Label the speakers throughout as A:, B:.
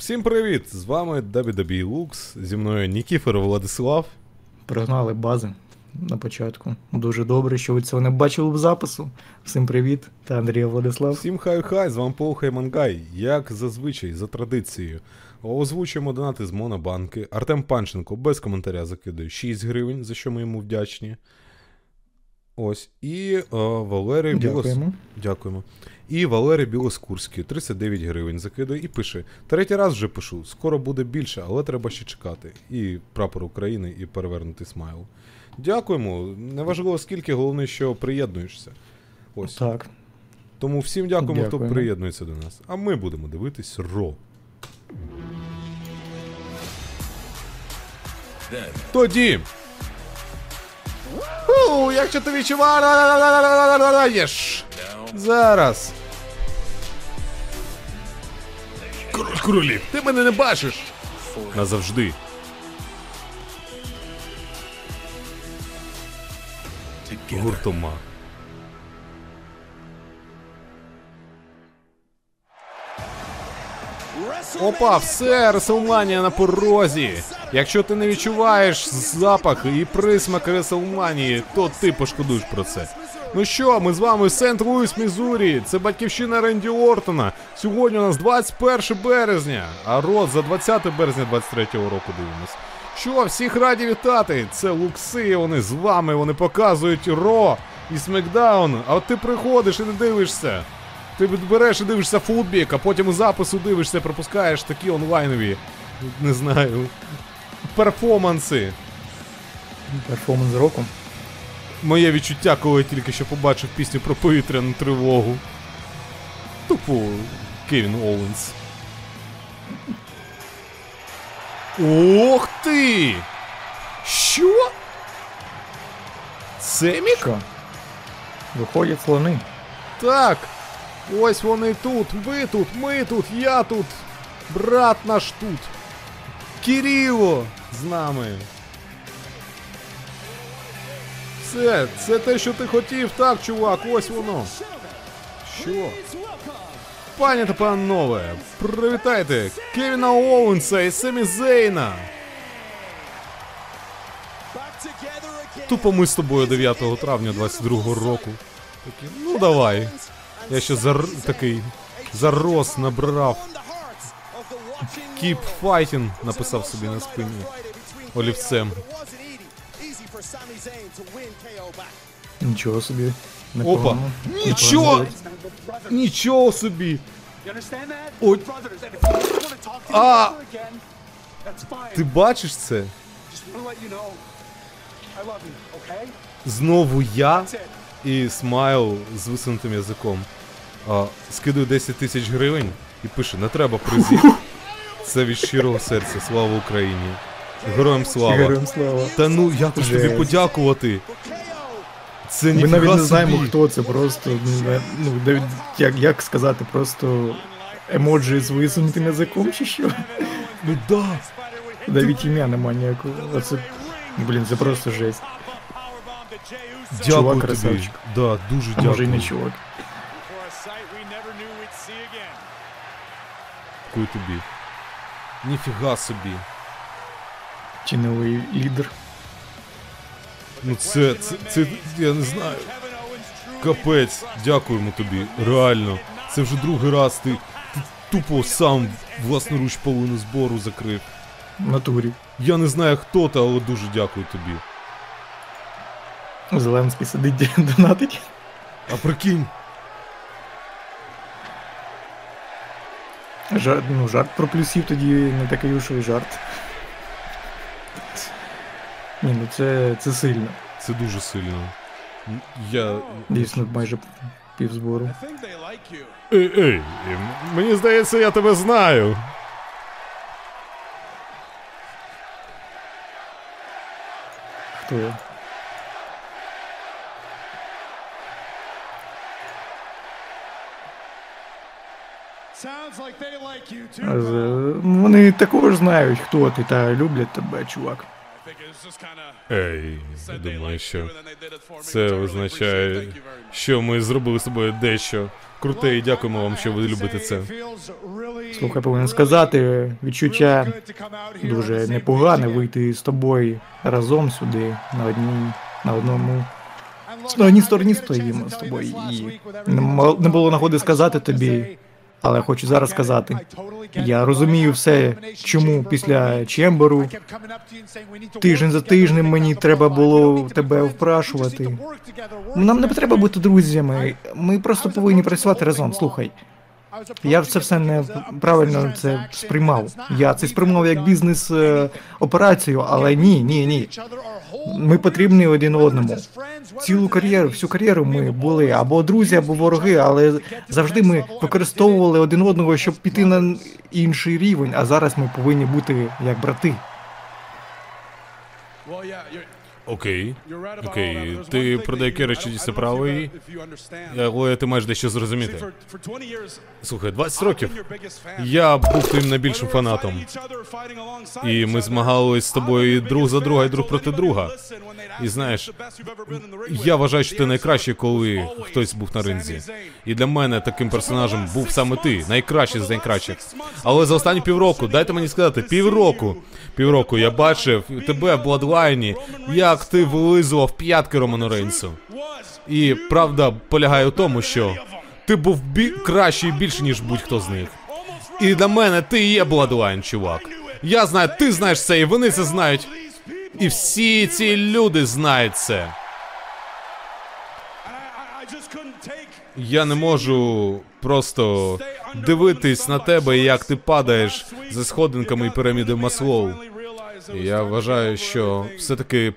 A: Всім привіт! З вами WWE Lux, зі мною Нікіфор Владислав.
B: Прогнали бази на початку. Дуже добре, що ви цього не бачили в запису. Всім привіт, та Андрій Владислав.
A: Всім хай-хай, з вами Пол Хаймангай. Як зазвичай, за традицією. Озвучуємо донати з Монобанки. Артем Панченко без коментаря закидує 6 гривень, за що ми йому вдячні. Ось. І е, Валерій Білос...
B: Дякуємо.
A: Дякуємо. І Валерій Білоскурський 39 гривень закидує і пише: Третій раз вже пишу, скоро буде більше, але треба ще чекати. І прапор України, і перевернутий смайл. Дякуємо. Неважливо скільки, головне, що приєднуєшся. Ось.
B: Так.
A: Тому всім дякуємо, хто приєднується до нас. А ми будемо дивитись Ро. Тоді. У, якщо ти відчуваєш. Зараз. Король королів, ти мене не бачиш. Назавжди. Гуртома. Опа, все, Реселманія на порозі. Якщо ти не відчуваєш запах і присмак Реселманії, то ти пошкодуєш про це. Ну що, ми з вами Сент Луіс, Мізурі. Це батьківщина Ренді Ортона. Сьогодні у нас 21 березня, а рот за 20 березня 23-го року дивимось. Що, всіх раді вітати! Це Лукси, вони з вами, вони показують Ро і Смекдаун, а от ти приходиш і не дивишся. Ти береш і дивишся футбік, а потім у запису дивишся, пропускаєш такі онлайнові, не знаю, перформанси.
B: Перформанс року.
A: Моє відчуття, коли я тільки що побачив пісню про повітряну тривогу. Тупо Кевін Оуенс. Ох ти! Що? Семік?
B: Виходять слони.
A: Так. Ось вони тут, ви тут, ми тут, я тут. Брат наш тут. Кирило з нами. Все, це те, що ти хотів, так, чувак, ось воно. Що? Пані та панове, привітайте Кевіна Оуенса і Семі Зейна. Тупо ми з тобою 9 травня 22 року. Такі, ну давай. Я ще зар... такий зарос набрав. Keep fighting написав собі на спині олівцем.
B: Нічого собі.
A: Опа!
B: Непогано.
A: Нічого! Нічого собі!
C: That's fine.
A: Ти бачиш це? Знову я і смайл з висунутим язиком. А, скидує 10 тисяч гривень і пише: не треба призів. Це від щирого серця. Слава Україні! Героям слава!
B: Героям слава.
A: Та ну як ж тобі подякувати? Це
B: Ми навіть не
A: собі.
B: знаємо, хто це, просто. ну, навіть, як, як сказати, просто емоджі з висунутим язиком чи що?
A: Ну да.
B: Навіть ім'я нема ніякого. Оце, блін, це просто жесть.
A: Дякую
B: Чувак
A: тобі.
B: красавчик.
A: Да, дуже
B: А
A: дякую.
B: може і не чувак.
A: Дякую тобі. Ніфіга собі.
B: Чи новий лідер.
A: Ну це, це, це, я не знаю. Капець, дякуємо тобі. Реально. Це вже другий раз ти, ти тупо сам власноруч половину збору закрив.
B: Натурі.
A: Я не знаю хто ти, але дуже дякую тобі.
B: Зеленський сидить донатить.
A: А прикинь,
B: Жарт, ну, жарт про плюсів тоді не такий уж і жарт. Ні, ну це, це сильно.
A: це дуже сильно. Я.
B: Дійсно, майже пів збору.
A: Ей, ей, мені здається, я тебе знаю.
B: Хто я? Вони також знають, хто ти, та люблять тебе, чувак.
A: Ей, думаю, що це означає, що ми зробили з собою дещо круте, і дякуємо вам, що ви любите це.
B: Слухай, повинен сказати, відчуття дуже непогане вийти з тобою разом сюди на одній на одному. На одній стороні стоїмо з тобою, і не було нагоди сказати тобі, але хочу зараз сказати. Я розумію все, чому після Чемберу тиждень за тижнем мені треба було тебе впрашувати. Нам не треба бути друзями. Ми просто повинні працювати разом. Слухай, я це все не правильно це сприймав. Я це сприймав як бізнес е, операцію, але ні, ні, ні. Ми потрібні один одному. Цілу кар'єру, всю кар'єру ми були або друзі, або вороги, але завжди ми використовували один одного, щоб піти на інший рівень. А зараз ми повинні бути як брати.
A: Окей. Окей, ти про деякі речі дійсно правий, але ти маєш дещо зрозуміти. Слухай, 20 років я був твоїм найбільшим фанатом. І ми змагались з тобою і друг за друга, і друг проти друга. І знаєш, Я вважаю, що ти найкращий, коли хтось був на ринзі. І для мене таким персонажем був саме ти, найкращий з найкращих. Але за останні півроку, дайте мені сказати, півроку. Півроку я бачив тебе в Бладлайні, як ти вилизував п'ятки Роману Рейнсу. І правда полягає у тому, що ти був бі- кращий більше, ніж будь-хто з них. І для мене ти є Бладлайн, чувак. Я знаю, ти знаєш це, і вони це знають. І всі ці люди знають це. Я не можу просто дивитись на тебе, як ти падаєш за сходинками і піраміди Маслоу. Я вважаю, що все-таки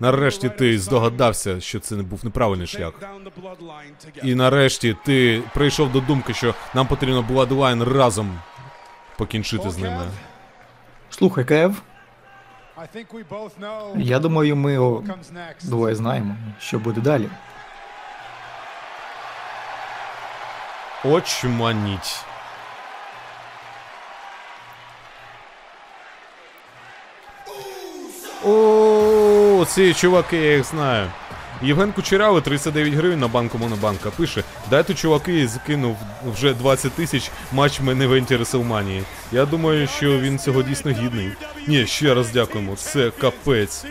A: нарешті ти здогадався, що це не був неправильний шлях. І нарешті ти прийшов до думки, що нам потрібно Бладлайн разом покінчити з ними.
B: Слухай, Кев, я думаю, ми о, двоє знаємо, що буде далі.
A: Очманіть. О, ці чуваки, я їх знаю. Євген Кучерявий 39 гривень на банку Монобанка пише: Дайте чуваки, закинув вже 20 тисяч матч в івенті Реселманії. Я думаю, що він цього дійсно гідний. Ні, ще раз дякуємо. Це капець.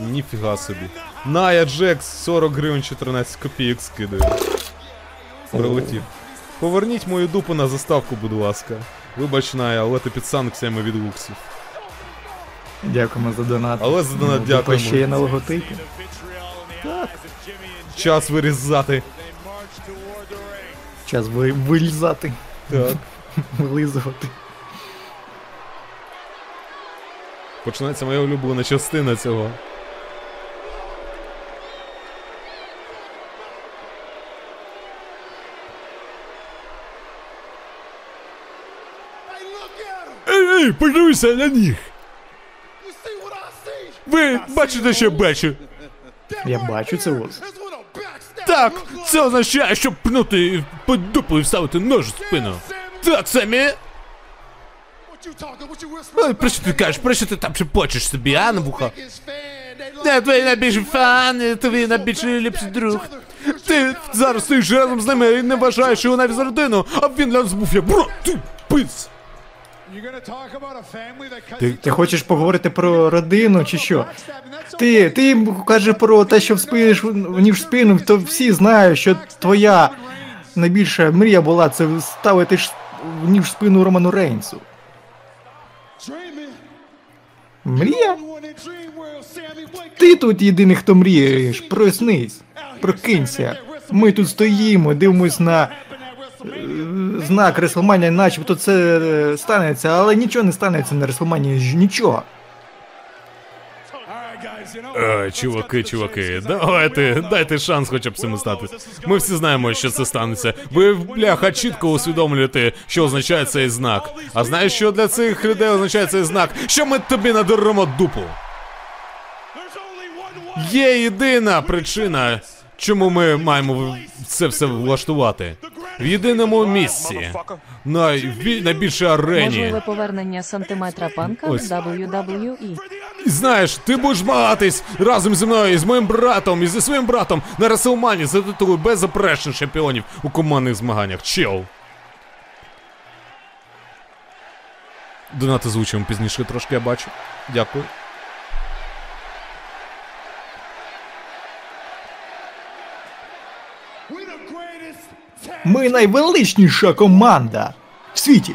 A: Ніфіга собі. Ная Джекс 40 гривень 14 копійок скидає. Прилетів. Поверніть мою дупу на заставку, будь ласка. Вибач, Ная, але ти під санкціями від луксів.
B: Дякуємо за донат.
A: Але за донат
B: Ну,
A: дякуємо.
B: Ще є на логотипі.
A: Час вирізати.
B: Час ви- вилізати,
A: Так.
B: вилизувати.
A: Починається моя улюблена частина цього. Ей, ей, подивися на них! Ви бачите, що бачу?
B: Я бачу це ось.
A: Так, це означає, щоб пнути по дупу і вставити нож в спину. Так, Семі! Ой, про що ти кажеш? Про що ти там шепочеш собі, а, на вуха? Не, твій найбільший фан, твій найбільший ліпший друг. Ти зараз стоїш разом з ними і не вважаєш його навіть за родину, а він для нас був як bro, ти пиц.
B: Ти, ти хочеш поговорити про родину чи що? Ти, ти їм кажеш про те, що вспиниш в в спину, то всі знають, що твоя найбільша мрія була це ставити ж в спину Роману Рейнсу. Мрія? Ти тут єдиний, хто мрієш. Проснись, прокинься. Ми тут стоїмо, дивимось на знак Реслманія, начебто це е, станеться, але нічого не станеться на Реслманії, нічого.
A: Е, чуваки, чуваки, давайте, дайте шанс хоча б цим стати. Ми всі знаємо, що це станеться. Ви, бляха, чітко усвідомлюєте, що означає цей знак. А знаєш, що для цих людей означає цей знак? Що ми тобі надеремо дупу. Є єдина причина, чому ми маємо це все влаштувати. В єдиному місці. На ві- найбільшій арені.
D: Можливе повернення сантиметра панка
A: Ось.
D: WWE.
A: Знаєш, ти будеш змагатись разом зі мною і з моїм братом, і зі своїм братом на Реселмані за титулу беззаперечних чемпіонів у командних змаганнях. Чел. Донати звучимо пізніше трошки, я бачу. Дякую.
B: Ми найвеличніша команда в світі.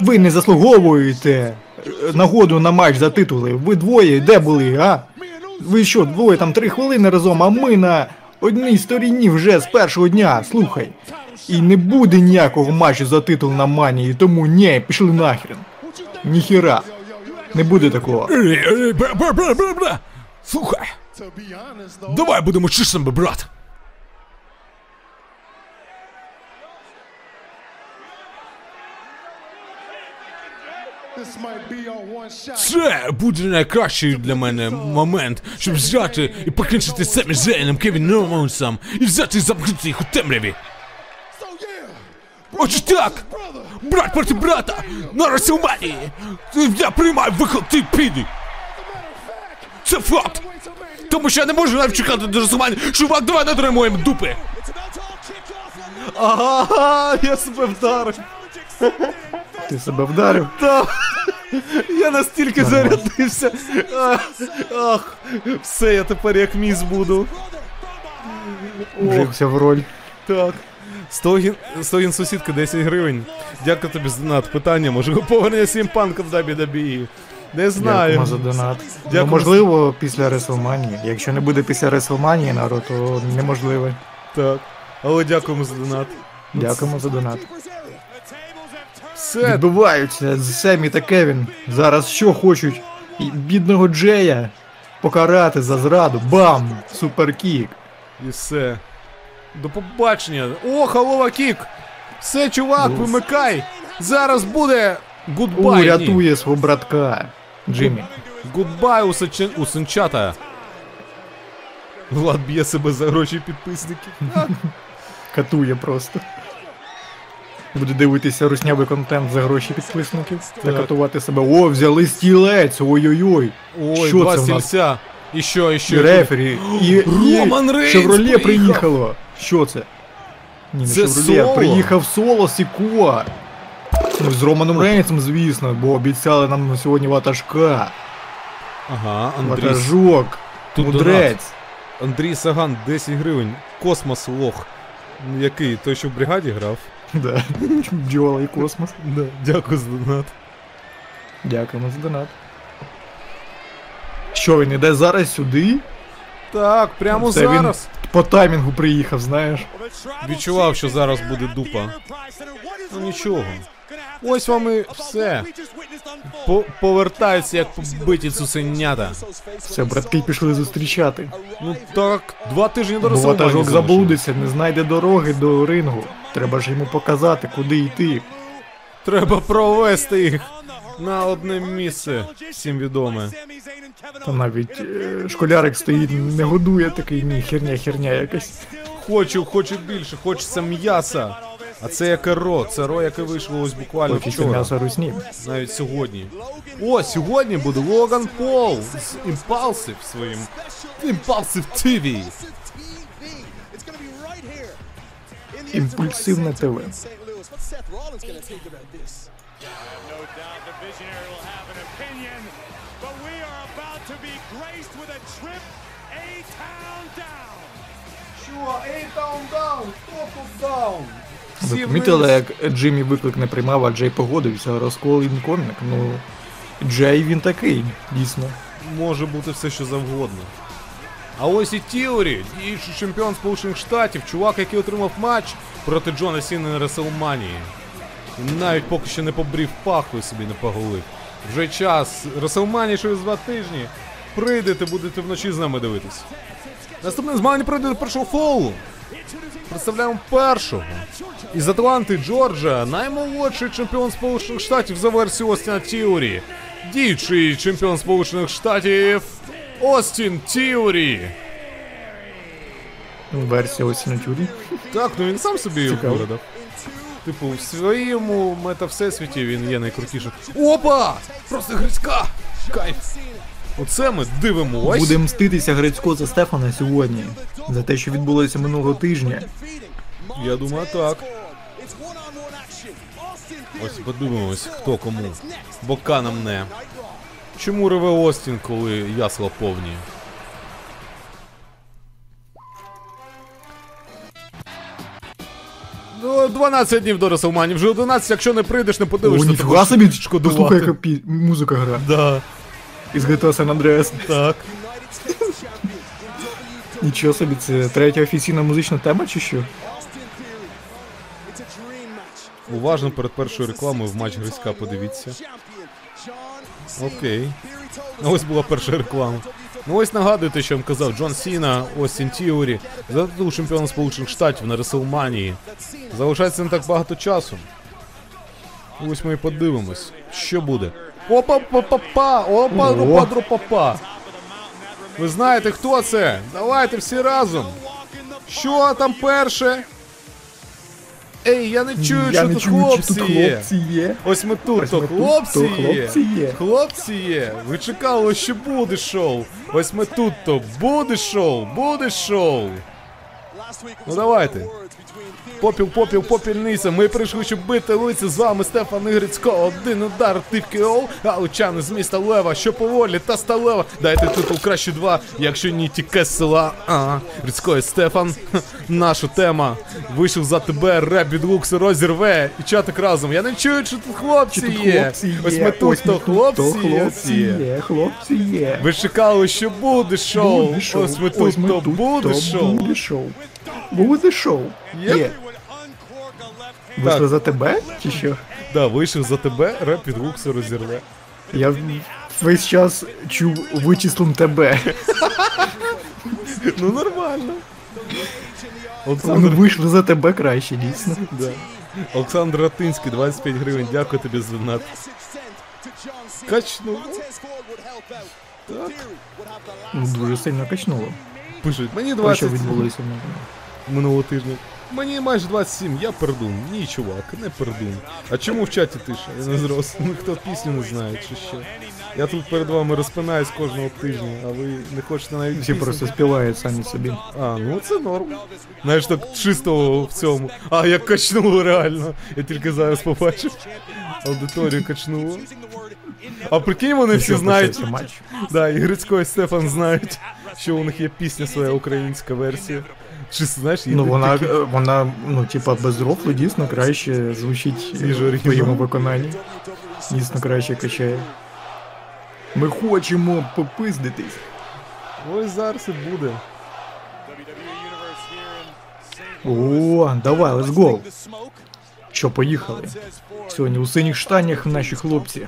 B: Ви не заслуговуєте е, нагоду на матч за титули. Ви двоє де були, а? Ви що, двоє там три хвилини разом, а ми на одній стороні вже з першого дня. Слухай. І не буде ніякого матчу за титул на манії, тому ні, пішли нахрен. Ніхіра. Не буде такого.
A: Слухай,
C: be honest though.
A: давай будемо чесними, брат. Це буде найкращий для мене момент, щоб взяти і покінчити цим Зейном Кевіном Оуенсом і взяти і замкнути їх у темряві. Отже так, брат проти брата, на Расселманії. Я приймаю виклик, ти піди. Це факт. Тому що я не можу навіть чекати до Расселманії. Чувак, давай надримуємо дупи. Ага, я себе вдарив.
B: Ти себе вдарив?
A: Та, я настільки зарядився. Ах, все, я тепер як міс буду.
B: Вжився в роль.
A: Так. Стогін, Стогін сусідка 10 гривень. Дякую тобі за донат. Питання, може повернення Сімпанка в WWE? Не знаю.
B: Дякуємо за донат.
A: Дякуємо
B: Ну, можливо, після Реслманії. Якщо не буде після Реслманії, народ, то неможливо.
A: Так. Але дякуємо за донат.
B: Дякуємо за донат.
A: Все,
B: Відбуваються Семі та Кевін. Зараз що хочуть? Бідного Джея покарати за зраду. Бам! Суперкік.
A: і все. До побачення. О, халова кік! Все, чувак,
B: Ну.
A: вимикай! Зараз буде гудбай. ні.
B: рятує свого братка. Джиммі.
A: Гудбай у, сечен... у синчата. Влад б'є себе за гроші підписників.
B: Катує просто. Буде дивитися руснявий контент за гроші підписників. Та катувати себе. О, взяли стілець! Ой-ой-ой.
A: Ой,
B: Що
A: два
B: це
A: стільця. І що, і що?
B: І рефері, і,
A: Роман Рейнс
B: Шевроле приїхало. Що це? Ні, не Шевроле, приїхав Соло Сікоа. Ну, з Романом Рейнсом, звісно, бо обіцяли нам сьогодні ватажка.
A: Ага, Андрій.
B: Ватажок.
A: Тут
B: Мудрець.
A: Андрій Саган, 10 гривень. Космос лох. Який? Той, що в бригаді грав?
B: Да. Бджола і космос.
A: Да. Дякую за донат.
B: Дякуємо за донат. Що він іде зараз сюди?
A: Так, прямо
B: Це він
A: зараз.
B: по таймінгу приїхав, знаєш.
A: Відчував, що зараз буде дупа. Ну нічого. Ось вам і все. По- повертаються як побиті цуценята.
B: Все, братки пішли зустрічати.
A: Ну так, два тижні до
B: Бо
A: Расселманії
B: ватажок заблудиться, не знайде дороги до рингу. Треба ж йому показати, куди йти.
A: Треба провести їх на одне місце. Всім відоме.
B: Та навіть е, школярик стоїть, не годує такий, ні, херня, херня якась.
A: Хочу, хочу більше, хочеться м'яса. А це яке ро? Це ро, яке вийшло ось буквально вчора. Навіть сьогодні. О, сьогодні буде Логан Пол з Impulsive своїм Impulsive TV.
B: Імпульсивне ТВ.
D: With a A-Town down.
A: Що? Ей,
B: Ви помітили, як Джиммі виклик не приймав, а Джей погодився, розкол інкомік. Ну, Джей він такий, дійсно.
A: Може бути все, що завгодно. А ось і Тіорі, діючий чемпіон Сполучених Штатів, чувак, який отримав матч проти Джона Сіна на Реселманії. І навіть поки що не побрів паху і собі не поголив. Вже час. Реслманії через два тижні. Прийдете, будете вночі з нами дивитись. Наступне змагання пройде до першого фолу. Представляємо першого. Із Атланти Джорджа, наймолодший чемпіон Сполучених Штатів за версією Остіна Тіорі. Діючий чемпіон Сполучених Штатів Остін Тіорі.
B: Версія ось на тюрі.
A: Так, ну він сам собі її
B: Цікаво.
A: вигадав. Типу, в своєму метавсесвіті він є найкрутішим. Опа! Просто грицька! Кайф. Оце ми дивимось.
B: Будемо мститися Грицько за Стефана сьогодні. За те, що відбулося минулого тижня.
A: Я думаю, так. Ось подивимось, хто кому. Бока нам не. Чому реве Остін, коли ясла повні? Ну, 12 днів до Реселмані, вже 11, якщо не прийдеш, не
B: О,
A: подивишся,
B: ніфіга собі,
A: шкодувати.
B: послухай, яка пі... музика гра.
A: Да,
B: Із GTA San Andreas.
A: так.
B: Нічого собі, це третя офіційна музична тема чи що?
A: Уважно перед першою рекламою в матч Гриська подивіться. Окей. Ну, ось була перша реклама. Ну ось нагадуйте, що я вам казав Джон Сіна, Остін Тіорі, за титул чемпіона Сполучених Штатів на Реселманії. Залишається не так багато часу. Ось ми і подивимось, що буде. Опа па па па опа
B: Ого.
A: опа папа Ви знаєте, хто це? Давайте всі разом. Що там перше? Ей, я не чую,
B: Я
A: що
B: не
A: тут
B: чую,
A: хлопці
B: тут
A: є.
B: хлопці є.
A: Ось ми тут,
B: Ось
A: то
B: ми тут,
A: хлопці,
B: хлопці
A: є.
B: є.
A: Хлопці є. Ви чекали, що буде шоу. Ось ми тут, то буде шоу, буде шоу. Ну давайте. Попіл, попіл, попільниця. Ми прийшли, щоб бити лиці. З вами Стефан Ігрицько. Один удар, ти КО. Галичани з міста Лева, що поволі та сталева. Дайте титул краще два, якщо ні тільки з села. А, Грицько і Стефан. Наша тема. Вийшов за тебе, реп від Лукси розірве. І чатик разом. Я не чую, що тут хлопці
B: Чи тут
A: є.
B: хлопці є?
A: Ось ми тут, то
B: ми
A: хлопці,
B: то хлопці
A: є.
B: є. Хлопці є.
A: Ви чекали, що буде шоу.
B: Буде шоу.
A: Ось ми тут, то буде
B: то
A: шоу.
B: Буде шоу. Буде шоу. Є. Вийшли за тебе? Чи що?
A: Да, вийшов за тебе, реп від Лукси розірве.
B: Я весь час чув вичислим тебе.
A: Ну нормально. Олександр,
B: вийшли за тебе краще, дійсно.
A: да. Олександр Ратинський, 25 гривень, дякую тобі за донат. Качнув. Так.
B: Ну, Дуже сильно качнуло.
A: Пишуть, мені
B: Про що відбулося?
A: минулого тижня. Мені майже 27, я пердун. Ні, чувак, не пердун. А чому в чаті тиша? Я не зрос. Ну хто пісню не знає, чи що. Я тут перед вами розпинаюсь кожного тижня, а ви не хочете навіть
B: Всі
A: пісню?
B: просто співають самі собі.
A: А, ну це норм. Знаєш, так чисто в цьому. А, як качнуло реально. Я тільки зараз побачив. Аудиторію качнуло. А прикинь, вони всі знають. Да, і Грицько і Стефан знають, що у них є пісня своя українська версія. Чисто, знаєш,
B: Ну вона, вона, ну, типа, без рофлу дійсно краще звучить в твоєму виконанні. Дійсно краще качає. Ми хочемо попиздитись.
A: Ось зараз і буде.
B: О, давай, let's go. Що, поїхали? Сьогодні у синіх штанях наші хлопці.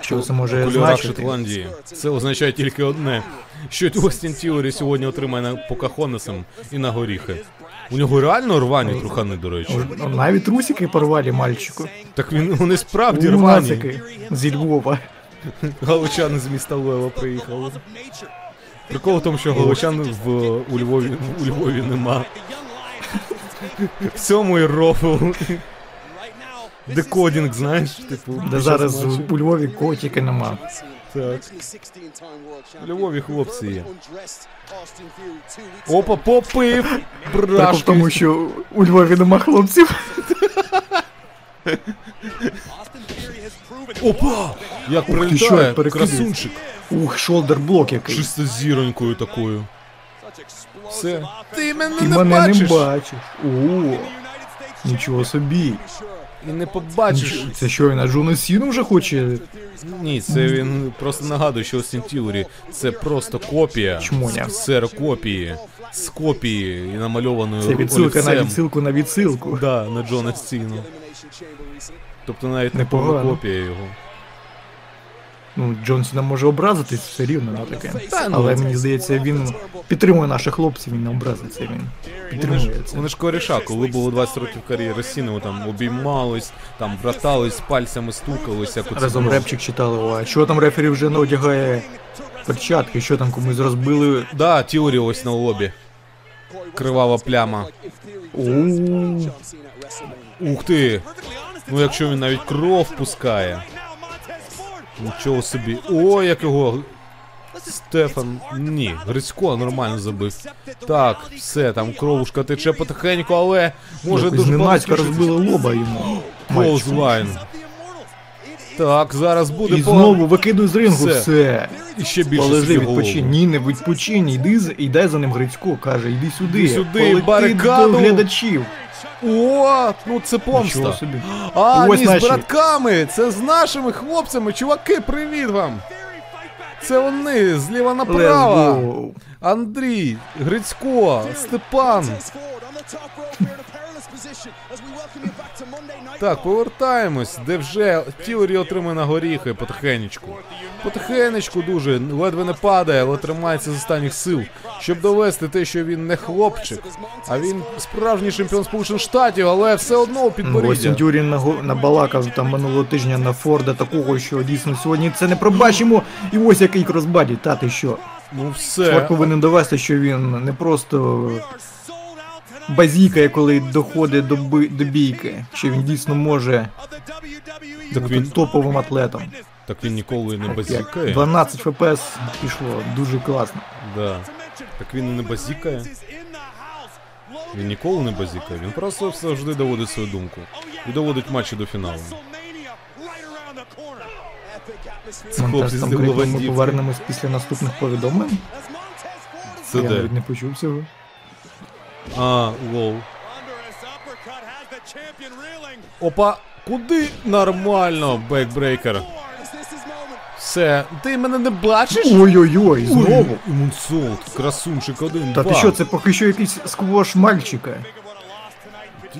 B: Що це може значити?
A: Шотландії. Це означає тільки одне. Що Остін Тіорі сьогодні отримає на Покахонесом і на горіхи. У нього реально рвані трухани, до речі.
B: Навіть трусики порвали мальчику.
A: Так він вони справді
B: У
A: рвані.
B: нацики зі Львова.
A: Галичани з міста Лева приїхали. Прикол в тому, що галичан в у Львові у Львові нема. В цьому і рофл. Декодінг, знаєш, типу.
B: Де зараз у Львові котики нема.
A: Так.
C: У Львові хлопці є.
A: Опа, попив! Брашки.
B: тому, що у Львові нема хлопців.
A: Опа! Як
B: Ух
A: прилітає, красунчик.
B: Ух, shoulder block який.
A: Чисто зіронькою такою. Все. Ти мене
B: Ти
A: не
B: мене
A: бачиш.
B: не бачиш. О, нічого собі.
A: І не побачиш.
B: Це що, він на Джона Сіну вже хоче?
A: Ні, це він просто нагадує, що Остін Тіорі це просто копія.
B: Чмоня.
A: Ксерокопії. З копії і намальованою
B: Це відсилка на
A: олівцем.
B: відсилку на відсилку.
A: Да, на Джона Сіну. Тобто навіть не
B: Непогано.
A: повна копія його.
B: Ну, Джон Сіна може образитись все рівно на таке.
A: Ну.
B: Але мені здається, він підтримує наших хлопців, він не образиться. Він
A: Вони ж,
B: підтримує це.
A: вони ж коріша, коли було 20 років кар'єри Сіни, там обіймались, там братались, пальцями оце
B: Разом
A: було.
B: репчик читали, а що там рефері вже не одягає перчатки, що там комусь розбили.
A: Да, Тіорі ось на лобі. Кривава пляма. Ух ти! Ну якщо він навіть кров пускає. Нічого собі. О, як його. Стефан. Ні, Грицько нормально забив. Так, все, там кровушка тече потихеньку, але може
B: Якось
A: дуже багато
B: розбили лоба йому. Мальчику.
A: Так, зараз буде
B: І
A: погано.
B: знову викидуй з рингу
A: Все.
B: все.
A: І ще більше
B: Полежи, відпочинь. Ні, не відпочинь, йди, з- йде за ним Грицько, каже, йди сюди.
A: Йди сюди,
B: Полети
A: барикаду.
B: до глядачів.
A: О, ну це помста.
B: собі.
A: А,
B: Ось
A: ні, з братками! Це з нашими хлопцями. Чуваки, привіт вам! Це вони, зліва направо. Андрій, Грицько, Степан. Так, повертаємось, де вже Тіорі отримує на горіхи потихенечку. Потихенечку дуже, ледве не падає, але тримається з останніх сил, щоб довести те, що він не хлопчик, а він справжній чемпіон Сполучених Штатів, але все одно у
B: Ось
A: підборіддя.
B: Центюрін наго- набалакав там минулого тижня на Форда такого, що дійсно сьогодні це не пробачимо. І ось який кросбаді, та ти що?
A: Ну
B: Чувак
A: все.
B: повинен довести, що він не просто базікає, коли доходить до, би- до бійки, що він дійсно може
A: Так
B: бути
A: він,
B: топовим атлетом.
A: так він ніколи не базікає.
B: 12 ФПС пішло, дуже класно.
A: Да. Так він і не базікає. Він ніколи не базікає, він просто завжди доводить свою думку. І доводить матчі до фіналу. Це хлопці з
B: ми повернемось після наступних повідомлень.
A: Це
B: Я
A: де?
B: навіть не почув цього.
A: А, лоу. Опа, куди? Нормально, backbreaker. Все, ти мене не бачиш?
B: Ой-ой-ой, знову.
A: Ой, Мунсолт, красунчик один,
B: Та ти що, це поки що якийсь сквош мальчика.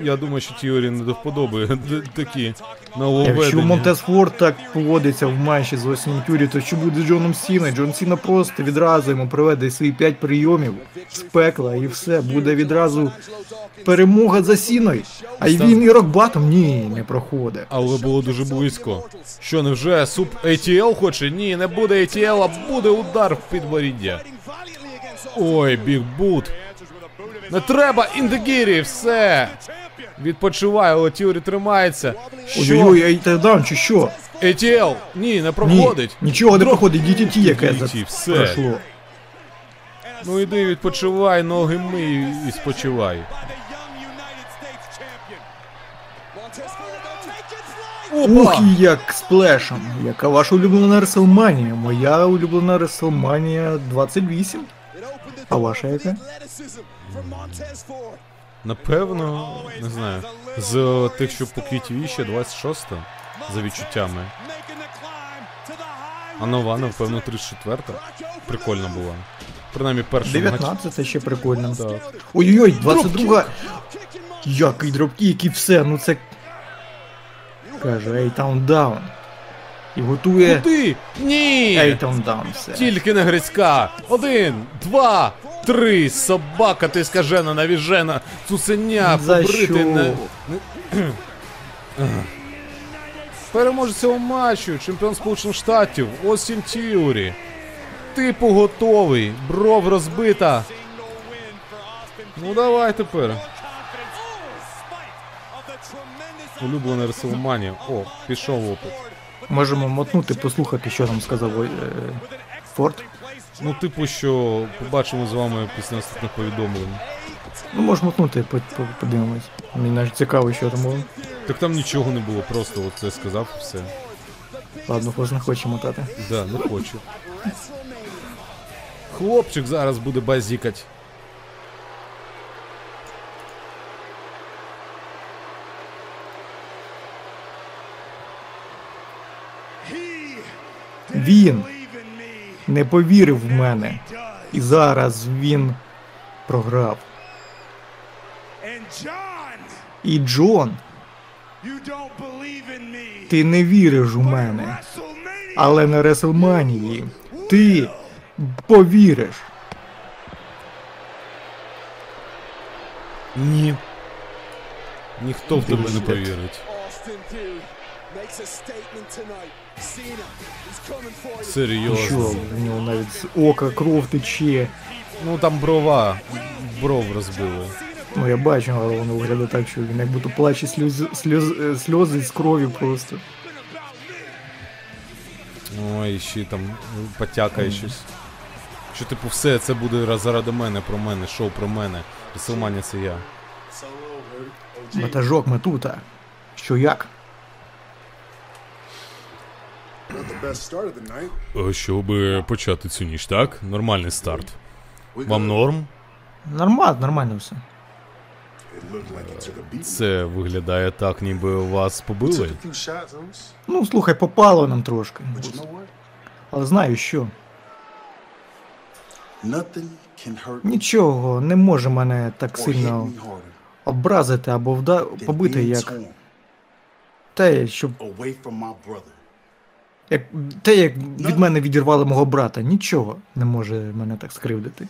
A: Я думаю, що Тіорі не до вподоби такі
B: Якщо
A: нововведення.
B: Монтес Форд так поводиться в матчі з Осінь Тюрі, то що буде з Джоном Сіною? Джон Сіна просто відразу йому проведе свої 5 прийомів з пекла і все, буде відразу перемога за Сіною. А й він і Рокбатом ні, не проходить.
A: Але було дуже близько. Що, невже суп ATL хоче? Ні, не буде ATL, а буде удар в підборіддя. Ой, біг бут. Не треба індегірі, все. Відпочиває, але Тіорі тримається.
B: Ой-ой-ой, ей чи що?
A: ATL? Ні, не
B: Ні,
A: проходить.
B: нічого не проходить, DTT яке
A: DDT, все.
B: пройшло.
A: Ну іди відпочивай, ноги мий і спочивай.
B: Ух, як сплешем. Яка ваша улюблена Реселманія? Моя улюблена Реселманія 28. А ваша яка?
A: Напевно, не знаю. З тих, що по QTV ще 26 за відчуттями. А нова, напевно, 34 Прикольна була. Принаймні перша матч.
B: 19 ще прикольно.
A: Так.
B: Ой-ой-ой, 22. Який dropkick і все, ну це. Каже, A-Town Down. І готує
A: Куди? Ні!
B: A-Town Down все.
A: Тільки не Грицька. Один, два, три. Собака ти скажена, навіжена, цуценя, побрити
B: що?
A: не. Цього матчу, чемпіон Сполучених Штатів, Остін Теорі. Типу готовий, бров розбита. Ну давай тепер. Улюблена Реселманія. О, пішов опит.
B: Можемо мотнути, послухати, що там сказав е, Форд.
A: Ну, типу, що побачимо з вами після наступних повідомлень.
B: Ну, можемо мотнути, по- по- подивимось. Мені навіть цікаво, що там було.
A: Так там нічого не було, просто от це сказав і все.
B: Ладно, не хоче мотати.
A: Да, не хочу. Хлопчик зараз буде базікать.
B: Він не повірив в мене. І зараз він програв. І Джон, ти не віриш у мене. Але на Реселманії ти повіриш.
A: Ні. Ніхто в тебе не повірить. Серйозно.
B: в нього навіть з ока кров тече.
A: Ну там брова. Бров розбили.
B: Ну я бачу, але воно виглядає так, що він як будто плаче сльози, сльоз, е, сльози з крові просто.
A: Ой, ще там ну, потякає щось. Що типу все це буде заради мене, про мене, шоу про мене. Реселманія це я.
B: Ватажок ми тут. а. Що як?
C: Not the best start of the night.
A: Е, Щоб почати цю ніч, так? Нормальний старт. Вам норм?
B: Нормально, нормально все.
A: Це виглядає так, ніби вас побили.
B: Ну, слухай, попало нам трошки. Але знаю що. Нічого не може мене так сильно образити або вда... побити, як те, щоб як те, як від мене відірвали мого брата. Нічого не може мене так скривдити.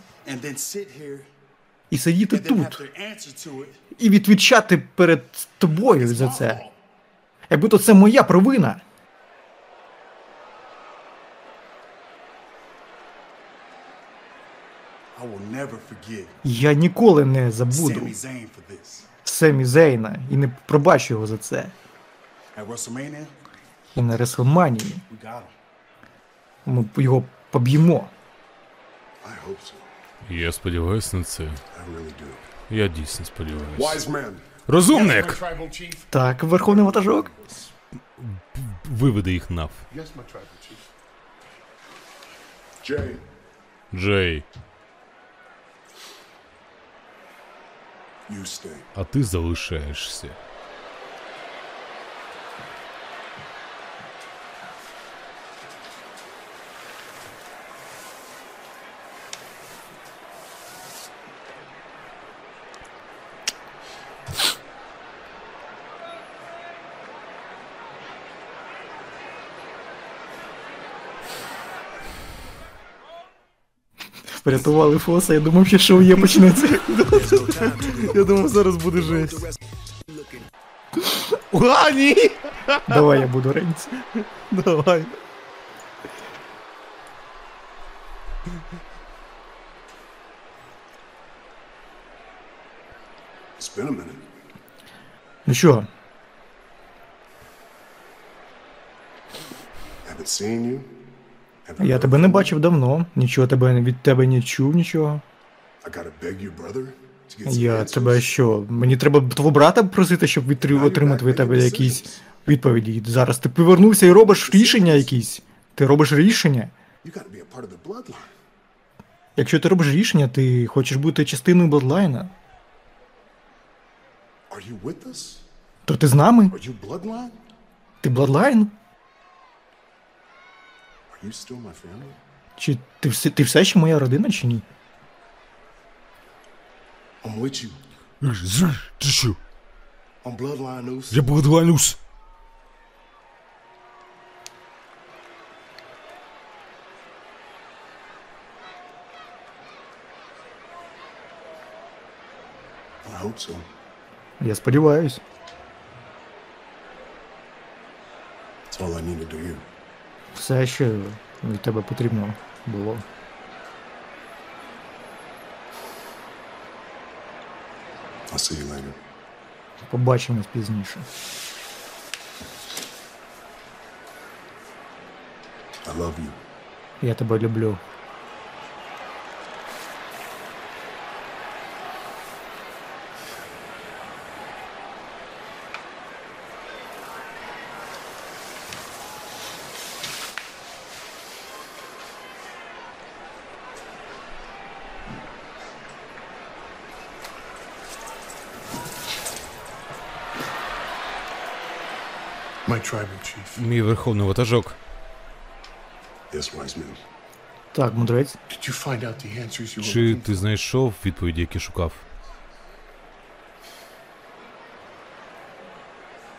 B: І сидіти тут, і відвічати перед тобою за це. Якби то це моя провина. Я ніколи не забуду. Семі Зейна і не пробачу його за це. І на Реслманії ми його поб'ємо.
A: Я сподіваюся на це. Я дійсно сподіваюся. Розумник!
B: Так, верховний ватажок.
A: Виведи їх нав.
C: Jay,
A: Джей, а ти залишаєшся.
B: Врятували Фоса, я думав, що шоу є почнеться. Я думав, зараз буде жесть.
A: А, ні!
B: Давай я буду Рейнс.
A: Давай.
B: Ну що,
C: Haven't seen you.
B: Я тебе не бачив давно, нічого тебе від тебе не чув, нічого. Я тебе що? Мені треба твого брата просити, щоб відтри- отримати від тебе якісь відповіді. Зараз ти повернувся і робиш рішення якісь. Ти робиш рішення. Якщо ти робиш рішення, ти хочеш бути частиною Бладлайна, то ти з нами? Ти Бладлайн? Чи ти все, ти все ще моя родина, чи ні?
C: I'm with you.
A: Ти що?
C: On Bloodline News.
A: Я Бладлайнус.
C: I hope so.
B: Я сподіваюсь.
C: That's all I needed to hear.
B: Все, що від тебе потрібно було.
C: I'll see you later.
B: Побачимось пізніше.
C: I love you.
B: Я тебе люблю.
A: Мій верховний ватажок.
C: Yes, wise man.
B: Так, мудрець.
C: Did you find out the answers you were
A: Чи ти знайшов відповіді, які шукав?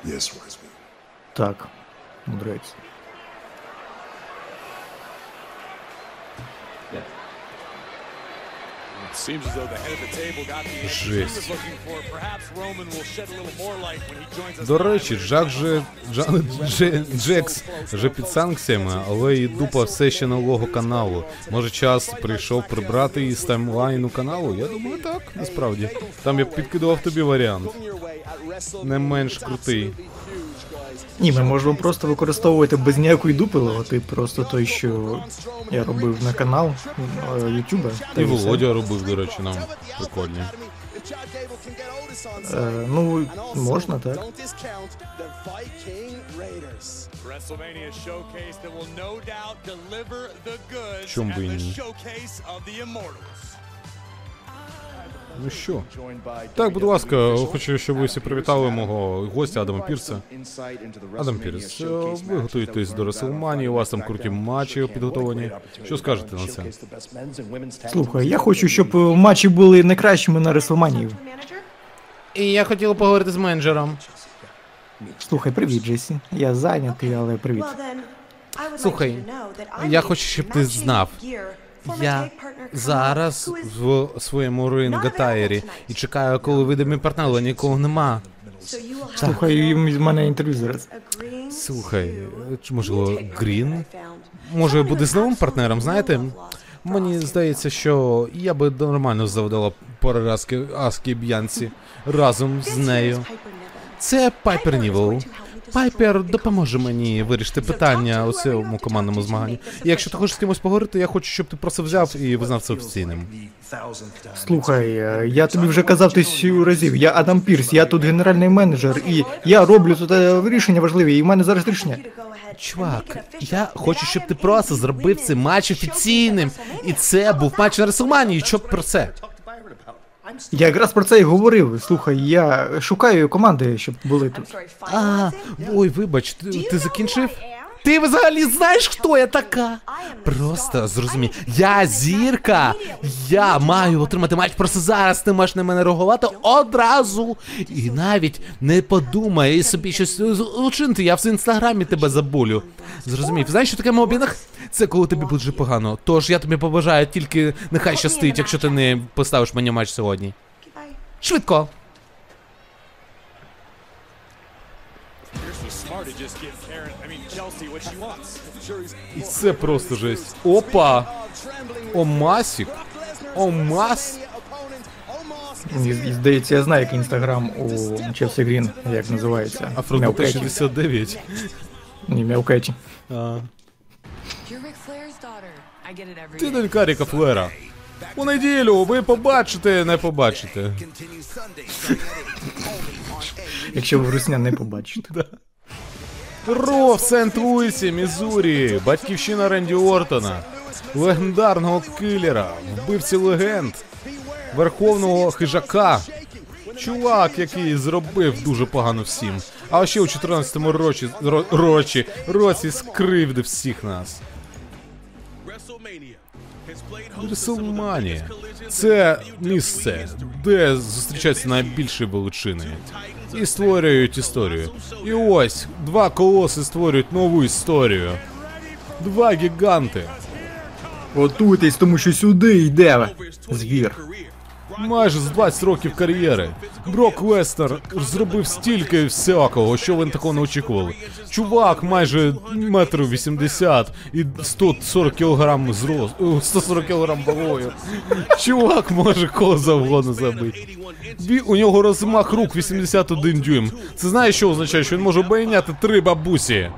C: for? Yes, wise man.
B: Так, мудрець.
D: Us.
A: До речі, Джак же Джан Дже, Джекс вже під санкціями, але і дупа все ще нового каналу. Може час прийшов прибрати її з таймлайну каналу? Я думаю, так, насправді. Там я підкидував тобі варіант. Не менш крутий.
B: Ні, ми можемо просто використовувати без ніякої дупи логотип, просто той, що я робив на канал е, Ютуба.
A: І. Володя робив, до речі, нам прикольні.
B: Е, ну, можна, так.
D: WrestleMania showcase that will no doubt deliver the goods
A: Чом
D: at
A: би і ні. Ну що? Так, будь ласка, хочу, щоб ви всі привітали мого гостя Адама Пірса. Адам Пірс, е, ви готуєтесь до Реселманії, у вас там круті матчі підготовлені. Що скажете на це?
B: Слухай, я хочу, щоб е, матчі були найкращими на Реслманії.
A: І я хотів поговорити з менеджером.
B: Слухай, привіт, Джесі. Я зайнятий, але привіт.
A: Слухай, я хочу, щоб ти знав. Я зараз в своєму рингатаєрі і чекаю, коли вийде мій партнер, але нікого нема.
B: Слухай, в мене інтерв'ю зараз.
A: Слухай, чи можливо Грін? Може буде з новим партнером, знаєте? Мені здається, що я би нормально завдала поразки Аскі Б'янці разом з нею. Це Пайпер Нівен. Пайпер допоможе мені вирішити питання у цьому командному змаганні. І якщо ти хочеш з кимось поговорити, я хочу, щоб ти просто взяв і визнав це офіційним.
B: Слухай, е, я тобі вже казав тисячу разів, я Адам Пірс, я тут генеральний менеджер, і я роблю тут рішення важливі, і в мене зараз рішення.
A: Чувак, я хочу, щоб ти просто зробив цей матч офіційним. І це був матч на Реслманії. Що про це?
B: Я якраз про це і говорив. Слухай, я шукаю команди, щоб були тут.
A: А, ой, вибач, ти, ти закінчив? Ти взагалі знаєш, хто я така? Просто зрозумій, я зірка. Я маю отримати матч просто зараз. Ти маєш на мене реагувати одразу. І навіть не подумай собі щось учинити. Я в інстаграмі тебе забулю. Зрозумів. Знаєш, що таке мобінг? Це коли тобі буде погано. Тож я тобі побажаю тільки нехай щастить, якщо ти не поставиш мені матч сьогодні. Швидко. І це просто жесть. Опа! Омасік. Омас.
B: Здається, я знаю, який інстаграм у Челсі Грін, як називається.
A: Афродита 69.
B: Ні,
E: every
A: Ти донька Ріка Флера. У неділю ви побачите, не побачите.
B: Якщо ви русня не побачите.
A: Ро в Сент-Луісі, Мізурі, батьківщина Ренді Ортона, легендарного килера, вбивці легенд, верховного хижака. Чувак, який зробив дуже погано всім. А ще у 14-му році, році, році скривдив всіх нас. Реселманія. Це місце, де зустрічаються найбільші величини. І створюють історію. І ось два колоси створюють нову історію. Два гіганти.
B: Готуйтесь, тому що сюди йде звір.
A: Майже з 20 років кар'єри. Брок Лестер зробив стільки всякого, що ви такого не очікували. Чувак майже метр вісімдесят і 140 кілограм зросту, 140 кілограм вагою. Чувак може кого завгодно забити. У нього розмах рук 81 дюйм. Це знаєш, що означає, що він може обійняти три бабусі.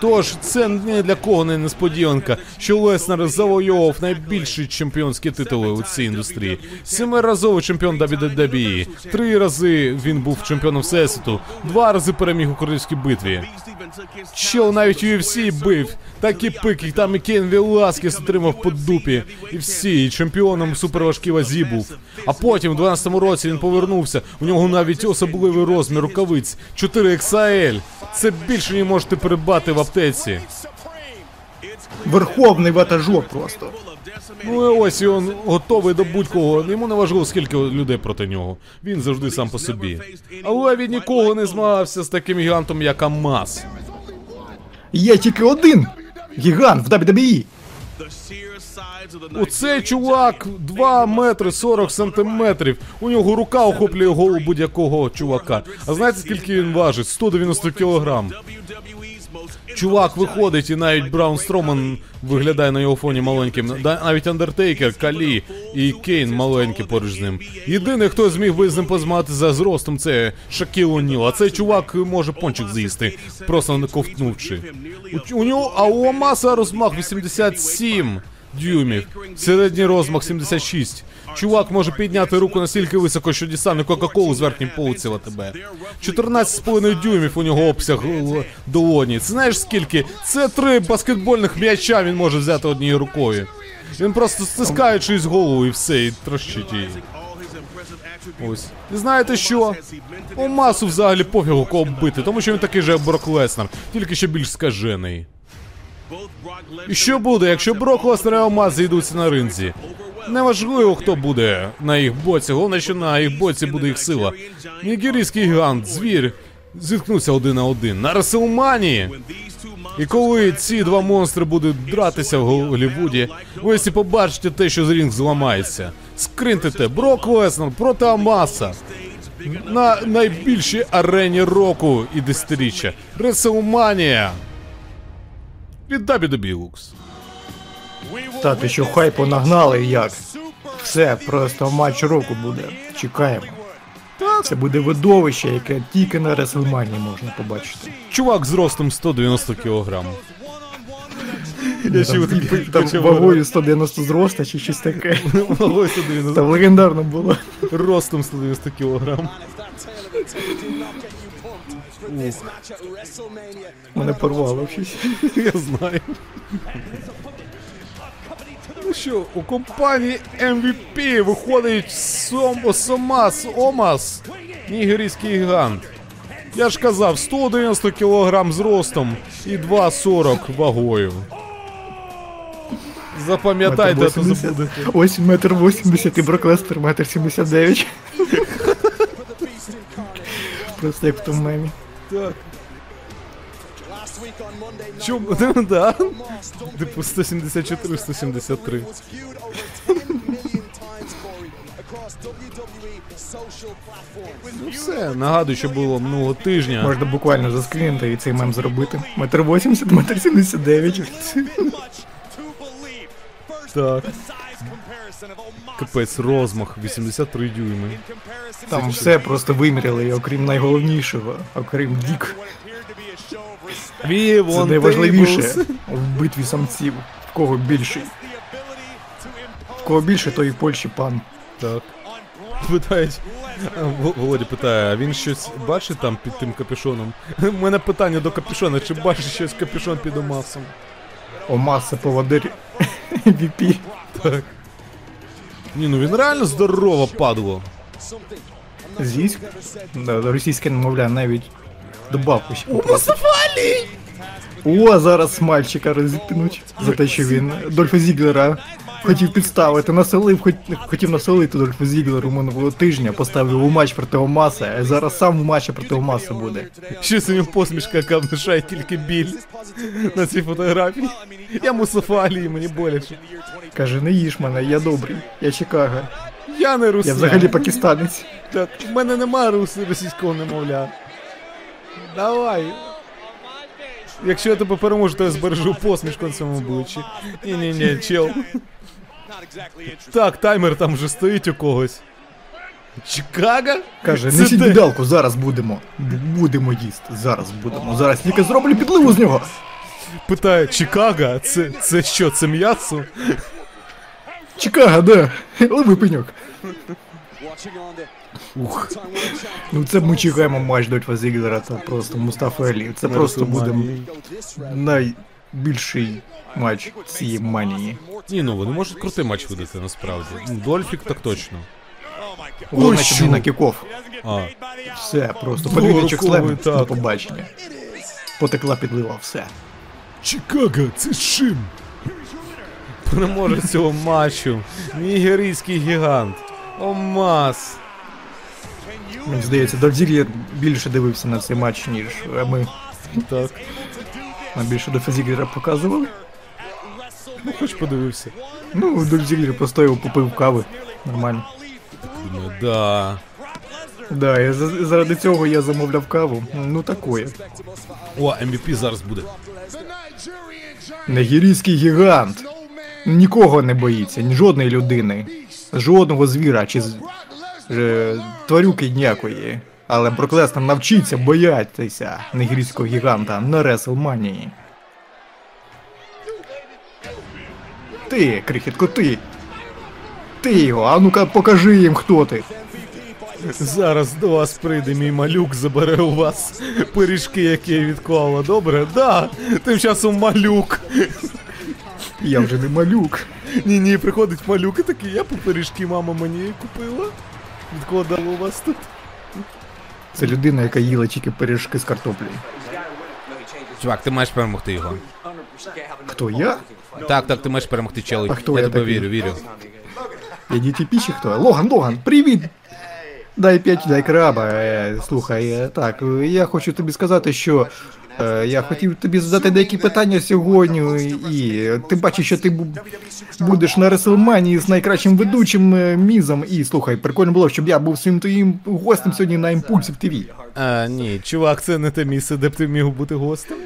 A: Тож це не для кого не несподіванка, що Леснер завойовував найбільші чемпіонські титули у цій індустрії. Семиразовий чемпіон WWE. Три рази він був чемпіоном Всесвіту, два рази переміг у королівській битві. Чел навіть UFC бив. Такі пики, там і Кейн Веласкес отримав по дупі. І всі, і чемпіоном суперважкій вазі був. А потім, у 12-му році, він повернувся. У нього навіть особливий розмір рукавиць 4 XL. Це більше ніж можете придбати в аптеці.
B: Верховний ватажок просто.
A: Ну і ось і він готовий до будь-кого. Йому не важливо, скільки людей проти нього. Він завжди сам по собі. Але він ніколи не змагався з таким гігантом, як Амаз.
B: Є тільки один гігант в WWE.
A: Оцей чувак 2 метри 40 сантиметрів. У нього рука охоплює голову будь-якого чувака. А знаєте, скільки він важить? 190 кілограм. Чувак виходить, і навіть Браун Строман виглядає на його фоні маленьким. Навіть Андертейкер, Калі і Кейн маленькі поруч з ним. Єдиний, хто зміг би з ним позмагати за зростом, це Шакіл О'Ніл. А цей чувак може пончик з'їсти, просто не ковтнувши. У, у нього, а у Амаса розмах 87 дюймів. Середній розмах 76. Чувак може підняти руку настільки високо, що дістане Кока-Колу з верхнім полиців тебе. 14,5 дюймів у нього обсяг долоні. Знаєш скільки? Це три баскетбольних м'яча він може взяти однією рукою. Він просто стискає чиюсь голову і все, і трощить її. Ось. І знаєте що? У масу взагалі пофігу кого бити, тому що він такий же Брок Леснер, тільки ще більш скажений. І що буде, якщо Брок Леснер і Омаз зійдуться на ринзі? Неважливо, хто буде на їх боці, головне, що на їх боці буде їх сила. Нігерійський гігант, звір, зіткнуться один на один на Реселманії. І коли ці два монстри будуть дратися в Голлівуді, ви всі побачите те, що з рінг зламається. Скринтите Брок Леснер проти Амаса. На найбільшій арені року і десятиріччя. Реселманія. Від WWE Lux.
B: Та ти що хайпу нагнали як? Все, просто матч року буде. Чекаємо. Це буде видовище, яке тільки на Реслманії можна побачити.
A: Чувак з ростом 190 кг. Я ще
B: Там,
A: от
B: там вагою 190 зроста чи щось таке.
A: Вагою 190
B: Там легендарно було.
A: ростом 190 кг.
B: Мене порвало щось.
A: Я знаю. Ну що, у компанії MVP виходить Сом Сомас Омас, нігерійський гігант. Я ж казав, 190 кг з ростом і 2,40 вагою. Запам'ятайте, а то
B: 80.
A: забудете.
B: Ось метр 80 і Брок Лестер метр 79. Просто як в тому мемі.
A: Так. Чому? Ну, да. Типу 174-173. Ну все, нагадую, що було минулого тижня.
B: Можна буквально заскрінити і цей мем зробити. Метр 80, метр 79.
A: Так. Капець, розмах 83 дюйми.
B: Там все просто виміряли, окрім найголовнішого, окрім дік. Це найважливіше в битві самців. В кого більший. В кого більше, той і в Польщі пан.
A: Так. Питають. Володя питає, а він щось бачить там під тим капюшоном? У мене питання до капюшона, чи бачить щось капюшон під Омасом?
B: Омаса поводир VP.
A: Так. Ні, ну він реально здорово падло.
B: Да, російське немовля навіть добавку ще попросить. О, зараз мальчика розіпнуть за те, що він Дольфа Зіглера хотів підставити, населив, хот- хотів населити Дольфа Зіглеру минулого тижня, поставив у матч проти Омаса, а зараз сам у матчі проти Омаса буде.
A: Щось у нього посмішка, яка внушає тільки біль на цій фотографії. Я Мусафалі, мені боляче.
B: Каже, не їж мене, я добрий, я Чикаго.
A: Я не русня.
B: Я взагалі пакистанець.
A: Так, в мене нема рус- російського немовля. Давай. Якщо я тебе переможу, то я збережу посмішку на цьому обличчі. Ні-ні-ні, чел. Так, таймер там вже стоїть у когось. Чикаго?
B: Каже, несіть бідалку, зараз будемо. Будемо їсти, зараз будемо. Зараз тільки зроблю підливу з нього.
A: Питає, Чикаго? Це, це що, це м'ясо?
B: Чикаго, да. Лови пеньок.
A: Ух,
B: Ну це ми чекаємо матч Дольфа Зіглера та просто Мустафа Алі. Це просто буде найбільший матч цієї манії.
A: Ні, ну вони можуть крутий матч видати насправді. Ну, Дольфік так точно.
B: Головне,
A: Ой,
B: щоб
A: що?
B: на кіков.
A: А,
B: Все, просто подвійничок слем на побачення. Потекла підлива, все.
A: Чикаго, це Шим. Переможець цього матчу. Нігерійський гігант. Омас.
B: Мені здається, Дольф більше дивився на цей матч, ніж ми.
A: Так.
B: Нам більше Дольфа Зіглера показували.
A: Ну, хоч подивився.
B: Ну, Дольф Зіглер постояв, попив кави. Нормально.
A: Думаю, да.
B: Да, і за- заради цього я замовляв каву. Ну такое.
A: О, MVP зараз буде.
B: Нигерійський гігант. Нікого не боїться, ні жодної людини, жодного звіра чи з- тварюки ніякої. Але Броклестер навчиться боятися нигерійського гіганта на Реслманії. Ти, крихітко, ти. Ти його, а ну-ка покажи їм, хто ти.
A: Зараз до вас прийде мій малюк, забере у вас пиріжки, які я відклала. Добре? Да. Тим часом малюк.
B: Я вже не малюк.
A: Ні, ні, приходить малюк і такий, я по пиріжки мама мені купила. Відкладала у вас тут.
B: Це людина, яка їла тільки пиріжки з картоплею.
A: Чувак, ти маєш перемогти його.
B: Хто я?
A: Так, так, ти маєш перемогти челі.
B: А хто
A: я
B: я
A: тебе
B: такий?
A: вірю, вірю.
B: Я DTP чи хто? Логан, Логан, привіт! Дай п'ять, дай краба. Е, слухай, е, так, е, я хочу тобі сказати, що я хотів тобі задати деякі питання сьогодні, і е, ти бачиш, що ти бу- будеш на Реселманії з найкращим ведучим е, мізом. І слухай, прикольно було, щоб я був своїм твоїм гостем сьогодні на імпульсі в ТВ.
A: А, ні, чувак, це не те місце, де б ти міг бути гостем.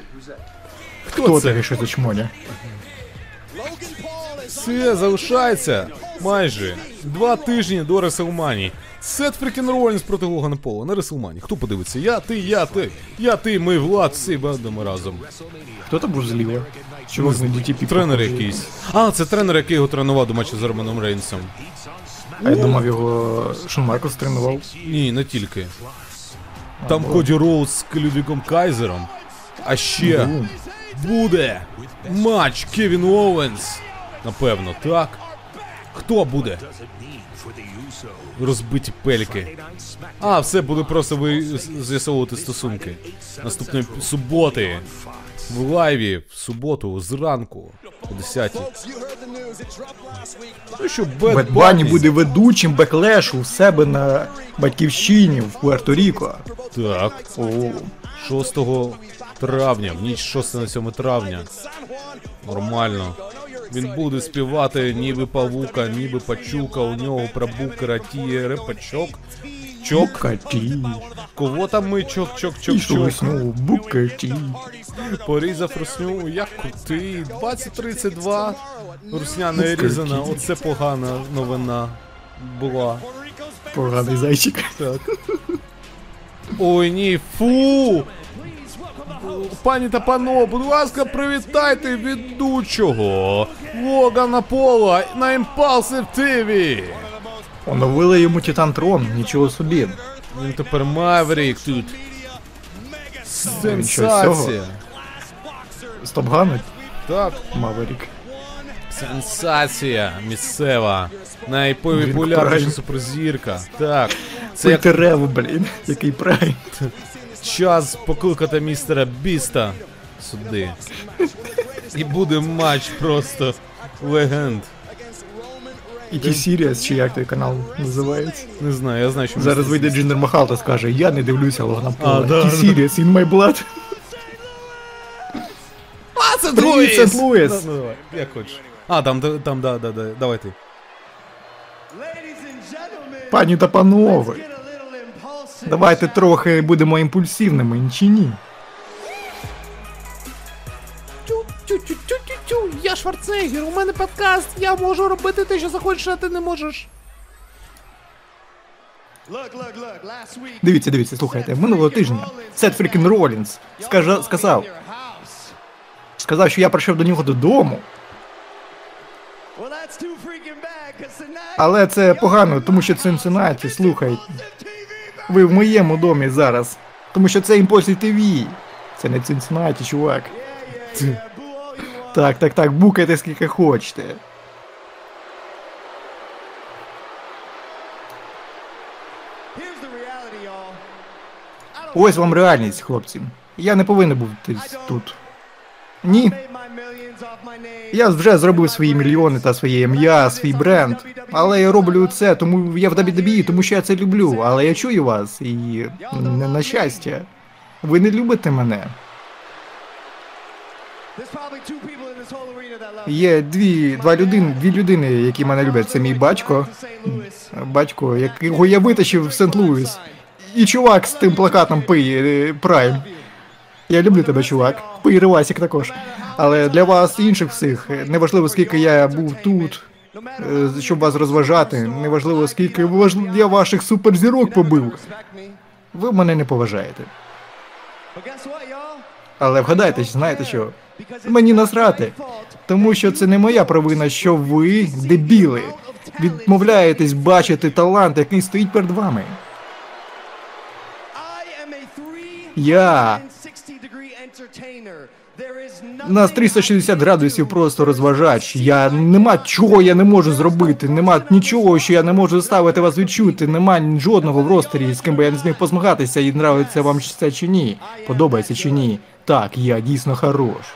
A: Хто,
B: Хто
A: це?
B: що за чмоня?
A: Це залишається майже два тижні до Реслманії. Сет Freakin' Ролінс проти Логана Пола на Реслманії. Хто подивиться? Я, ти, я, ти. Я, ти, ми, Влад, всі будемо разом.
B: Хто там був зліва? Чувак на DTP.
A: Тренер
B: похожий.
A: якийсь. А, це тренер, який його тренував до матчу з Романом Рейнсом.
B: А я думав, його Шон Майклз тренував.
A: Ні, не тільки. Там Коді Роуз з Людвіком Кайзером. А ще
B: Ну,
A: буде матч Кевін Оуенс. Напевно, так. Хто буде? Розбиті пельки. А, все буде просто ви з'ясовувати стосунки. Наступної суботи. В лайві в суботу зранку о 10 Ну що, Бед
B: Бед Банні буде ведучим беклешу у себе на батьківщині в Пуерто-Ріко.
A: Так. О, 6 травня, в ніч 6 на 7 травня. Нормально. Він буде співати ніби павука, ніби пачука, у нього пробукера тіє репачок. Чок, кого там ми чок, чок, чок, чок.
B: букаті.
A: Порізав русню, як крутий. 2032. Русня не різана, оце погана новина була.
B: Поганий зайчик.
A: Так. Ой, ні, фу! Пані та пано, будь ласка, привітайте ведучого Логана Пола на Impaulsive TV.
B: Оновили йому TitanTron, нічого собі.
A: Він тепер Маверік тут. Сенсація.
B: Стопгануть
A: Так,
B: Маверік.
A: сенсація місцева. Найпопулярніша суперзірка. Так. Це як
B: блін. Який прайм.
A: Час покликати містера Біста сюди. І буде матч просто легенд.
B: І ті Сіріас, чи як той канал називається.
A: Не знаю, я знаю, що
B: Зараз вийде Джиндер Махал та скаже, я не дивлюся Логана
A: А, да,
B: Ті. Сіріас, in my blood.
A: А, це Луїс!
B: Сент-Луїс!
A: Да, ну, як хочеш. А, там, там, да, да, да, давай ти.
B: Пані та панове, давайте трохи будемо імпульсивними, чи ні?
A: Тю-тю-тю-тю-тю, я Шварценеггер, у мене подкаст, я можу робити те, що захочеш, а ти не можеш.
B: Дивіться, дивіться, слухайте, минулого тижня Сет Фрікін Ролінс скажа, сказав, сказав, що я прийшов до нього додому, але це погано, тому що Цинциннаті, слухай, ви в моєму домі зараз, тому що це Імпульсі ТВ. Це не Цинциннаті, чувак. Так, так, так, букайте скільки хочете. Ось вам реальність, хлопці. Я не повинен бути тут. Ні, Я вже зробив свої мільйони та своє ім'я, свій бренд. Але я роблю це, тому я в WWE, тому що я це люблю. Але я чую вас і не на щастя. Ви не любите мене. Є дві, два людини, дві людини, які мене люблять. Це мій батько. Батько, якого я витащив в Сент-Луіс. і чувак з тим плакатом пий е, Прайм. Я люблю тебе, чувак. Ривасік також. Але для вас інших всіх, неважливо скільки я був тут, е, щоб вас розважати, неважливо скільки я ваших суперзірок побив. Ви мене не поважаєте. Але вгадайте, знаєте що? Мені насрати. Тому що це не моя провина, що ви, дебіли, відмовляєтесь бачити талант, який стоїть перед вами. Я нас
C: nothing
B: 360
C: I
B: градусів просто розважач. Я нема чого я не можу зробити, нема нічого, що я не можу заставити вас відчути. Нема жодного в ростері, з ким би я не зміг позмагатися, і нравиться вам це чи ні. Подобається чи ні. Так, я дійсно хорош.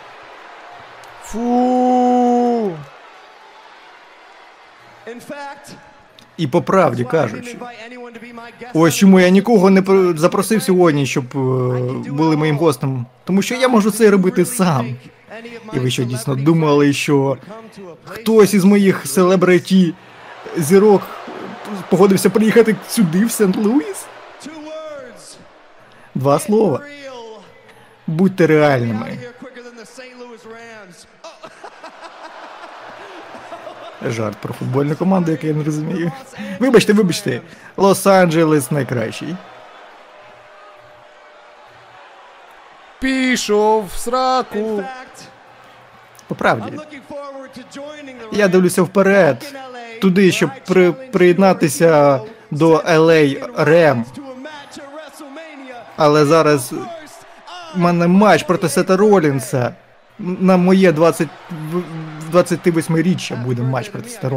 A: Фу.
C: In fact,
B: І по правді кажучи. Ось чому я нікого не про- запросив сьогодні, щоб е, були моїм гостем. Тому що я можу це робити сам. І ви що дійсно думали, що хтось із моїх селебриті зірок погодився приїхати сюди, в Сент-Луіс? Два слова. Будьте реальними. Жарт про футбольну команду, яку я не розумію. Вибачте, вибачте. Лос-Анджелес найкращий.
A: Пішов в сраку.
B: По правді. Я дивлюся вперед, туди, щоб при, приєднатися до LA
C: WrestleMania.
B: Але зараз У мене матч проти Сета Ролінса. На моє 20, в- 28-річчя буде матч проти Сета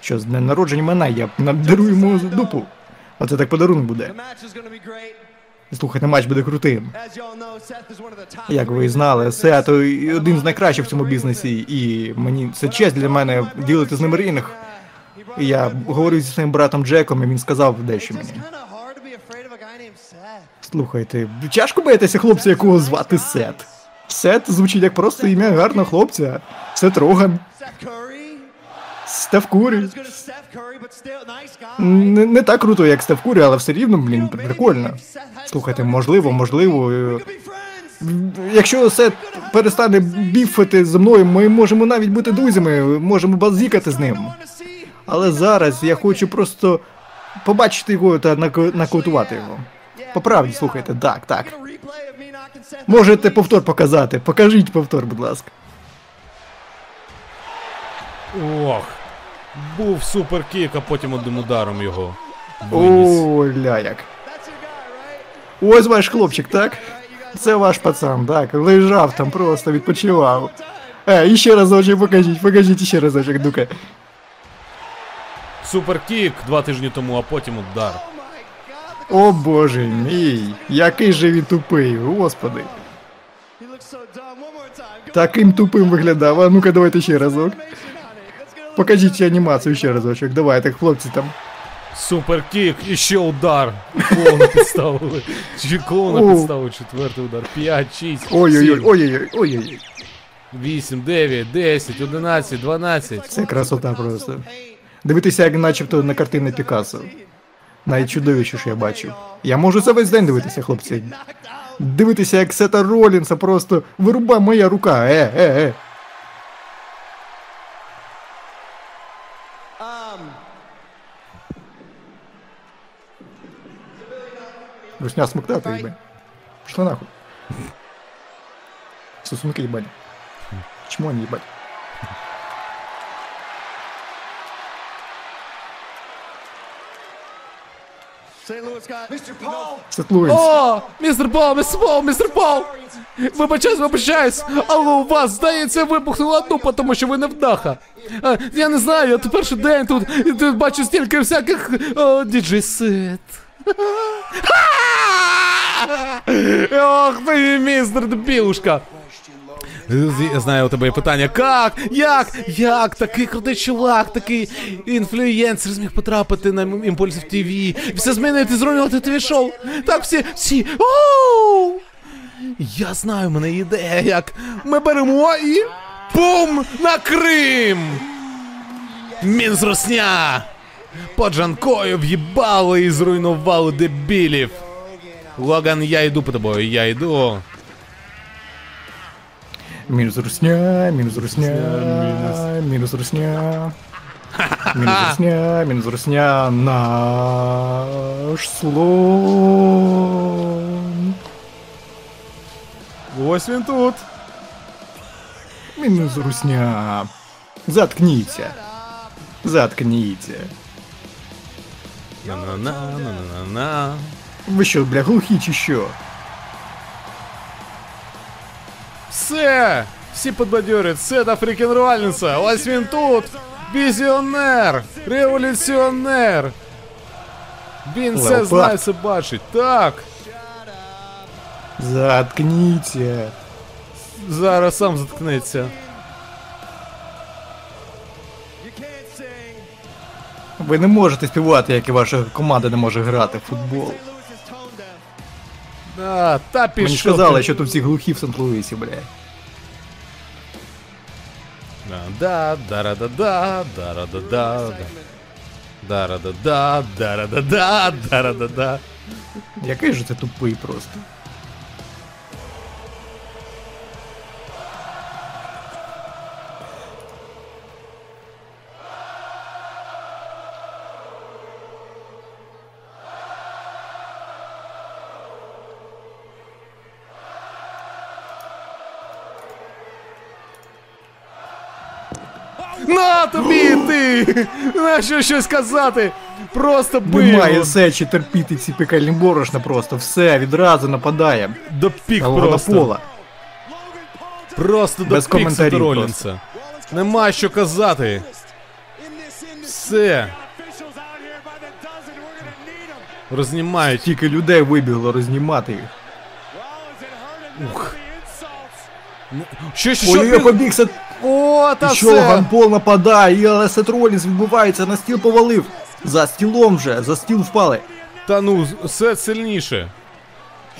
B: Що з днем народження мене, я надеру йому дупу. Оце так подарунок буде. Слухайте, матч буде крутим. Як ви знали, Сет один з найкращих в цьому бізнесі, і мені це честь для мене ділити з ним ринг. Я говорив зі своїм братом Джеком, і він сказав дещо мені. Слухайте, тяжко боятися хлопця, якого звати Сет. Сет звучить як просто ім'я гарного хлопця. Сет Роган, Стеф Курі. Не, не так круто, як Стеф Курі, але все рівно, блін, прикольно. Слухайте, можливо, можливо. е. Якщо Сет перестане біфити зі мною, ми можемо навіть бути друзями, можемо базікати з ним. Але зараз я хочу просто побачити його та нако- нокаутувати його. По правді, слухайте, так, так. Можете повтор показати. Покажіть повтор, будь ласка.
A: Ох. Був суперкік, а потім одним ударом його виніс.
B: О, ля як. Ось ваш хлопчик, так? Це ваш пацан, так. Лежав там, просто відпочивав. Е, ще разочок покажіть, покажіть ще разочок, дука.
A: Superkick два тижні тому, а потім удар.
B: О боже мій, який же він тупий, господи. Таким тупим виглядав. А ну-ка давайте ще разок. Покажіть анімацію ще разочок. Давайте, хлопці там.
A: Superkick і ще удар. Клоуна підставили. Чи клоуна підставили четвертий удар. 5, 6,
B: Ой-ой-ой,
A: 7,
B: ой-ой-ой, ой-ой.
A: 8, 9, 10, 11, 12.
B: Це красота просто. Дивитися, як начебто на картини Пікассо. Найчудовіше, що я бачив. Я можу це весь день дивитися, хлопці.
C: knocked out.
B: Дивитися, як Сета Ролінса просто вируба моя рука. Е, е, е.
C: Um,
B: Русня смоктати, їбать. Пішли нахуй. Сосунки їбать. Чмоні їбать. Сент-Луїс.
A: О, містер Пол, містер Пол, містер Пол! Вибачаюсь, вибачаюсь, але у вас, здається, вибухнула дупа, тому що ви невдаха. А, я не знаю, я тут перший день тут, і тут бачу стільки всяких о, діджей-сет. Ох ти, містер Дебілушка. Я знаю, у тебе є питання. Як? Як? Як такий крутий чувак, такий інфлюєнсер зміг потрапити на Імпульсів ТВ, все змінити, зруйнувати ТВ шоу. Так всі, всі. Оу! Я знаю, в мене ідея, як ми беремо і. Бум! На Крим! Мінзросня! По Джанкою в'їбали і зруйнували дебілів. Логан, я йду по тобою, я йду.
B: Мінус русня, мінус русня, мінус русня. Мінус русня, мінус русня, наш слон.
A: Ось він тут.
B: Мінус русня. Заткніться. Заткніться.
A: На-на-на-на-на-на.
B: Ви що, бля, глухі чи
A: Все! Всі подбадьорять, все та freakin' Ролінса. Ось він тут. Візіонер! Революціонер! Він все знає, все бачить. Так!
B: Заткніться.
A: Зараз сам заткнеться.
B: Ви не можете співати, як і ваша команда не може грати в футбол.
A: Да, та пішов.
B: Мені сказали, що тут всі глухі в Сент-Луісі, бля.
A: Да, да-ра-да-да, да-ра-да-да, да-ра-да-да, да-ра-да-да, да-ра-да-да.
B: Який же це тупий просто.
A: На тобі ти! На що щось казати? Просто бий
B: Немає сечі терпіти ці пекельні борошна просто. Все, відразу нападає.
A: До пік просто.
B: пола.
A: Просто до
B: Без
A: пік Ролінса. Нема що казати. Все. Рознімають.
B: Тільки людей вибігло рознімати їх.
D: Of the insults.
A: Що, що,
B: Ой,
A: що?
B: побіг Сет...
A: О, та
B: що. Ганпол нападає, і але Сет Ролінс відбувається, на стіл повалив. За стілом вже, за стіл впали.
A: Та ну, все сильніше.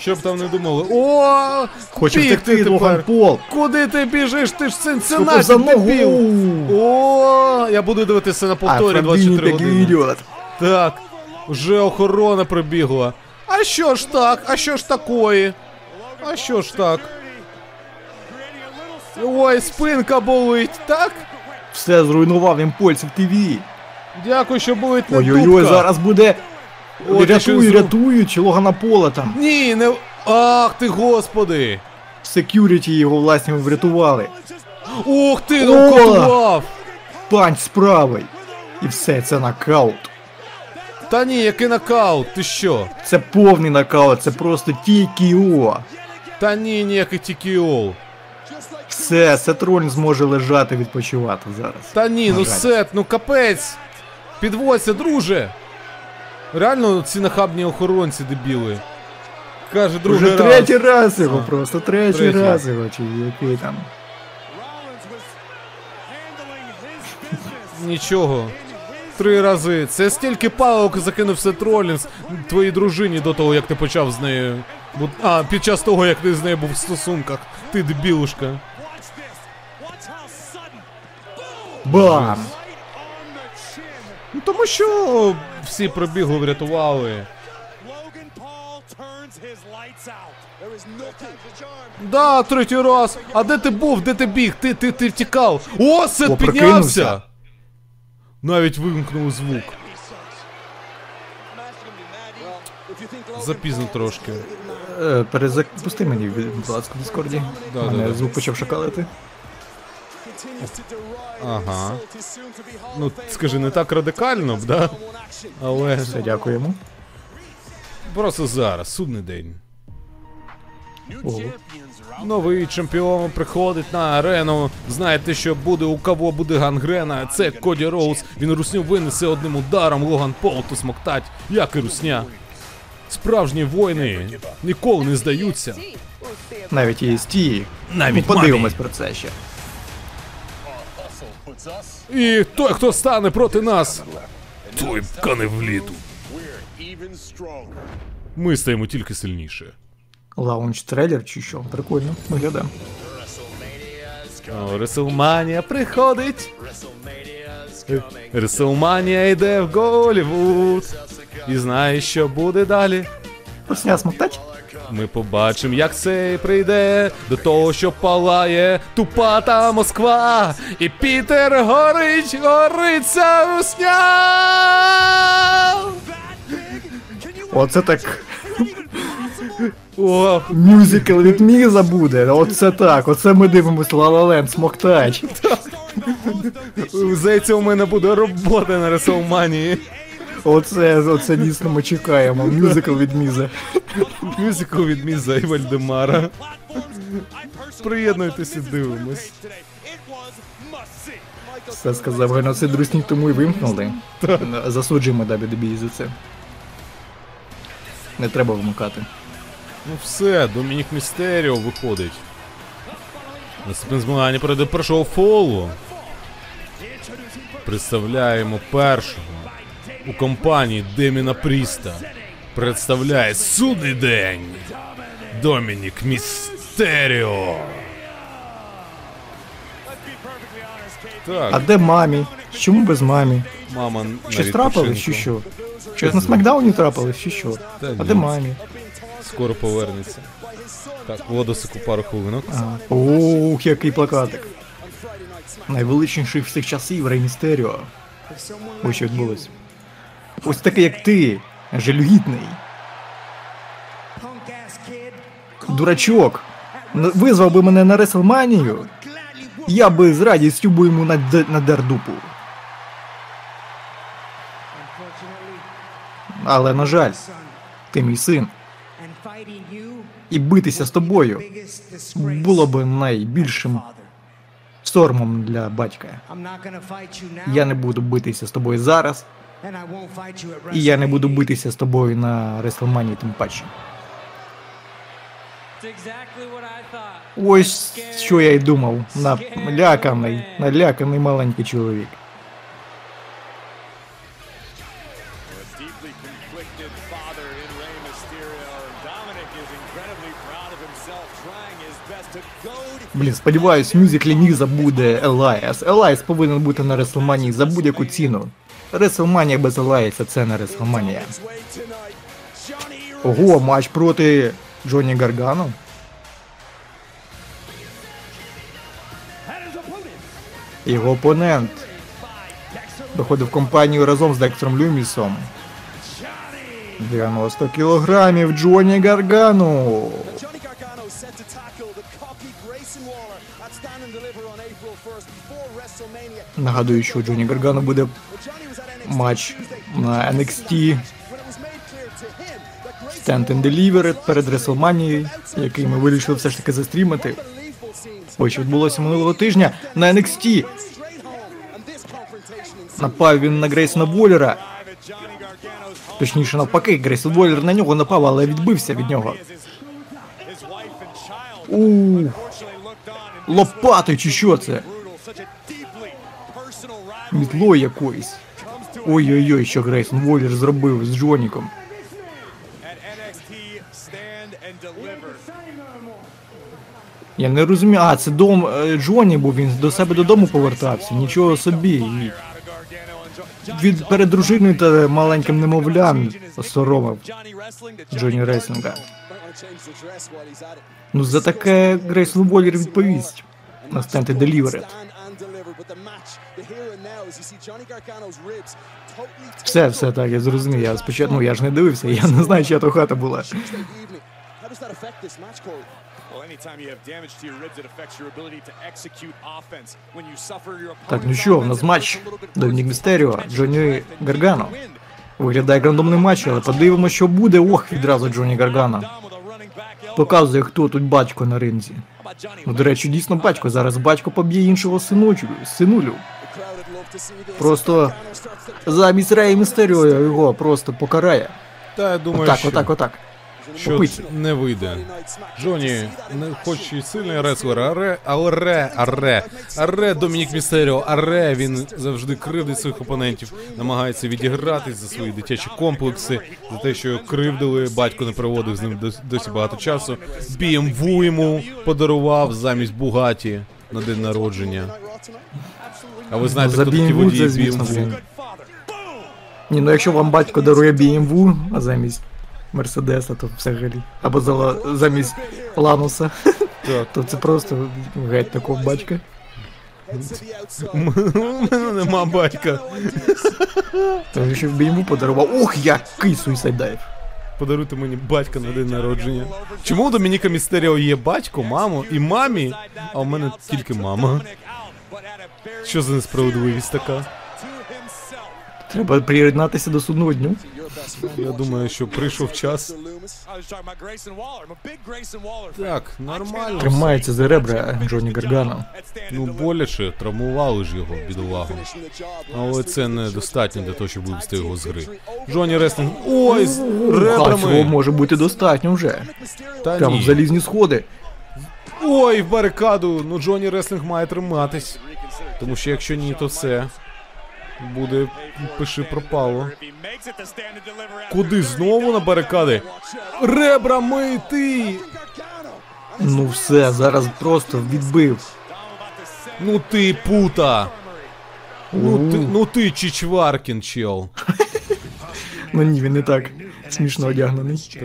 A: Щоб там не думали. О,
B: Хоче втекти
A: тепер.
B: Пол.
A: Куди ти біжиш? Ти ж Цинциннаті,
B: за ногу.
A: дебіл. О, я буду дивитися на повторі 24
B: такий
A: години.
B: ідіот.
A: Так, вже охорона прибігла. А що ж так? А що ж такої? А що ж так? Ой, спинка болить, так?
B: Все зруйнував імпульсів ТВ.
A: Дякую, що болить не
B: Ой-ой-ой, зараз буде.
A: О,
B: Рятують,
A: зру-
B: рятують, Логана Пола там.
A: Ні, не. Ах ти господи!
B: Секюріті його власні врятували.
A: Ух ти, нокаутував!
B: Панч з правий. І все, це нокаут.
A: Та ні, який нокаут, ти що?
B: Це повний нокаут, це просто TKO.
A: Та ні, ніякий TKO.
B: Все, Сет Ролінс зможе лежати, відпочивати зараз.
A: Та ні, ну сет, ну капець. Підводься, друже. Реально ці нахабні охоронці дебіли. Каже, другий
B: Уже
A: раз.
B: третій раз його, просто третій,
A: Третій.
B: раз його, чи який там.
A: Нічого. Три рази. Це стільки палок закинув Сет Ролінс твоїй дружині до того, як ти почав з нею. А, під час того, як ти з нею був в стосунках. Ти дебілушка.
B: Бам!
A: Ну тому що всі прибігли, врятували. Да, третій раз. А де ти був? Де ти біг? Ти, ти, ти втікав. О, Сет
B: О,
A: піднявся. Навіть вимкнув звук. Запізно трошки.
B: Е, Перезапусти мені, будь ласка, в Дискорді.
A: Да, да, да.
B: звук почав шакалити.
A: Ага. Ну, скажи, не так радикально б, да? Але
B: Все, дякуємо.
A: просто зараз, судний день.
B: Ого.
A: Новий чемпіон приходить на арену. Знаєте, що буде у кого буде гангрена. Це Коді Роуз. Він русню винесе одним ударом. Логан Пол то смоктать, як і русня. Справжні воїни ніколи не здаються.
B: Навіть і з тієї.
A: Навіть
B: ну, подивимось
A: мамі.
B: про це ще.
A: І той, хто стане проти нас, той кане в літу. Ми стаємо тільки сильніше.
B: Launch trailer чи що? Прикольно, виглядає.
A: О, Реслманія приходить. Реселманія йде в Голівуд. І знаєш, що буде далі?
B: Русня смоктач?
A: Ми побачимо, як це прийде до того, що палає тупата Москва. І Пітер горить, гориться русня.
B: Оце так
A: О,
B: мюзикл від Міза буде. Оце так, оце ми дивимося Ла Ла Ленд, смоктач.
A: здається, у мене буде робота на Реселманії.
B: Оце, оце дійсно ми чекаємо. Мюзикл від Міза.
A: Мюзикл від Міза і Вальдемара. Приєднуйтеся, дивимось.
B: Все сказав геноцид русні, тому і вимкнули. Засуджуємо WWE за це. Не треба вмикати.
A: Ну все, Домінік Містеріо виходить. Наступне змагання перейде першого фолу. Представляємо першого у компанії Деміна Пріста. Представляє судний день. Домінік Містеріо. Так.
B: А де мамі? Чому без мамі?
A: мама на
B: Щось трапилось чи
A: відпочинку.
B: що? Щось на Смакдауні трапилось чи що?
A: Та
B: А
A: ні.
B: де мамі?
A: Скоро повернеться. Так, Водосику пару хвилинок.
B: А, Ух, який плакатик. Найвеличніший всіх часів Рей Містеріо. Ось що відбулось. Ось такий, як ти, жалюгідний. Дурачок. Визвав би мене на Реселманію. Я би з радістю би йому наде- надер дупу. Але, на жаль, ти мій син. І битися з тобою було б найбільшим соромом для батька. Я не буду битися з тобою зараз, і я не буду битися з тобою на Реслмані тим паче. Ось що я й думав. Наляканий, наляканий маленький чоловік.
D: deeply conflicted father in Rey Mysterio, and Dominic is incredibly proud of himself, trying his best to goad
B: Блін, сподіваюсь, мюзиклі Міза буде Елайас. Елайс повинен бути на Реслманії за будь-яку ціну. Реслманія без Елайса це не Реслманія. Ого, матч проти Джонні Гаргану. Його опонент доходив в компанію разом з Декстером Люмісом. 90 кілограмів Джонні Гаргану.
C: Johnny Gargano set to tackle the cocky Grayson Waller at Stand and Deliver on April 1st before WrestleMania.
B: Нагадую, що Джонні Гаргану буде матч на NXT Stand and Deliver перед Реслманією, який ми вирішили все ж таки
C: scenes
B: Ось відбулося минулого тижня на NXT. Напав він на Грейсона
D: home.
B: Точніше, навпаки, Грейсон Воллер на нього напав, але відбився від нього. У лопати чи що це?
D: brutal, such
B: Ой-ой-ой, що Грейсон Воллер зробив з Джоніком. Я не розумію. А, це дом е, Джоні, бо він до себе додому повертався. Нічого собі. Від перед дружиною та маленьким немовлям соромив Джоні Реслінга. Ну за таке Грейсон Воллер відповість. На стенти Все, все так, я зрозумів. Я спочатку, ну я ж не дивився, я не знаю, чия то хата була.
C: How does that affect this match, Corey?
D: Well, anytime you have damage to your ribs, it affects your ability to execute offense. When you suffer your
B: Так, ну що, в нас матч. Домінік Містеріо, Джонні Гаргано. Виглядає рандомний матч, але подивимося, що буде. Ох, відразу Джоні Гаргана. Показує, хто тут батько на ринзі. Ну, до речі, дійсно батько. Зараз батько поб'є іншого синучу, синулю. Просто замість Рея Містеріо його просто покарає.
A: Та я думаю,
B: Отак,
A: що,
B: отак, отак.
A: Що не вийде. Джоні, не хоч і сильний реслер, аре, аре, аре, аре Домінік Містеріо, аре, він завжди кривдить своїх опонентів, намагається відігратись за свої дитячі комплекси, за те, що його кривдили, батько не проводив з ним досі багато часу. BMW йому подарував замість Бугаті на день народження. А ви знаєте,
B: За
A: хто такі водії BMW?
B: Ні, ну якщо вам батько дарує BMW, а замість Мерседеса, то взагалі. Або за, замість Лануса, то це просто геть такого батька.
A: У мене нема батька.
B: Тому що в BMW подарував. Ух, який суїсайд дайв.
A: Подаруйте мені батька на день народження. Чому у Домініка Містеріо є батько, мамо і мамі, а у мене тільки мама? Що за несправедливість така?
B: Треба приєднатися до судного дню.
A: Я думаю, що прийшов час. Так, нормально.
B: Тримається за ребра Джоні Гаргано.
A: Ну боляче, травмували ж його, бідолагу. Але це недостатньо для того, щоб вивести його з гри. Джоні Реслінг. Ой, з
B: А цього може бути достатньо вже.
A: Та
B: в
A: ні.
B: залізні сходи.
A: Ой, в барикаду! Ну Джоні Реслінг має триматись. Тому що якщо ні, то все. Буде пиши пропало. Куди знову на барикади? Ребрами ти!
B: Ну все, зараз просто відбив.
A: Ну ти пута! Ну ти, ну ти Чичваркін, чел.
B: Ну ні, він не так смішно одягнений.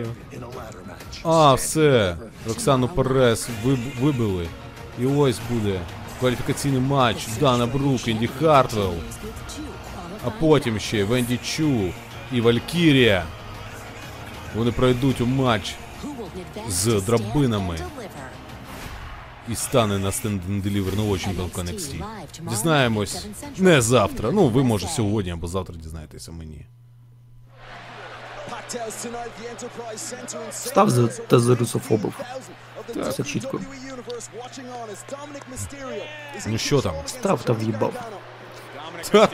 A: А, все. Роксану Перес виб, вибили. І ось буде кваліфікаційний матч Дана Брук, Інді Хартвелл. А потім ще Венді Чу і Валькірія. Вони пройдуть у матч з драбинами і стане на стенд Deliver нового чемпіонка NXT. Дізнаємось не завтра. Ну, ви може сьогодні або завтра дізнаєтеся мені.
B: Став за та за русофобів. Це чітко.
A: Ну що там?
B: Став та в'їбав.
A: Так.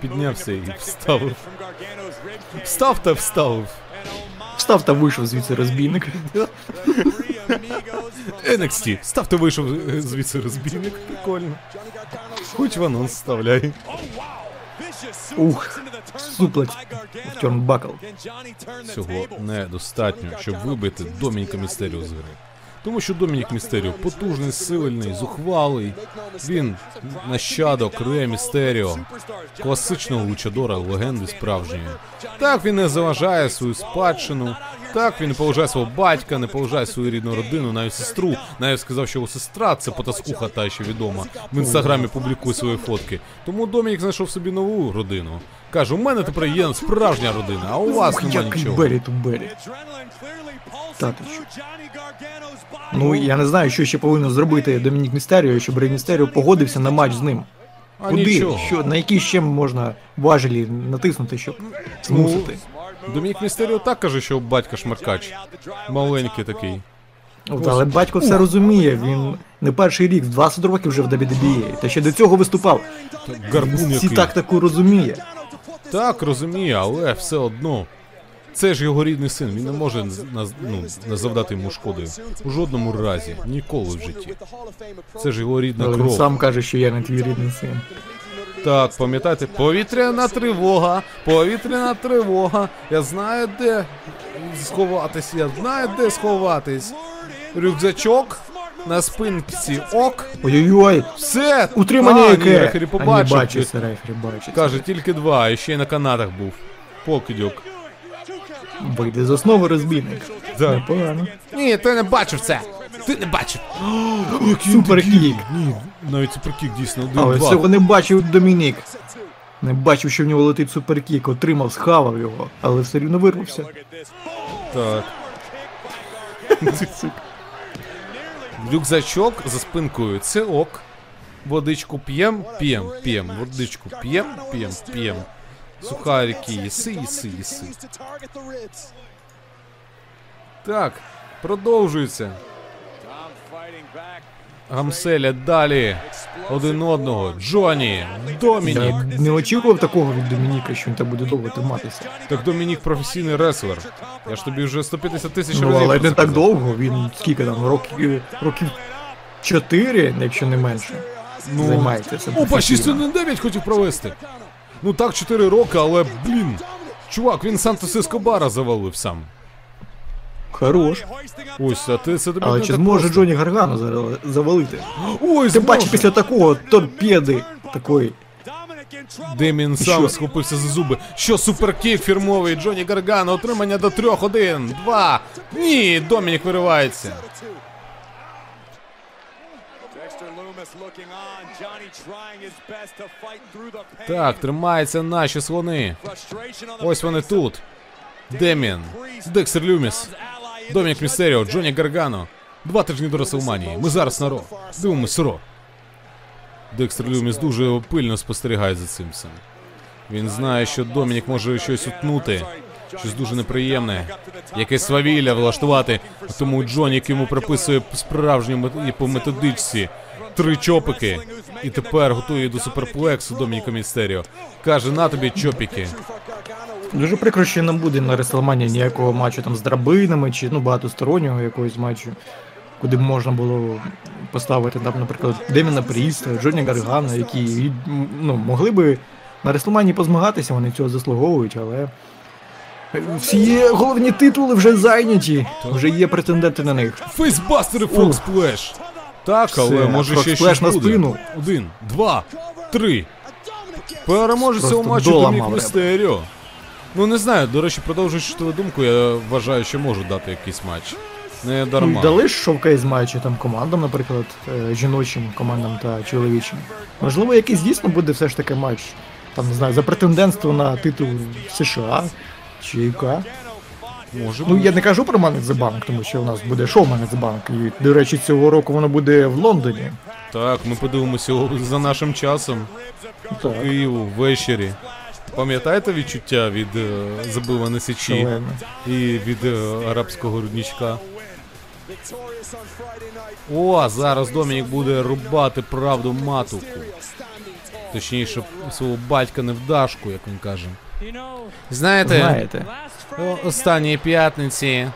A: Піднявся і вставив. Встав та вставив.
B: Встав та вийшов звідси розбійник.
A: NXT. Став та вийшов е, звідси розбійник. Прикольно. Хоч в анонс вставляй.
B: Ух, суплекс в тюрнбакл.
A: Цього недостатньо, щоб вибити Домініка Містеріо з гри. Тому що Домінік Містеріо потужний, сильний, зухвалий. Він нащадок Ре Містеріо, класичного лучадора, легенди справжньої. Так він не заважає свою спадщину. Так він не поважає свого батька, не поважає свою рідну родину, навіть сестру. Навіть сказав, що його сестра це потаскуха та ще відома. В інстаграмі публікує свої фотки. Тому Домінік знайшов собі нову родину. Каже, у мене тепер є справжня родина, а у вас нема нічого.
B: Бері ту Бері. Та ти що? Ну я не знаю, що ще повинен зробити Домінік Містеріо, щоб Рей Містеріо погодився на матч з ним.
A: А
B: Куди?
A: нічого.
B: Що, на які ще можна важелі натиснути, щоб змусити?
A: Домінік Містеріо так каже, що батька шмаркач. Маленький такий.
B: От, але батько все розуміє, він не перший рік, 20 років вже в WWE, та ще до цього виступав.
A: Гарбун
B: Всі
A: який.
B: так таку розуміє.
A: Так, розумію, але все одно. Це ж його рідний син, він не може наз- ну, не завдати йому шкоди. У жодному разі, ніколи в житті. Це ж його рідна
B: Але він
A: кров.
B: сам каже, що я не твій рідний син.
A: Так, пам'ятайте, повітряна тривога, повітряна тривога. Я знаю, де сховатись, я знаю, де сховатись. Рюкзачок на спинці ок.
B: Ой-ой-ой,
A: Все!
B: утримання
A: А,
B: яке?
A: Ні, рефері
B: А, не
A: побачив.
B: бачиться, рефері бачить.
A: Каже, тільки два, і ще й на канатах був. Покидьок.
B: Вийде з основи розбійник.
A: Так.
B: Непогано.
A: Ні, ти не бачив це. Ти не бачив.
B: Superkick.
A: Ні, навіть superkick дійсно
B: Але
A: один
B: цього не бачив Домінік. Не бачив, що в нього летить superkick, отримав, схавав його, але все рівно вирвався.
A: Так. Рюкзачок за спинкою. Це ок. Водичку п'єм, п'єм, п'єм. Водичку п'єм, п'єм, п'єм. Сухарики їси, їси, їси. Так, продовжується. Гамселя далі. Один одного. Джоні, Домінік.
B: Я не очікував такого від Домініка, що він так буде довго триматися.
A: Так Домінік професійний реслер. Я ж тобі вже 150 тисяч
B: Ну,
A: разів.
B: але не так довго, він скільки там, років, років 4, якщо не менше,
A: Ну,
B: займається цим.
A: Опа,
B: професійно.
A: 6-1-9 хотів провести. Ну так, 4 роки, але блін. Чувак, він Сантос Ескобара завалив сам.
B: Хорош.
A: Ось, а ти це тобі
B: Але
A: не
B: чи
A: так
B: зможе
A: просто.
B: Гаргано зараз завалити?
A: Ой,
B: Тим паче після такого торпеди такої.
A: Демін сам
B: Що?
A: схопився за зуби. Що суперкік фірмовий Джоні Гаргано, отримання до трьох, один, два. Ні, Домінік виривається. Так, тримаються наші слони. Ось вони тут. Демін, Декстер Люміс, Домінік Містеріо, Джоні Гаргано. Два тижні до Реслманії. Ми зараз на Raw. Дивимось Raw. Декстер Люміс дуже пильно спостерігає за цим всім. Він знає, що Домінік може щось утнути, щось дуже неприємне, якесь свавілля влаштувати. Тому Джонік йому приписує справжню мет- по методичці три чопики. І тепер готує до суперплексу Домініка Містеріо. Каже, на тобі чопіки.
B: Дуже прикро, що не буде на Реслмані ніякого матчу там з драбинами чи ну багатостороннього якогось матчу, куди б можна було поставити там, наприклад, Деміна Пріста, Джоні Гаргана, які ну, могли би на Реслмані позмагатися, вони цього заслуговують, але всі головні титули вже зайняті, вже є претенденти на них.
A: Фейсбастери Фоксплеш. Так, але
B: Все,
A: може ще щось
B: на
A: буде.
B: спину.
A: Один, два, три. Переможець
B: Просто
A: цього матчу
B: ребра.
A: Містеріо. Ну не знаю, до речі, продовжуючи твою думку, я вважаю, що можу дати якийсь матч. Не
B: Ну,
A: дарма.
B: і дали ж шовкейз матчі там командам, наприклад, е, жіночим командам та чоловічим. Можливо, якийсь дійсно буде все ж таки матч. Там не знаю, за претендентство на титул США чи яка.
A: Може
B: Ну я не кажу про Money the Bank, тому що у нас буде шоу Money the Bank. І, до речі, цього року воно буде в Лондоні.
A: Так, ми подивимося за нашим часом.
B: Так,
A: Києву ввечері. Пам'ятаєте відчуття від е, забива на січі
B: шалено.
A: і від е, арабського руднічка? О, зараз Домінік буде рубати правду матуку. Точніше, свого батька невдашку, як він каже. Знаєте,
B: Знаєте,
A: останньої п'ятниці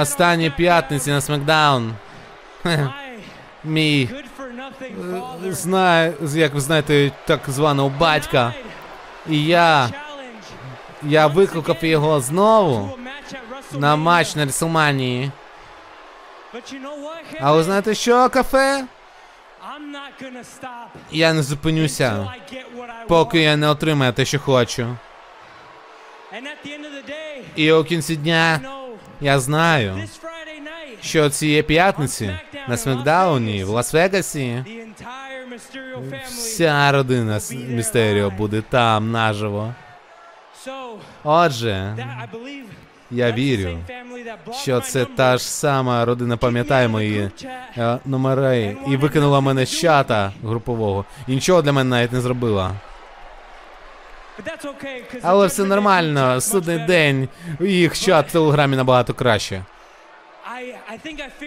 A: Останні п'ятниці на Смакдаун. Мій е, знає, як ви знаєте, так званого батька. І я, я викликав його знову на матч на
F: what,
A: А ви знаєте що, кафе? Я не зупинюся, поки я не отримаю те, що хочу. І у кінці дня я знаю, що цієї п'ятниці на Смакдауні в Лас-Вегасі вся родина Містеріо буде там наживо. Отже, я вірю, що це та ж сама родина пам'ятає мої е, номери і викинула мене з чата групового. І нічого для мене навіть не зробила. Але все нормально, судний день, їх чат в телеграмі набагато краще.
F: I, I think I figured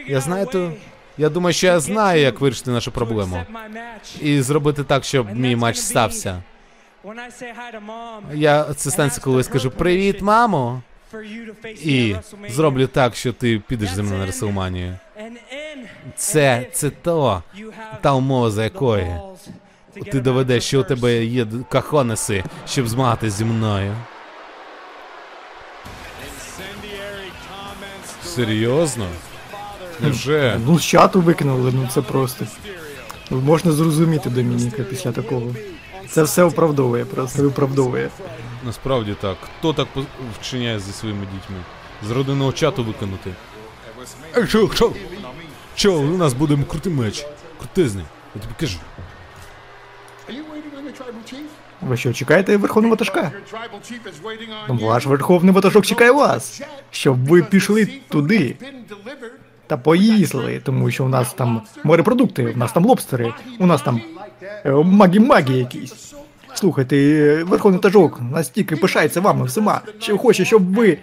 A: Я знаю, то я думаю, що я знаю, як вирішити нашу проблему. І зробити так, щоб мій матч стався. Я це станеться, коли я скажу привіт, мамо. І зроблю так, що ти підеш зі мною на Реселманію. Це, це то, та умова, за якої ти доведеш, що у тебе є кахонеси, щоб змагатися зі мною. Серйозно? Невже?
B: ну з чату викинули, ну це просто. Ну, Можна зрозуміти Домініка після такого. Це все оправдовує, просто виправдовує.
A: Насправді так. Хто так по- вчиняє зі своїми дітьми? З родинного чату викинути. Ей, що, що? Що, у нас буде крутий меч. Крутизний. Я тобі кажу.
B: Ви що, чекаєте верховного ватажка? Ну. Ваш верховний ватажок чекає вас, щоб ви пішли туди та поїсли, тому що у нас там морепродукти, у нас там лобстери, у нас там е, магі-магі якісь. Слухайте, верховний ватажок настільки пишається вами всіма, що хоче, щоб ви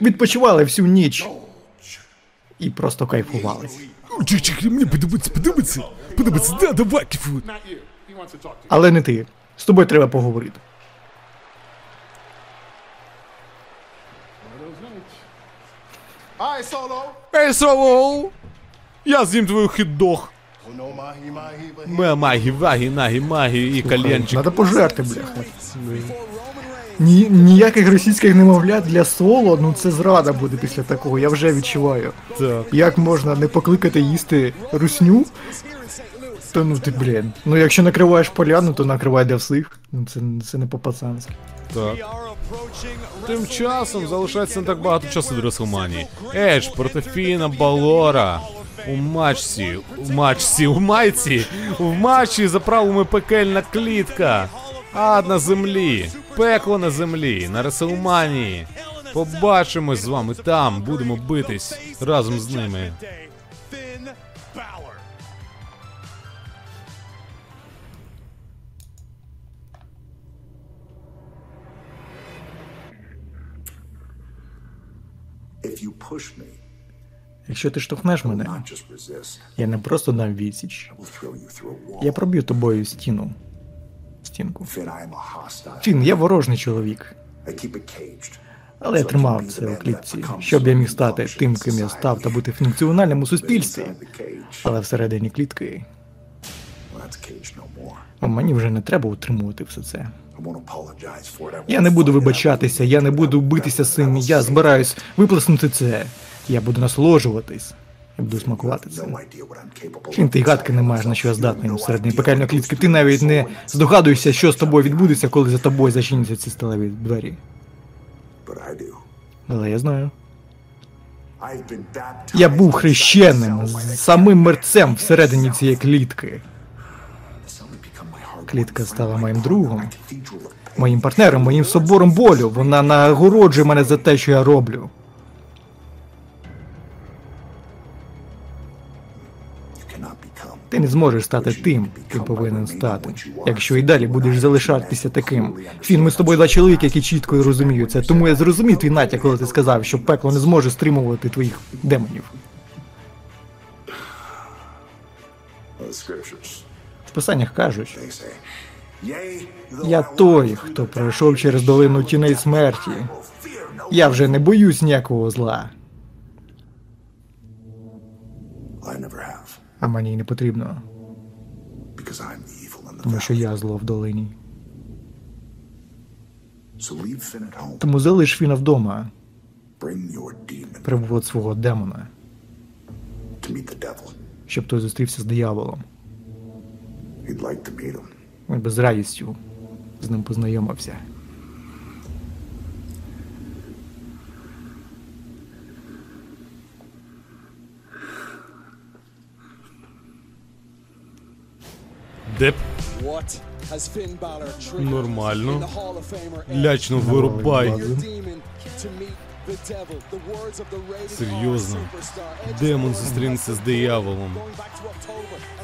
B: відпочивали всю ніч і просто кайфували.
A: Чик, мені подобається, подобається. Подобається, да, давай,
G: you.
B: Але не ти. З тобою треба поговорити.
G: Right, Solo.
A: Ей, Солоу! Я з'їм твою хіт-дог. Ме- Магі, вагі, нагі, магі і кальянчик.
B: Надо пожерти, бляха. Ні, ніяких російських немовлят для соло, ну це зрада буде після такого, я вже відчуваю.
A: Так.
B: Як можна не покликати їсти русню? То ну ти, блін. Ну якщо накриваєш поляну, то накривай для всіх. Ну це, це не по-пацанськи.
A: Так. Тим часом залишається не так багато часу до Реслманії. Едж проти Фіна Балора. У матчі, у матчі, у майці, в матчі за правилами пекельна клітка. Ад на землі, пекло на землі, на Реселманії. Побачимось з вами там, будемо битись разом з ними.
B: Якщо ти штовхнеш мене, я не просто дам відсіч. Я проб'ю тобою стіну. Стінку. Фін, я ворожний чоловік. Але я тримав це у клітці, щоб я міг стати тим, ким я став, та бути функціональним у суспільстві. Але всередині клітки мені вже не треба утримувати все це. Я не буду вибачатися, я не буду битися з цим. Я збираюсь виплеснути це. Я буду насолоджуватись. Я буду смакувати це. Фін, ти гадки не маєш, на що я здатний всередині пекельної клітки. Ти навіть не здогадуєшся, що з тобою відбудеться, коли за тобою зачиняться ці сталеві двері. Але я знаю. Я був хрещеним, самим мерцем всередині цієї клітки. Клітка стала моїм другом, моїм партнером, моїм собором болю. Вона нагороджує мене за те, що я роблю. Ти не зможеш стати тим, ким повинен стати. Якщо і далі будеш залишатися таким. Фін, ми з тобою два чоловіки, які чітко розуміють це. Тому я зрозумів твій натяк, коли ти сказав, що пекло не зможе стримувати твоїх демонів. Писаннях кажуть, я той, хто пройшов через долину тіней смерті. Я вже не боюсь ніякого зла, а мені не потрібно, тому що я зло в долині. Тому залиш Фіна вдома, привод свого демона, щоб той зустрівся з дияволом.
H: He'd like to meet him.
B: Він би з радістю з ним познайомився.
A: Деп Нормально. лячно вирубай. Серйозно. Демон зустрінеться з дияволом.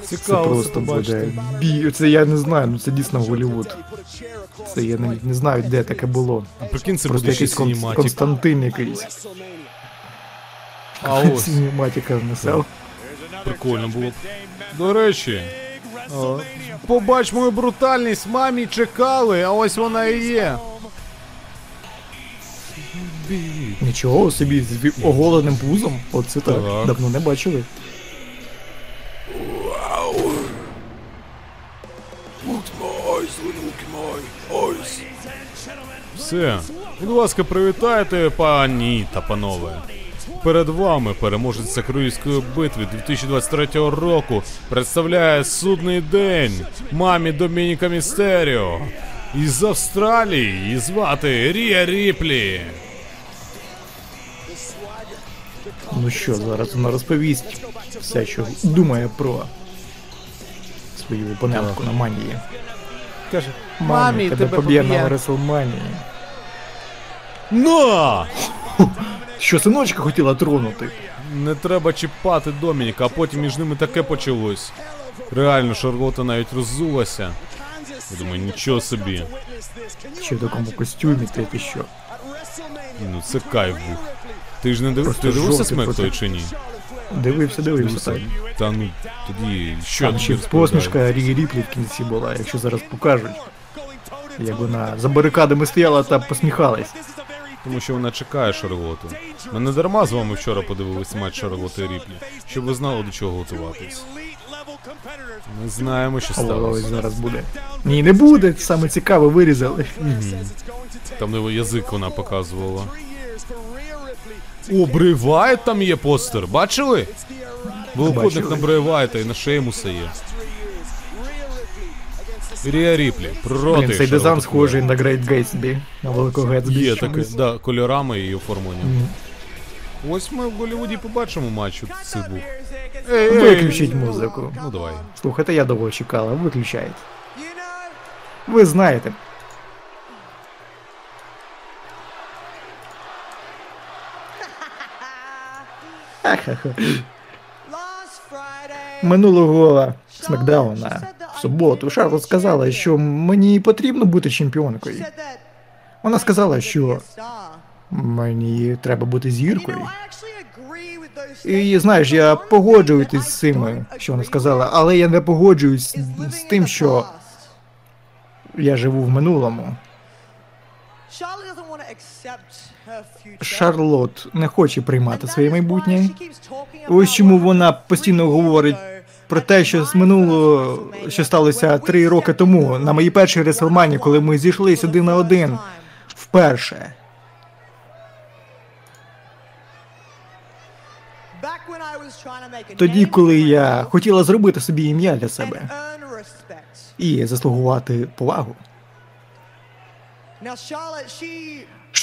C: it's
B: Це просто
A: це
B: буде бій. Це я не знаю, ну це дійсно Голлівуд.
C: across
B: Це я
C: his
B: не, знаю, де таке було.
A: Прикинь, це
B: Просто
A: буде
B: якийсь кон- Константин якийсь.
A: А ось,
B: Синематика внесел.
A: прикольно було. До речі, побач мою брутальність, мамі чекали, а ось вона і є. Бій.
B: Нічого собі з оголеним пузом. Оце так.
A: Так.
B: Давно не бачили.
A: Все. Будь ласка, привітайте, пані та панове. Перед вами переможець Сакруївської битви 2023 року представляє судний день мамі Домініка Містеріо. Із Австралії її звати Рія Ріплі.
B: Ну що, зараз вона розповість все, що думає про свою опонентку на манії.
A: Каже,
B: Мамі, тебе поб'є на Реслманії.
A: На!
B: Що синочка хотіла тронути?
A: Не треба чіпати Домініка, а потім між ними таке почалось. Реально, Шарлота навіть роззулася. Я думаю, нічого собі.
B: Чи в такому костюмі, ти що?
A: Ну це кайф був. Ти ж не див... Ти дивився смерть той чи ні?
B: Дивився, дивився так.
A: Та ну тоді що
B: Там ще посмішка Рі Ріплі в кінці була, якщо зараз покажуть. Як вона за барикадами стояла та посміхалась.
A: Тому що вона чекає Шарлоту. Ми не дарма з вами вчора подивилися матч Шарлоти і Ріплі, щоб ви знали до чого готуватись. Ми знаємо, що сталося.
B: зараз буде. Ні, не буде. Саме цікаве вирізали.
A: Там його язик вона показувала. О, Брей Вайт там є постер. Бачили? Великодник на Брей Вайта і на Шеймуса є. Рія Ріплі проти.
B: Блін, цей дизайн схожий на Great Gatsby, на великого Гетсбі.
A: Є таке, да, кольорами і оформленням. Ось ми в Голлівуді побачимо матч. Ей, ей,
B: Виключіть музику.
A: Ну давай.
B: Слухайте, я довго чекала, виключайте. Ви знаєте. Минулого смакдауна в суботу Шарлот сказала, що мені потрібно бути чемпіонкою. Вона сказала, що мені треба бути зіркою. І знаєш, я погоджуюсь з цим, що вона сказала, але я не погоджуюсь з тим, що я живу в минулому. Шарлот не хоче приймати своє майбутнє. Ось чому вона постійно говорить про те, що з минулого, що сталося три роки тому, на моїй першій Реслмані, коли ми
C: the
B: один на один. Вперше. Тоді, коли я хотіла зробити собі ім'я для себе і заслугувати повагу.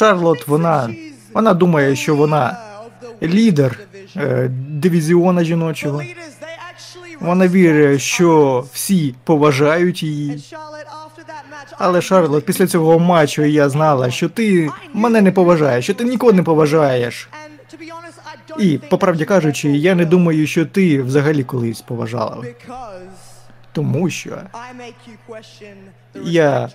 B: Шарлот, вона, вона думає, що вона лідер е, дивізіона жіночого. Вона вірить, що всі поважають її. Але Шарлот, після цього матчу я знала, що ти мене не поважаєш, що ти нікого не поважаєш. І, по правді кажучи, я не думаю, що ти взагалі колись поважала. Тому що Я-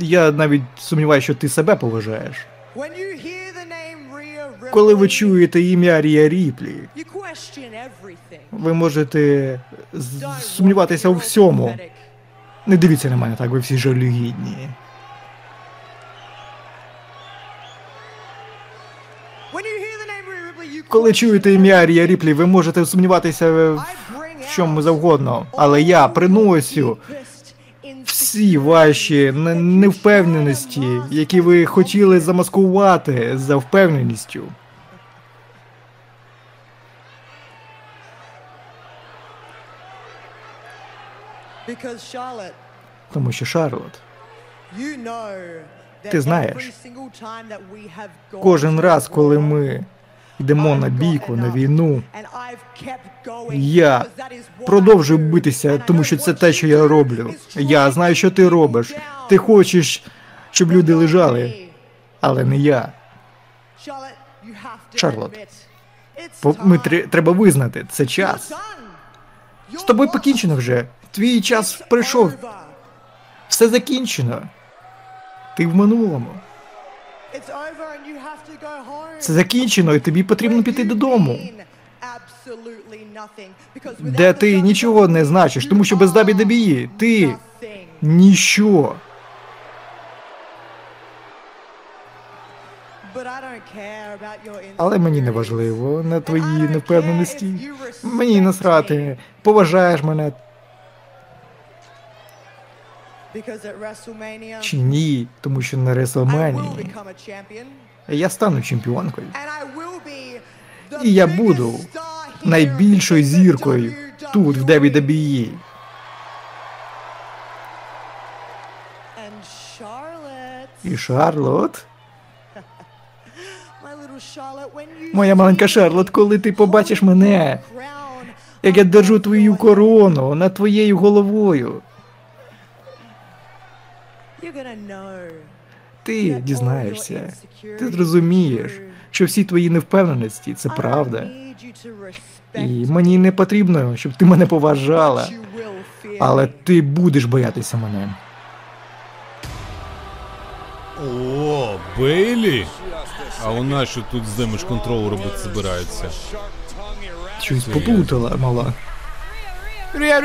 B: я навіть сумніваюся, що ти себе поважаєш. Коли ви чуєте ім'я Рія Ріплі, ви можете сумніватися у всьому. Не дивіться на мене так, ви всі жалюгідні. Коли чуєте ім'я Рія Ріплі, ви можете сумніватися в чому завгодно, але я приносю всі ваші невпевненості, які ви хотіли замаскувати за впевненістю. Тому що Шарлот,
C: Ти знаєш,
B: кожен раз, коли ми йдемо на бійку, на війну,
C: я продовжую битися, тому що це те, що я роблю.
B: Я знаю, що ти робиш. Ти хочеш, щоб люди лежали, але не я.
C: Шарлот,
B: Ми тре- треба визнати, це час. З тобою покінчено вже. Твій час прийшов. Все закінчено. Ти в минулому. Це закінчено, і тобі потрібно піти додому. Де ти нічого не значиш, тому що без WWE ти ніщо. Але мені не важливо на твої невпевненості. Мені насрати, поважаєш мене чи ні, тому що на WrestleMania. Я стану чемпіонкою.
C: І я буду найбільшою зіркою тут, в WWE.
B: І Шарлот, моя маленька Шарлот, коли ти побачиш мене, як я держу твою корону над твоєю головою, ти дізнаєшся, ти зрозумієш, що всі твої невпевненості це правда. І мені не потрібно, щоб ти мене поважала, але ти будеш боятися мене.
A: О, Бейлі? А вона що тут з Damage Control робити збирається?
B: Щось поплутала, мала.
A: Ря,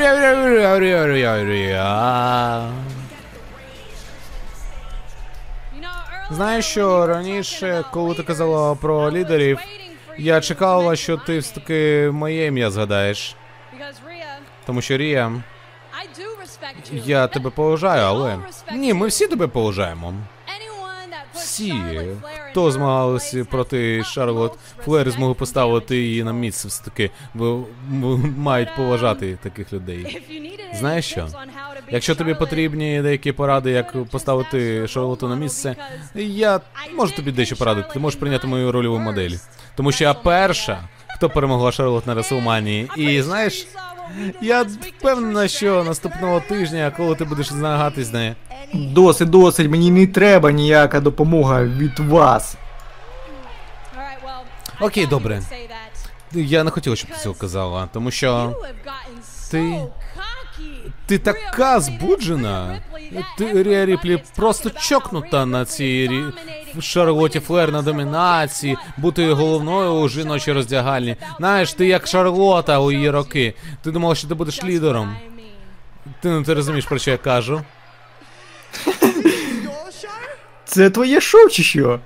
A: Знаєш що, раніше, коли ти казала про лідерів, Я чекала, що ти все-таки моє ім'я згадаєш. Тому що Рія, я тебе поважаю, але. Ні, ми всі тебе поважаємо. Всі, хто змагалися проти Шарлот Флер, змогли поставити її на місце все-таки. Мають поважати таких людей.
I: Знаєш що? Якщо тобі потрібні
A: деякі поради, як поставити Шарлоту на місце, я можу тобі дещо порадити. Ти можеш прийняти мою рольову модель. Тому що я перша, хто перемогла Шарлот на Реслманії. І знаєш, я впевнена, що наступного тижня, коли ти будеш змагатись з нею,
B: Досить, досить, мені не треба ніяка допомога від вас.
A: Окей, добре. я не хотів, щоб ти цього казала, тому що ти. Ти така збуджена. Ти Рія Ріплі просто чокнута на цій рі... Шарлоті Флер на домінації, бути головною у жіночій роздягальні. Знаєш, ти як Шарлота у її роки. Ти думала, що ти будеш лідером. Ти ну ти розумієш, про що я кажу?
B: Це твоє шоу чи що?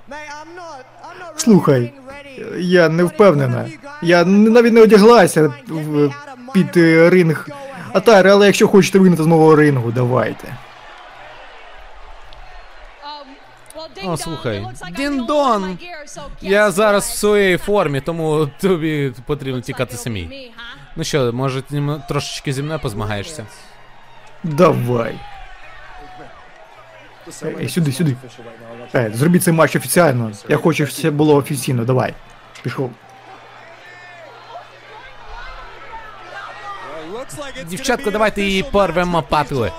B: Слухай, я не впевнена. Я навіть не одяглася під е, ринг Атари, але якщо хочете вигнати з мого рингу, давайте.
A: О, слухай, Дін-дон! Я зараз в своїй формі, тому тобі потрібно тікати самій. Ну що, може, ти трошечки зі мною позмагаєшся?
B: Давай. Ей, сюди, сюди. Е, зробіть цей матч офіціально. Я хочу, щоб все було офіційно, давай. Пішов.
A: Дівчатка, давайте її порвемо патли.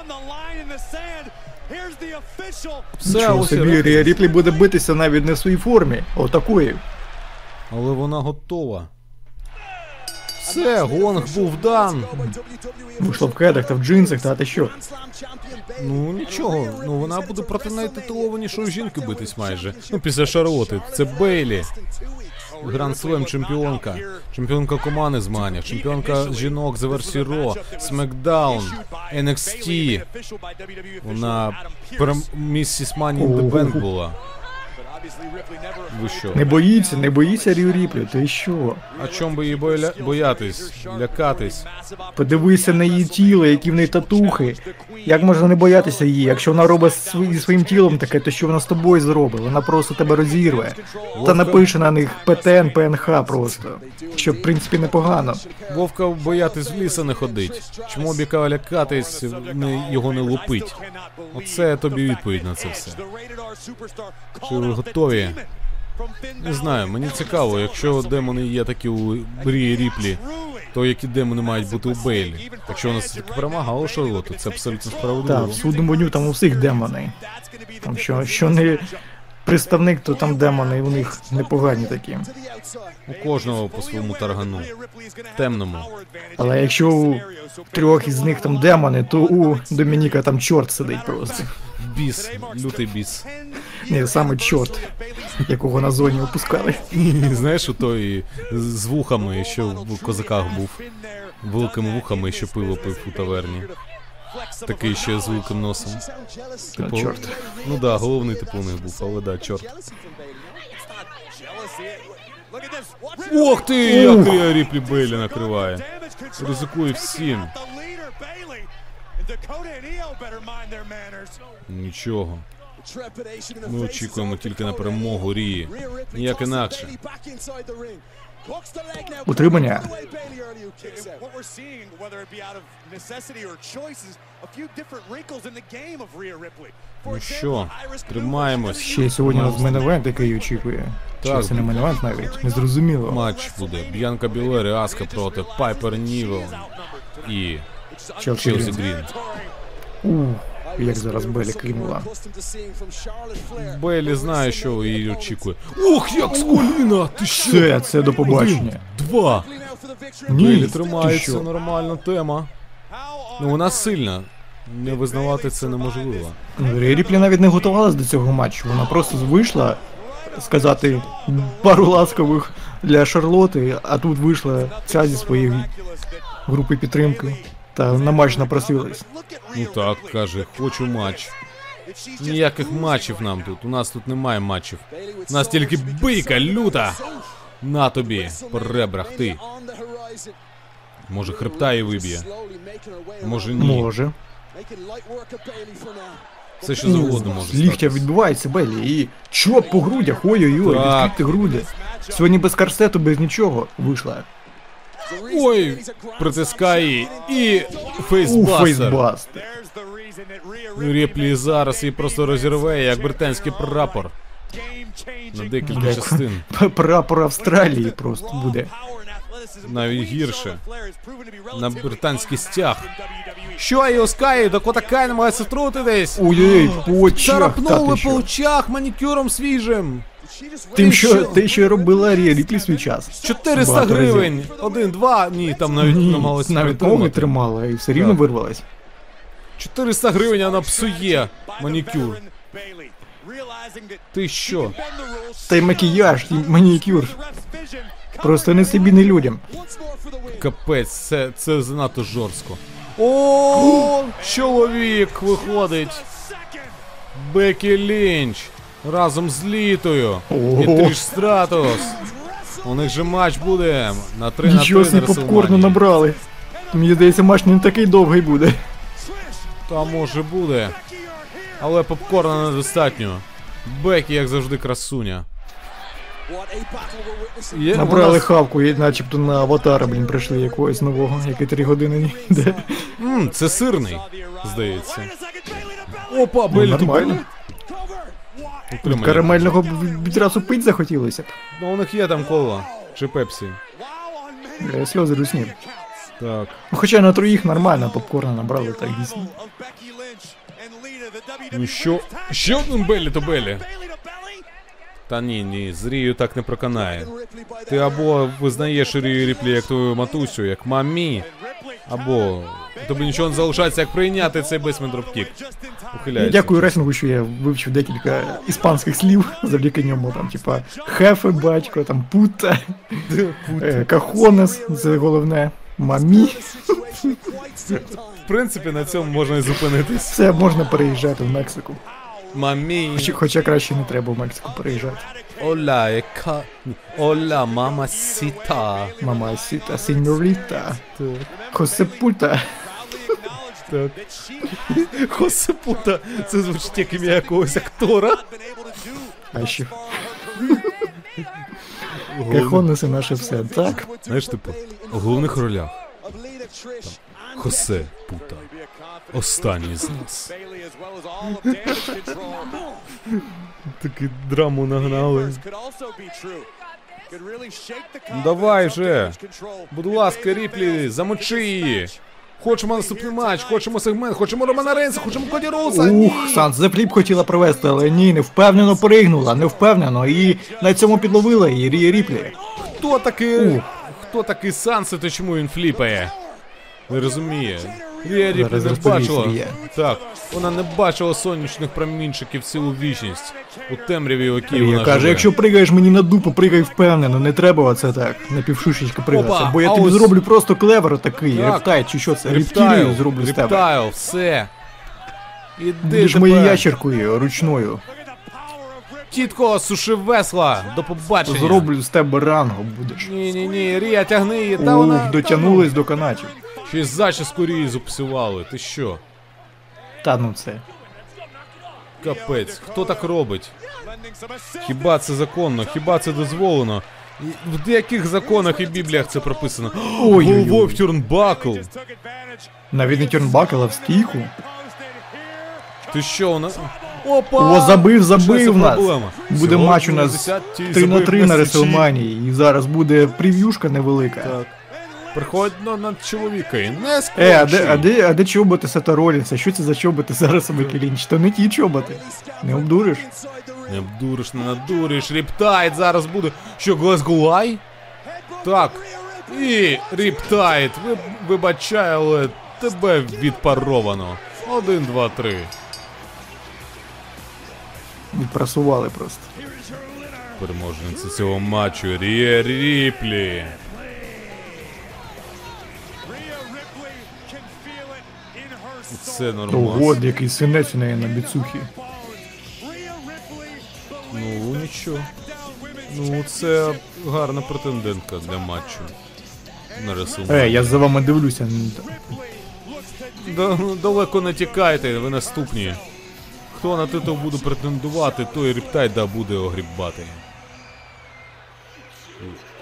A: Все,
B: Нічого
A: ось
B: собі,
A: і
B: Рія Ріплі буде битися навіть не в своїй формі. Отакої.
A: Але вона готова. Все, гонг був дан.
B: Вийшла в кедах та в джинсах, та ти що?
A: Ну нічого, ну вона буде проти найтитулованішої жінки битись майже. Ну після Шарлоти. Це Бейлі. Гранд Слем чемпіонка. Чемпіонка команди змагання, чемпіонка жінок з версії Ро, Смакдаун, NXT. Вона прям місіс Мані in була. Ви що?
B: Не боїться, не боїться Рію Ріплі, ти що?
A: А чом би її боя... боятись, лякатись?
B: Подивися на її тіло, які в неї татухи. Як можна не боятися її? Якщо вона робить зі своїм тілом таке, то що вона з тобою зробить? Вона просто тебе розірве. Та напише на них ПТН, ПНХ просто. Що в принципі непогано.
A: Вовка боятись в ліса не ходить. Чому біка лякатись, не, його не лупить? Оце тобі відповідь на це все. Чи ви готові? Не знаю, мені цікаво, якщо демони є такі у Брі Ріплі, то які демони мають бути у Бейлі? Якщо вона нас таки перемагала Шарлоту, це абсолютно
B: справедливо.
A: справедливо.
B: в судному дню там у всіх демони. Там що, що не представник, то там демони, і у них непогані такі.
A: У кожного по своєму таргану. Темному.
B: Але якщо у трьох із них там демони, то у Домініка там чорт сидить просто.
A: Біс, лютий біс.
B: Ні, саме чорт, якого на зоні опускали.
A: Знаєш, у той з вухами, що в козаках був. Великими вухами, що пиво пив у таверні. Такий ще з великим носом.
B: А, чорт.
A: Ну да, головний типу у них був, але да, чорт. Ох ти, як Ріплі Бейлі накриває. Ризикує всім. Нічого. Ми очікуємо тільки на перемогу Рії. Ніяк інакше.
B: Утримання.
D: What we're seeing, whether it be out of necessity or choice, is a few different wrinkles in the game of Rhea Ripley. For
A: Ну що, тримаємось.
B: Ще сьогодні у нас main event, який очікує. Чи
A: Так.
B: це не main event навіть? Незрозуміло.
A: Матч буде. Б'янка Белер, Аска проти Пайпер Нівен і
B: Челсі. Грін. Ух, як зараз Белі кинула.
A: Бейлі знає, що її очікує. Ох, як з коліна! Ти що?
B: Все, це до побачення.
A: Два!
B: Ні,
A: Бейлі
B: ти
A: тримається,
B: що?
A: нормальна тема. Ну вона сильна. Не визнавати це неможливо.
B: Ріплі навіть не готувалась до цього матчу. Вона просто вийшла сказати пару ласкових для Шарлоти, а тут вийшла ця зі своєї групи підтримки. Та на матч напросилась.
A: Ну так, каже, хочу матч. Ніяких матчів нам тут. У нас тут немає матчів. У нас тільки бийка люта. На тобі, по ребрах, ти. Може хребта і виб'є. Може ні.
B: Може.
A: Все що завгодно може
B: З ліктя
A: статись.
B: відбувається Белі і чоп по грудях, ой-ой-ой, відкрити груди. Сьогодні без корсету, без нічого вийшла.
A: Ой, притискає її. і фейсбастер.
D: Rhea
A: Ріплі зараз її просто розірве, як британський прапор на декілька частин.
B: Прапор Австралії просто буде.
A: Навіть гірше. На британський стяг. Що Іо Скай, Дакота Кай намагається втрутитись.
B: Ой-ой, по очах, та
A: Царапнули по очах манікюром свіжим.
B: Тим, що, те, що робила Рія свій час.
A: 400
B: Багато разів.
A: гривень. Один, два, ні, там навіть
B: Ні,
A: намагалися
B: навіть ноги тримала і все рівно
A: Так.
B: вирвалась.
A: 400 гривень вона псує манікюр. Ти що?
B: Та й макіяж, і манікюр. Просто не собі, не людям.
A: Капець, це, це занадто жорстко. О, чоловік виходить. Бекі Лінч разом з Літою і. Тріш Стратос. У них же матч буде на 3 на 3
B: Нічого
A: на
B: собі попкорну набрали. Мені здається, матч не такий довгий буде.
A: Та може буде. Але попкорна недостатньо. Бекі, як завжди, красуня. Є,
B: Набрали
A: вона-
B: хавку і начебто на аватара, блін, прийшли якогось нового, який три години не йде.
A: М, це сирний, здається. Опа,
B: Ну,
A: Белі
B: нормально.
A: Утримання.
B: Карамельного б відразу пить захотілося. б.
A: Ну у них є там кола. Чи пепсі.
B: Бля, Сльози русні.
A: Так.
B: Ну, Хоча на троїх нормально попкорна набрали так дійсно.
A: Ну що? Ще один Белі то
D: belly.
A: Та ні, ні, з Рією так не проканає. Ти або визнаєш Рію Ріплі як твою матусю, як мамі, або тобі нічого не залишається, як прийняти цей
D: basement dropkick.
A: Ухиляється.
B: Дякую реслінгу, що я вивчив декілька іспанських слів завдяки ньому. Там, типа, jefe, батько, там puta, е, cojones, це головне, mami.
A: В принципі, на цьому можна і зупинитись.
B: Все можна переїжджати в Мексику.
A: Mami.
B: Хоча краще не треба в Мексику переїжджати.
A: Яка. Оля, мама сіта.
B: Мама сіта, сеньоріта, хосепута.
A: Так. Хосепута. Це звучить як ім'я якогось актора.
B: А що? ще. Кахонеси наше все, так?
A: Знаєш, типу, у головних ролях. Там. Хосе Пута. Останній з нас. Таки драму нагнали. Ну давай же. Будь ласка, Ріплі, замочи її. Хочемо наступний матч, хочемо сегмент, хочемо Романа Рейнса, хочемо Коді Роудса.
B: Ух, за flip хотіла провести, але ні, не впевнено пригнула, не впевнено, і на цьому підловила її Рія Ріплі.
A: Хто такий? Хто такий Sunset, та чому він flip ає? Не розуміє. Ріплі
B: Зараз
A: не
B: розповість
A: бачила.
B: Рія.
A: Так, вона не бачила сонячних промінчиків цілу вічність у темряві, якій
B: Рія
A: вона
B: каже,
A: живе.
B: якщо пригаєш мені на дупу, пригай впевнено, не треба оце так, на півшушечки пригатися,
A: Опа,
B: бо я
A: а
B: тобі
A: ось-
B: зроблю просто clover такий,
A: Так.
B: Riptide чи що це, рептилію зроблю з тебе.
A: reptile, все. Іди
B: Будеш
A: тепер.
B: моєю ящеркою ручною,
A: Тітко, суши весла, до побачення.
B: зроблю з тебе ранго будеш.
A: Ні, ні, ні, Рія, тягни її, та вона...
B: Ух, дотягнулись до канатів.
A: Ще й зачіску зупсували, ти що?
B: Та ну це.
A: Капець, хто так робить? Хіба це законно? Хіба це дозволено? В деяких законах і бібліях це прописано.
B: Ой-ой-ой.
A: Тюрнбакл.
B: Навіть не тюрнбакел, а в стійку.
A: Ти що, вона... Опа!
B: О, забив, забив нас.
A: проблема?
B: Буде матч у нас
A: 10-й
B: 3 на
A: забив
B: 3 на. Реселманії. І зараз буде прев'юшка невелика.
A: Так. Приходь на, на чоловіка і не
B: Е, а де, а де, а де чоботи Сета Що це за чоботи зараз у Бекі То не ті чоботи. Не обдуриш?
A: Не обдуриш, не надуриш. Riptide зараз буде. Що, Глазгулай? Так. І Riptide. Ви, вибачай, але тебе відпаровано. Один, два, три.
B: Відпрасували просто.
A: Переможниця цього матчу Рія Ріплі.
D: Soul.
A: Це
B: Ого,
A: нормально.
B: який синець у неї на біцухі.
A: Ну, нічого. Ну, це гарна претендентка для матчу. На WrestleMania.
B: Е, я за вами дивлюся.
A: Да, далеко не тікайте, ви наступні. Хто на титул буде претендувати, той рептайда буде огрібати.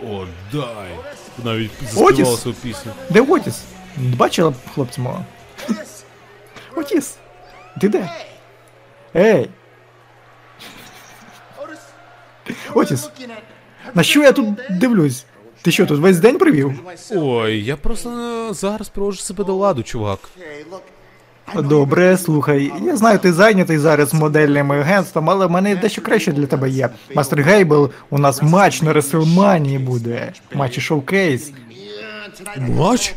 A: О, дай! Навіть заспівала свою пісню.
B: Де Отіс? Бачила хлопці мого? Отіс! Ти де? Ей! Отіс! На що я тут дивлюсь? Ти що, тут весь день провів?
A: Ой, я просто е, зараз привожу себе до ладу, чувак.
B: Добре, слухай, я знаю, ти зайнятий зараз модельним агентством, але в мене дещо краще для тебе є. Мастер Гейбл, у нас матч на Реслманії буде. Матч і шоукейс.
A: Матч?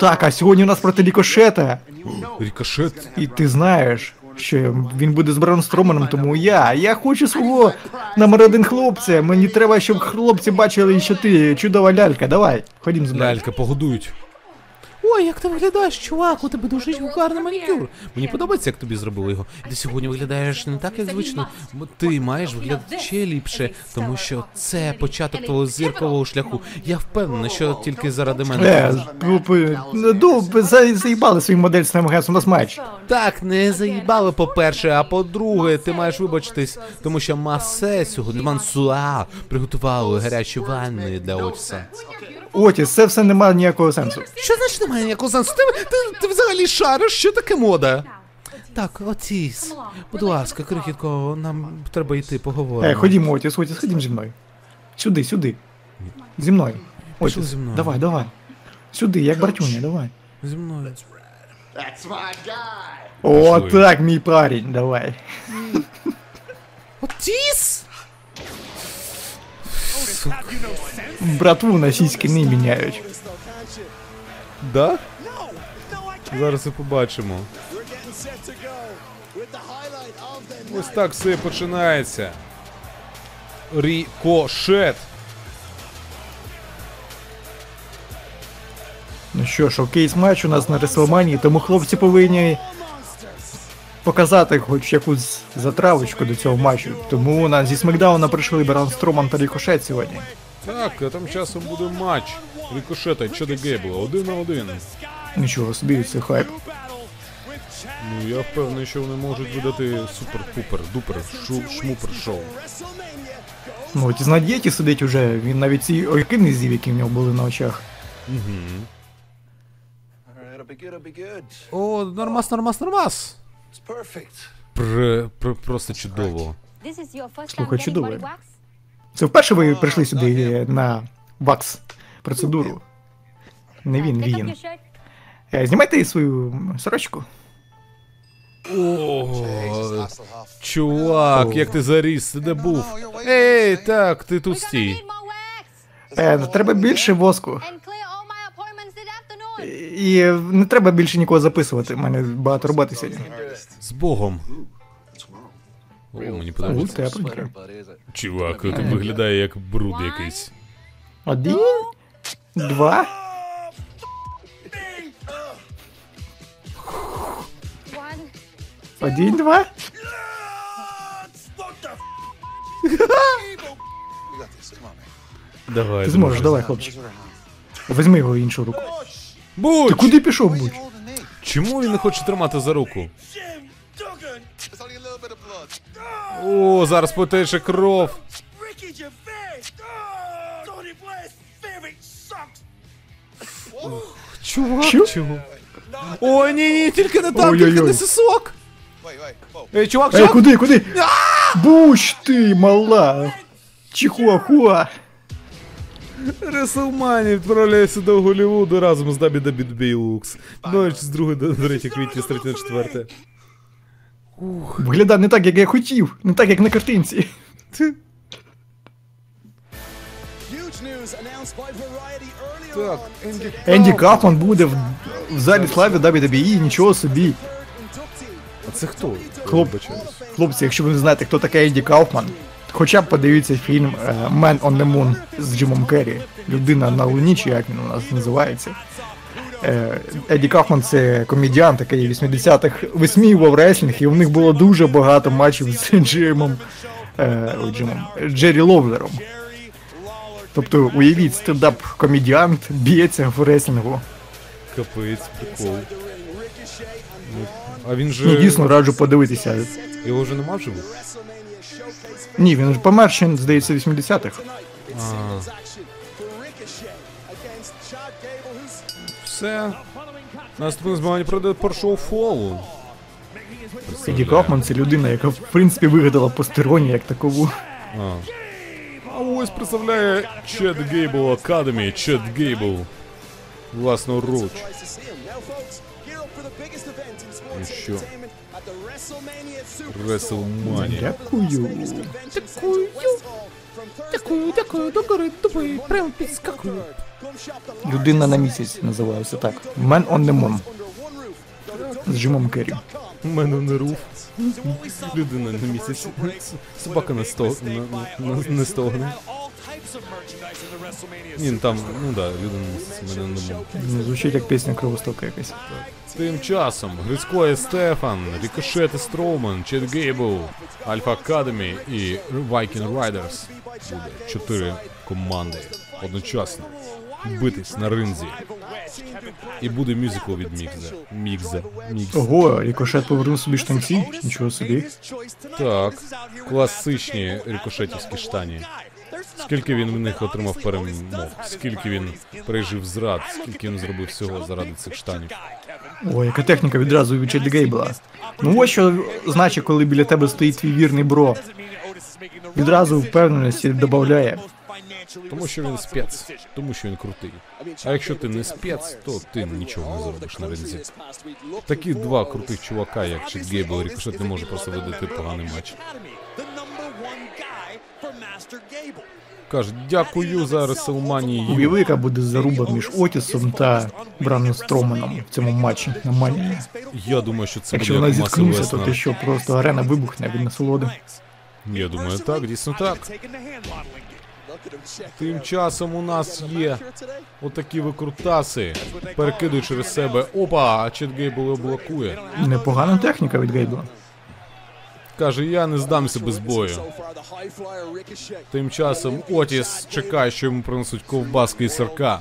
B: Так, а сьогодні у нас проти Рікошета.
A: Рікошет.
B: І ти знаєш, що він буде з Браун Строманом, тому я. Я хочу свого номер один хлопця. Мені треба, щоб хлопці бачили, що ти чудова лялька. Давай, ходім з мною.
A: Лялька, погодують.
I: Ой, як ти виглядаєш, чувак, у тебе дуже гарний манікюр.
A: Мені подобається, як тобі зробили його.
I: Ти сьогодні виглядаєш не так, як звично. Ти маєш виглядати ще ліпше, тому що це початок твого зіркового шляху. Я впевнений, що тільки заради мене.
B: Е, за- заїбали своїм модельським агентством, у нас матч.
I: Так, не заїбали, по-перше, а по-друге, ти маєш вибачитись, тому що масе сьогодні Мансуа приготували гарячі ванни для Отіса.
B: Отіс, це все немає ніякого сенсу.
I: Що значить немає ніякого сенсу? Ти, ти, ти взагалі шариш, що таке мода? Так, Отіс, будь ласка, крихітко, нам треба йти поговоримо.
B: Е, ходімо, Отіс, Отіс, ходім зі мною. Сюди, сюди. Зі мною. Отіс,
I: зі мною.
B: давай, давай. Сюди, як Бартюня, давай.
I: Зі мною.
B: О,
A: Пішли.
B: так, мій парень, давай.
I: Отіс?
B: Братву на сіськи не міняють.
A: Да? Зараз і побачимо. Ось так все починається. Рікошет.
B: Ну що, шоукейс матч у нас на Реслманії, тому хлопці повинні показати хоч якусь затравочку до цього матчу. Тому у нас зі Смакдауна прийшли Барон Строман та Рікошет сьогодні.
A: Так, а там часом буде матч. Рікошета і Гейбла. Один на один.
B: Нічого собі, це хайп.
A: Ну я впевнений, що вони можуть видати супер-пупер, дупер, шу, шмупер шоу.
B: Ну, от на дієті сидить уже, він навіть ці ойки не з'їв, які в нього були на очах.
C: Good.
A: О, нормас, нормас, нормас. Пр, пр, просто чудово.
B: Слухай, чудово. Це вперше ви прийшли сюди на вакс процедуру. Не він, він. Е, Знімайте свою сорочку.
A: О, чувак, як ти заріс, ти де був? Ей, так, ти тут стій.
B: Е, треба більше воску. І не треба більше нікого записувати. У мене багато роботи сьогодні.
A: З Богом. О, мені подобається.
B: тепленько.
A: Чувак, ти виглядає як бруд якийсь.
B: Один, два. Один, два.
A: Давай.
B: Ти зможеш, давай, хлопчик. Візьми його іншу руку. Ти
A: Будь!
B: куди пішов, будь?
A: Чому він не хоче тримати за руку? О, зараз потече кров. Чувак, чого? О, ні, ні, тільки не там, тільки не сосок. Ей, чувак,
B: Ей,
A: чувак.
B: куди, куди? Буч ти, мала! Чихуахуа!
A: Реселмані відправляється до Голлівуду разом з WWE Lux. Ніч з 2 до 3 квітня, з 3 на 4.
B: Виглядає не так, як я хотів, не так, як на картинці.
A: Так. Енді
B: Енді Кафман буде в, в залі слави WWE, нічого собі.
A: А це хто?
B: Хлоп, хлопці, якщо ви не знаєте, хто такий Енді Кауфман, хоча б подивіться фільм е, Man on the Moon з Джимом Керрі. Людина на Луні, чи як він у нас називається. Е, Еді Кафман це комедіант, який в 80-х висміював реслінг, і у них було дуже багато матчів з Джимом е, Джимом, Джері Ловлером. Тобто, уявіть, стендап-комедіант б'ється в реслінгу.
A: Капець, прикол. Ну, а він же.
B: Ну, дійсно раджу подивитися.
A: Його вже нема вживу?
B: Ні, він ж помер ще, здається, в 80-х.
A: А, все. Наступне змагання пройде по шоу фолу.
B: Еді Кафман це людина, яка в принципі вигадала постеронію як такову.
A: А. а ось представляє Чед Гейбл Академі, Чед Гейбл. Власноруч. І що? Реселманія.
B: Дякую.
I: Дякую, дякую, догори тобі, прямо підскакую.
B: Людина на місяць називається так. Man on the Moon. З Джимом Керрі.
A: У мене не руф. Людина на місяці. Собака не сто... на- на- не стогне. Ні, ну там, ну да, людина на місяці, мене не мов.
B: Ну, Звучить як пісня кровостока якась.
A: Тим часом Грицько і Стефан, Рікошет і Строуман, Чет Гейбл, Альфа Академі і Viking Riders. Буде чотири команди одночасно битись на ринзі. І буде мюзикл від Мікзе. Мікзе. Мікзе.
B: Ого, рікошет повернув собі штанці. Нічого собі.
A: Так, класичні рікошетівські штані. Скільки він в них отримав перемог, скільки він пережив зрад, скільки він зробив всього заради цих штанів.
B: О, яка техніка відразу від Чеді Гейбла. Ну ось що значить, коли біля тебе стоїть твій вірний бро. Відразу впевненості додає.
A: Тому що він спец, тому що він крутий. А якщо ти не спец, то ти нічого не зробиш на ринзі. Такі два крутих чувака, як Чет Гейбл Рікошет, не може просто видати поганий матч. Каже, дякую за Реселманію.
B: Уяви, яка буде заруба між Отісом та Браном Строманом в цьому матчі на манії.
A: Я думаю, що це
B: Якщо
A: буде
B: вона зіткнуться, то ти що, просто арена вибухне від насолоди.
A: Я думаю, так, дійсно так. Тим часом у нас є отакі викрутаси. Перекидують через себе. Опа, а Чет Гейбл блокує.
B: Непогана техніка від Гейбла.
A: Каже, я не здамся без бою. Тим часом Отіс чекає, що йому принесуть ковбаски і сирка.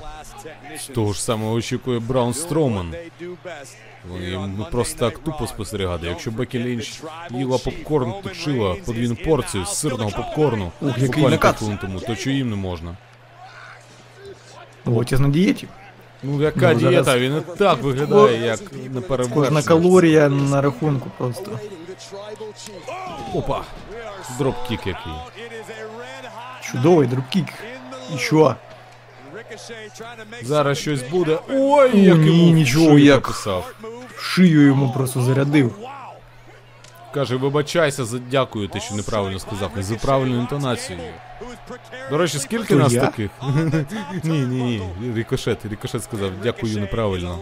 A: Того ж самого очікує Браун Строуман. Вони просто так тупо спостерігати. Якщо Бекі Лінч їла попкорн, точила подвійну порцію з сирного попкорну,
B: Ух, який накат.
A: тому, то чого їм не можна.
B: Отіс на дієті.
A: Ну яка
B: Ну,
A: дієта?
B: зараз-
A: Він і так виглядає, як
B: Кожна калорія на рахунку просто.
A: Опа! Dropkick який.
B: Чудовий dropkick. І що?
A: Зараз щось буде. Ой, як йому
B: нічого, як.
A: написав.
B: Шию йому просто зарядив.
A: Каже, вибачайся, за дякую, ти що неправильно сказав, не за правильною інтонацією. До речі, скільки
B: Хто,
A: нас
B: я?
A: таких? ні, ні, ні. Рікошет, рікошет сказав, дякую неправильно.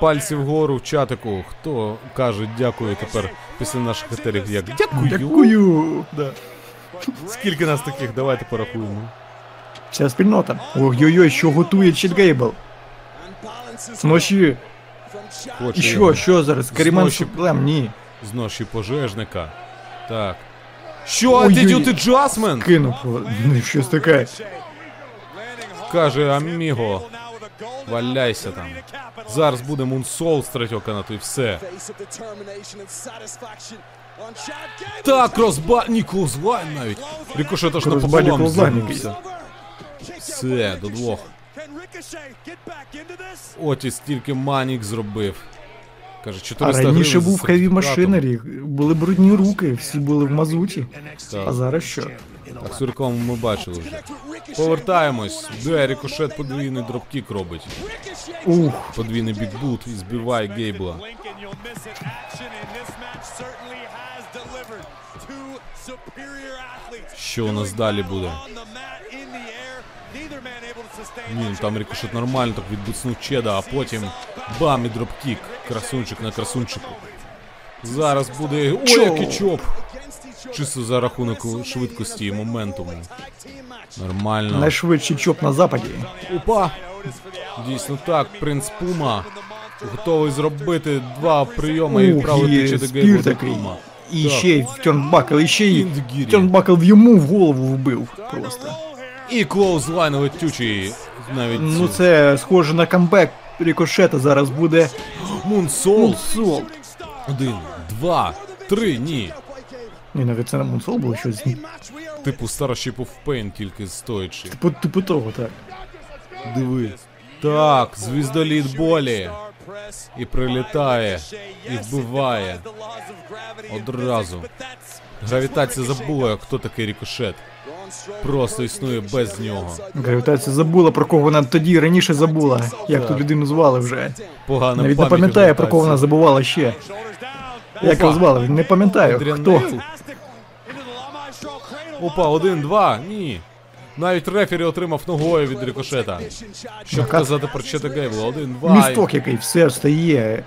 A: Пальці вгору в чатику. Хто каже дякую тепер після наших етерів як дякую.
B: Дякую.
A: Да. Скільки нас таких? Давайте порахуємо.
B: Вся спільнота. Ой-ой-ой, що готує Чіт Гейбл? Сноші.
A: Хоче
B: І що, що зараз? Каріман
A: Зноші.
B: Суплем? Ні.
A: Зноші пожежника. Так. Що,
B: Ой-ой.
A: Attitude Adjustment?
B: Кинув. Ну, щось таке.
A: Каже Аміго. Валяйся там. Зараз буде Мунсол з третього канату і все. Так, розба... Ні, Клоузлайн навіть. Рикошет аж
B: Кросбаді
A: напополам зігнувся. Все, до двох. Отіс тільки манік зробив. Каже,
B: А раніше був
A: Heavy
B: Machinery, були брудні руки, всі були в мазуті.
A: Так.
B: А зараз що?
A: Так, рекламу ми бачили вже. Повертаємось. Де Рикошет подвійний dropkick робить.
B: Ух,
A: Подвійний big boot і збиває Гейбла. Що у нас далі буде? Ні, ну там Рикошет нормально так відбуцнув Чеда, а потім бам і dropkick. Красунчик на красунчику. Зараз буде. Ой, який chop! Чисто за рахунок швидкості і momentum у. Нормально.
B: найшвидший chop на западі.
A: Опа! Дійсно так, принц Пума готовий зробити два прийоми і
B: Ух,
A: відправити
B: є
A: Чеда
B: спір
A: до. Пума.
B: І
A: Так.
B: ще й в turnbuckle, і ще й. Turnbuckle йому в голову вбив просто.
A: І clothesline летючий. Навіть
B: Ну це схоже на камбек Рікошета зараз буде.
A: Moonsault.
B: Moonsault.
A: Один, два, три, ні.
B: Ні, навіть це на Moonsault було щось.
A: Типу Starship of Pain тільки стоячи.
B: Типу, типу того, так.
A: Диви. Так, звіздоліт болі. І прилітає, і вбиває. Одразу. Гравітація забула, хто такий рікошет. Просто існує без нього.
B: Гравітація забула, про кого вона тоді раніше забула. Як ту людину звали вже.
A: Погана
B: Навіть не пам'ятає, про кого вона забувала ще. Як його звали? Не пам'ятаю. Хто?
A: Опа, один, два, ні. Навіть рефері отримав ногою від рикошета. Щоб
B: Накат.
A: казати про Чета Гейбла. Один, два.
B: Місток який, все встає.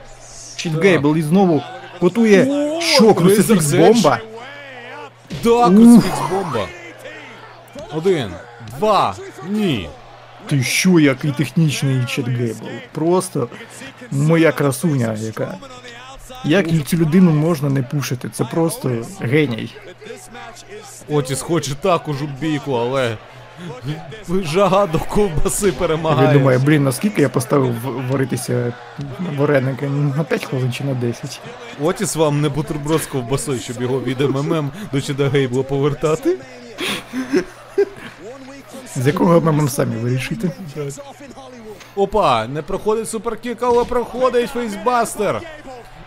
B: Чіт Гейбл і знову готує що,
A: Edge.
B: бомба?
A: Так, круцифікс бомба. Один, два, ні.
B: Ти що, який технічний Гейбл? Просто моя красуня, яка. Як цю людину можна не пушити? Це просто геній.
A: Отіс хоче також у бійку, але жага до ковбаси
B: Я
A: перемагає.
B: думаю, блін, наскільки я поставив варитися вареники? На 5 хвилин чи на 10?
A: Отіс вам не бутерброд з ковбасою, щоб його від МММ до Чеда Гейбла повертати.
B: З якого мемом самі вирішите?
A: Опа, не проходить superkick, але проходить facebuster.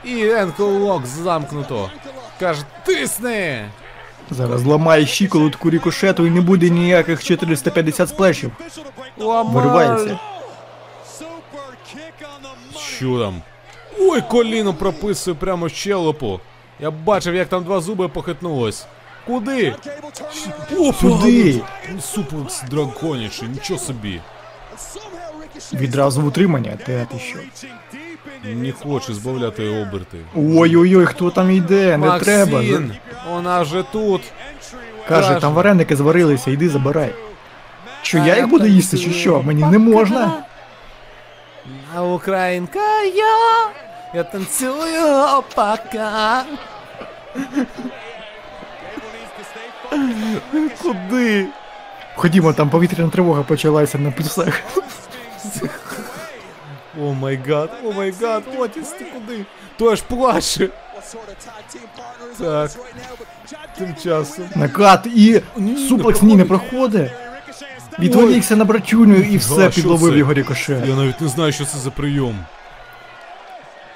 A: І ankle lock замкнуто. Каже, тисни!
B: Зараз ламає щиколотку рікошету і не буде ніяких 450 сплешів. Виривається.
A: Що там? Ой, коліно прописує прямо в щелепу. Я бачив, як там два зуби похитнулось. Куди? Опа!
B: Сюди!
A: Суплекс драконячий, нічого собі.
B: Відразу в утримання, те ти що.
A: Не хочу збавляти оберти.
B: Ой-ой-ой, хто там йде? Не треба.
A: Максін, вона вже тут.
B: Каже,
A: Каже.
B: там вареники зварилися, йди забирай. Що я їх буду їсти, чи що? Мені не можна.
A: А українка я, я танцюю опака. Куди?
B: Ходімо, там повітряна тривога почалася на плюсах.
A: Oh my God, oh my God, Отіс, ти куди? То аж плаче. Так, тим часом.
B: Накат і суплекс
A: не
B: ні не проходить. Відволікся на братюню і все підловив його Рікошет.
A: Я навіть не знаю, що це за прийом.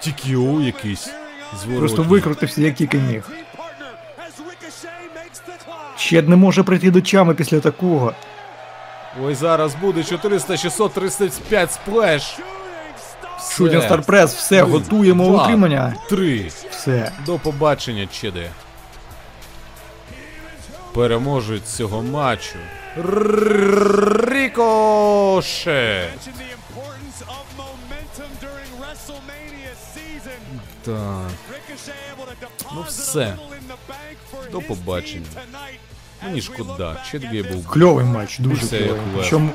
A: TKO якийсь. Зворотній.
B: Просто викрутився, як тільки міг. Чед не може прийти до тями після такого.
A: Ой, зараз буде 400, 600, 35 splash. Shooting
B: Star Press, все,
A: Один,
B: готуємо
A: два,
B: утримання.
A: Три.
B: Все.
A: До побачення, Чеде. Переможуть цього матчу. Рікоше. Так. Ну все. До побачення. Мені шкода, Чет був.
B: Кльовий матч, дуже
A: Це
B: кльовий.
A: як лев.
B: Причому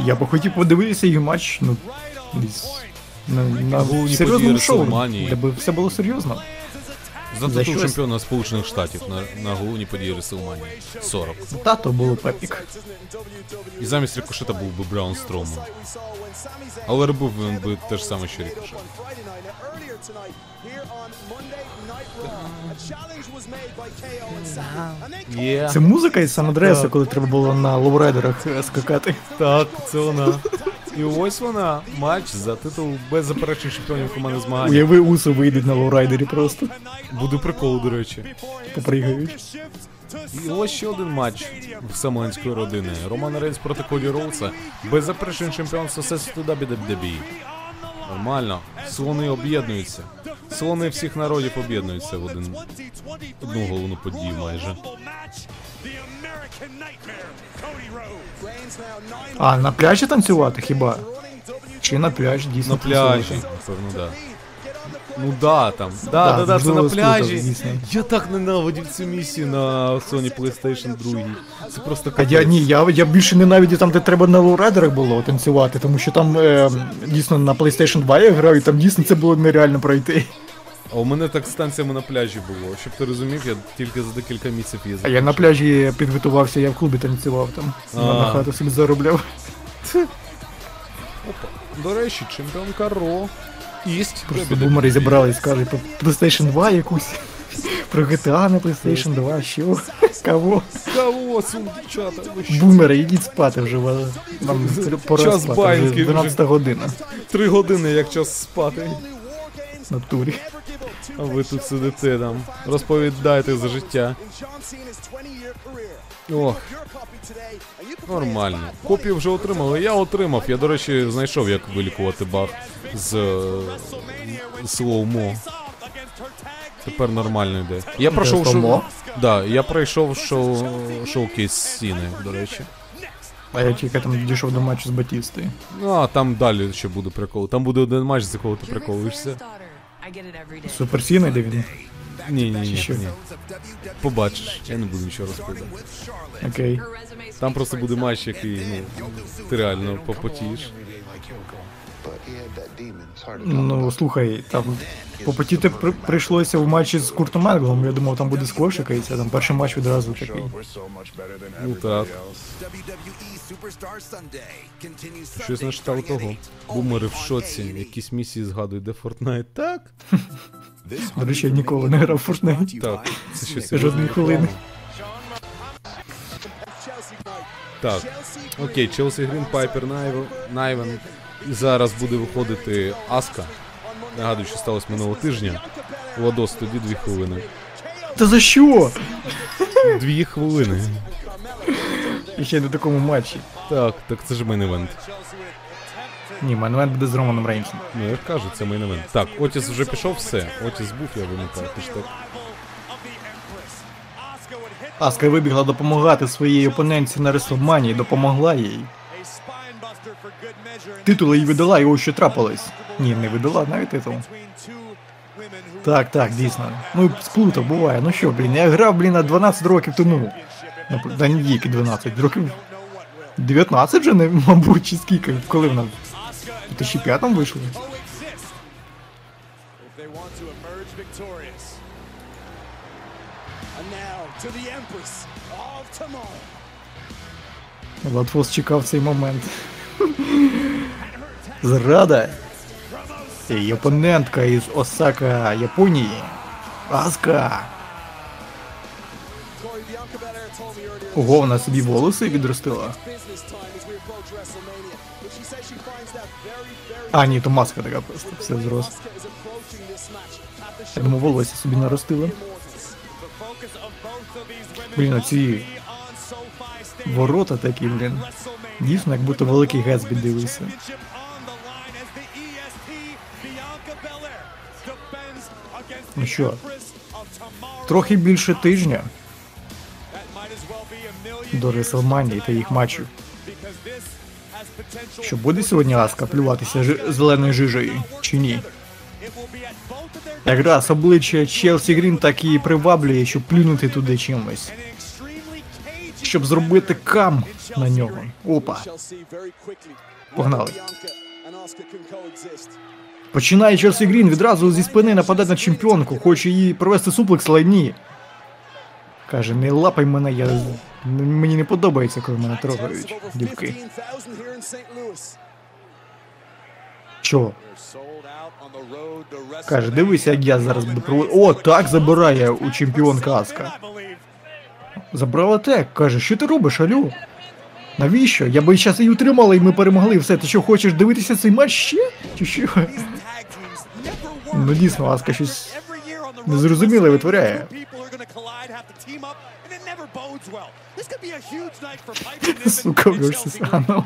B: я би хотів подивитися їх матч, ну, десь на, на серйозному шоу,
A: WrestleMania.
B: де би все було серйозно.
A: За
B: За
A: титул
B: щось?
A: чемпіона Сполучених Штатів на, на головній події WrestleMania 40.
B: Тато було пепік.
A: І замість рикошета був би Браун Строуман. Але робив він би те ж саме, що рикошет. Є.
B: Це музика із Сан Андреаса, коли треба було на лоурайдерах е, скакати.
A: Так, це вона. І ось вона. Матч за титул беззаперечних чемпіонів команди змагань.
B: Уяви, Усо вийдуть на лоурайдері просто.
A: Буде прикол, до речі.
B: Попригають.
A: І ось ще один матч в самоанської родини. Роман Рейнс проти Коді Роудса. Беззаперечний чемпіон Всесвіту WWE. Нормально. Слони об'єднуються. Слони всіх народів об'єднуються в один одну головну подію майже.
B: А, на пляжі танцювати хіба? Чи на пляжі дійсно
A: На пляжі, напевно, да. Ну да, там. Да,
B: Да,
A: да, да, це на пляжі. Я так ненавидів цю місію на Sony PlayStation 2. Це просто
B: А я ні, я, я більше ненавидів там, де треба на лоурайдерах було танцювати, тому що там е, дійсно на PlayStation 2 я граю, і там дійсно це було нереально пройти.
A: А у мене так з танцями на пляжі було. Щоб ти розумів, я тільки за декілька місяців
B: А я на пляжі підготувався, я в клубі танцював там.
A: А.
B: На хату собі заробляв.
A: До речі, чемпіонка Ро. Ість.
B: Просто бумери зібрались, кажуть, про PlayStation 2 якусь. Про GTA на PlayStation 2, що? Кого?
A: Кого, що?
B: Бумери, ідіть спати вже. Вам пора
A: Час
B: спати, вже
A: вже.
B: 12 година
A: Три години, як час спати.
B: на турі.
A: А ви тут сидите там. Розповідайте за життя.
C: In John Cena's 20-year career.
A: Ох, нормально. Копію вже отримали. Я отримав. Я, до речі, знайшов, як вилікувати баг з слоумо. Тепер нормально йде. Я пройшов шоу. Да, я пройшов шоу шоу-кейс Сіни, до речі.
B: А я тільки там дійшов до матчу з Батістою.
A: Ну, а там далі ще буде прикол. Там буде один матч, з якого ти приколуєшся.
E: Flair's daughter. I get it every day.
B: Суперсіна, де він?
A: Ні, ні, ні,
B: Що?
A: ні. Побачиш, я не буду нічого розповідати.
B: Окей.
A: Там просто буде матч, який, ну, ти реально попотієш.
B: Ну, слухай, там попотіти при- прийшлося в матчі з Куртом Енглом. Я думав, там буде скорше якийсь, там перший матч відразу такий.
A: Ну так.
J: WWE Superstar Sunday continues
A: Щось на штал того. Бумери в шоці, якісь місії згадують, де Fortnite. Так?
B: До речі, я ніколи не грав в Fortnite.
A: Так, це щось.
B: Жодної хвилини.
A: Так. Окей, Челсі Грін, Пайпер Найвен. Найвен. І зараз буде виходити Аска. Нагадую, що сталося минулого тижня. Владос, тоді дві хвилини.
B: Та за що?
A: Дві хвилини.
B: І ще й на такому матчі.
A: Так, так це ж main event.
B: Ні, main event буде з Романом Рейнсом.
A: Ну, я ж кажу, це main event. Так, Отіс вже пішов, все. Отіс був, я вимикаю. Ти ж так.
B: Аска вибігла допомагати своїй опонентці на Реслманії, допомогла їй. Титули їй видала, і ось що трапилось. Ні, не видала навіть титул. Так, так, дійсно. Ну, сплутав, буває. Ну що, блін, я грав, блін, на 12 років тому. Да не тільки 12, років 19 вже, не, мабуть, чи скільки, коли вона в 2005 вийшла. Латфос чекав цей момент. Зрада. І із Осака, Японії. Аска. Ого, вона собі волоси відростила. А, ні, то маска така просто, все зрос. Я думаю, волосся собі наростила. Блін, оці ворота такі, блін. Дійсно, як будто великий Гетсбі дивився. Ну що, трохи більше тижня до Реслманії та їх матчів. Що буде сьогодні Аска плюватися жи- зеленою жижею чи ні? Якраз обличчя Челсі Грін так і приваблює, щоб плюнути туди чимось. Щоб зробити кам на нього. Опа. Погнали. Починає Челсі Грін відразу зі спини нападати на чемпіонку, хоче її провести суплекс лайні. Каже, не лапай мене, я мені не подобається, коли мене трогають дівки.
C: 15,000 here in St. Louis.
B: Чого? Каже, дивися, як я зараз буду проводити. О, так забирає у чемпіонка Аска. Забрала так. Каже, що ти робиш, алю? Навіщо? Я би зараз її утримала і ми перемогли. Все, ти що, хочеш дивитися цей матч ще? Чи що? Ну дійсно, Аска щось незрозуміле витворяє. Сука?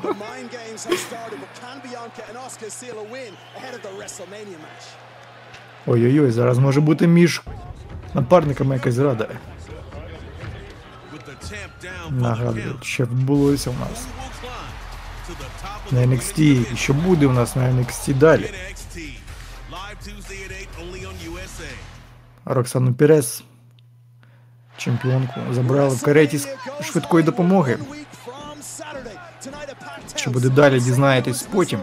B: Ой-ой-ой, зараз може бути між напарниками якась зрада. Нагадую, що відбулося у нас на NXT. І що буде у нас на NXT далі? Роксану Пірес, чемпіонку, забрали в кареті швидкої допомоги. Що буде далі, дізнаєтесь потім.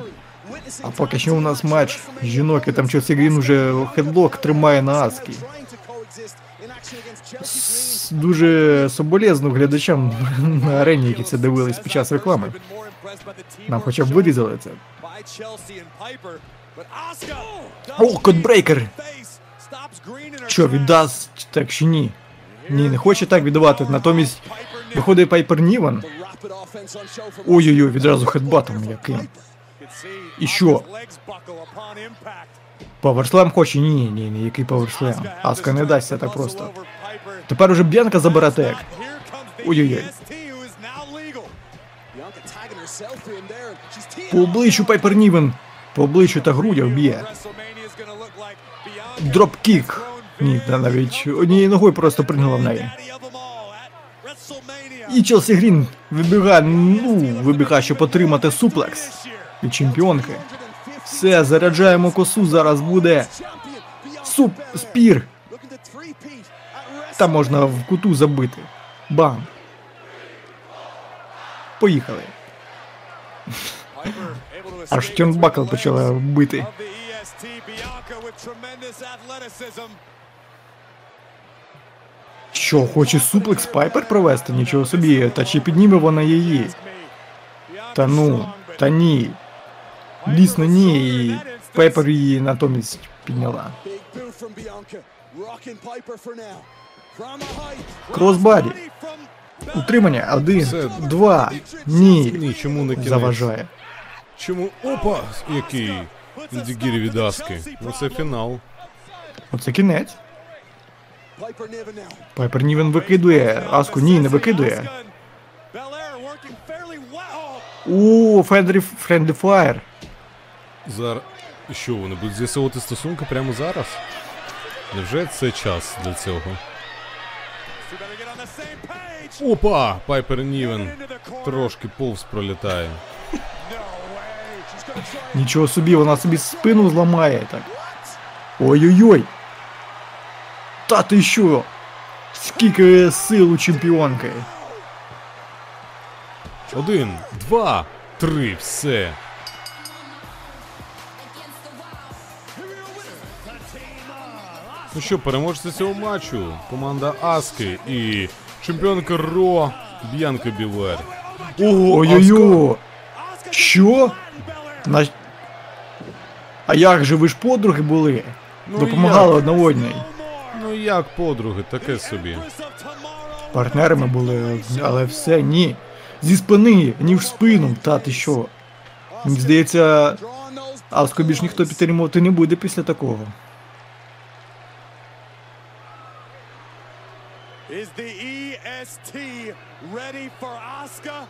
B: А поки що у нас матч жінок, і там Челсі Грін уже хедлок тримає на Аскі. Дуже соболезно глядачам на арені, які це дивились під час реклами. Нам хоча б вирізали це. О, кодбрейкер! Що, віддасть так чи ні? Ні, не хоче так віддавати. Натомість виходить Пайпер Ніван. Ой-ой-ой, відразу хедбатом яким. І що? Паверслем хоче? Ні, ні, ні, який паверслем. Аска не дасться так просто. Тепер уже Б'янка забере тег. Ой-ой-ой. По обличчю Пайпер Нівен. По обличчю та грудях б'є. Dropkick. Ні, та навіть однією ногою просто плигнула в неї. І Челсі Грін вибігає, ну, вибігає, щоб отримати суплекс від чемпіонки. Все, заряджаємо косу, зараз буде суп спір. Там можна в куту забити. Бам. Поїхали. Аж Тюнбакл почала бити. Що, хоче суплекс Пайпер провести? Нічого собі, та чи підніме вона її? Та ну, та ні. Дійсно ні, і Пайпер її натомість підняла. Кросбаді. Утримання. Один,
A: Це-
B: два. Ні.
A: Ні, чому не кінець?
B: Заважає.
A: Чому? Опа! Який Дігірі від Аски. Ну це фінал.
B: Оце кінець. Пайпер Нівен викидує. Аску ні, не викидує. О, friendly friendly fire.
A: Зараз. Що, вони будуть з'ясовувати стосунки прямо зараз? Невже це час для цього? Опа! Пайпер Нівен трошки повз пролітає.
B: Нічого собі, вона собі спину зламає так. Ой-ой-ой. Та ти що? Скільки сил у чемпіонки.
A: Один, два, три, все. Ну що, переможці цього матчу. Команда Аски і чемпіонка Ро Б'янка Білер. Ого,
B: Ой-ой-ой. Що? На... А як же ви ж подруги були?
A: Ну,
B: Допомагали одна одній.
A: Ну як подруги, таке собі.
B: Партнерами були, але все ні. Зі спини, ні в спину. Та ти що? Мені здається, Аску більш ніхто підтримувати не буде після такого.
D: Is the EST ready for Asuka?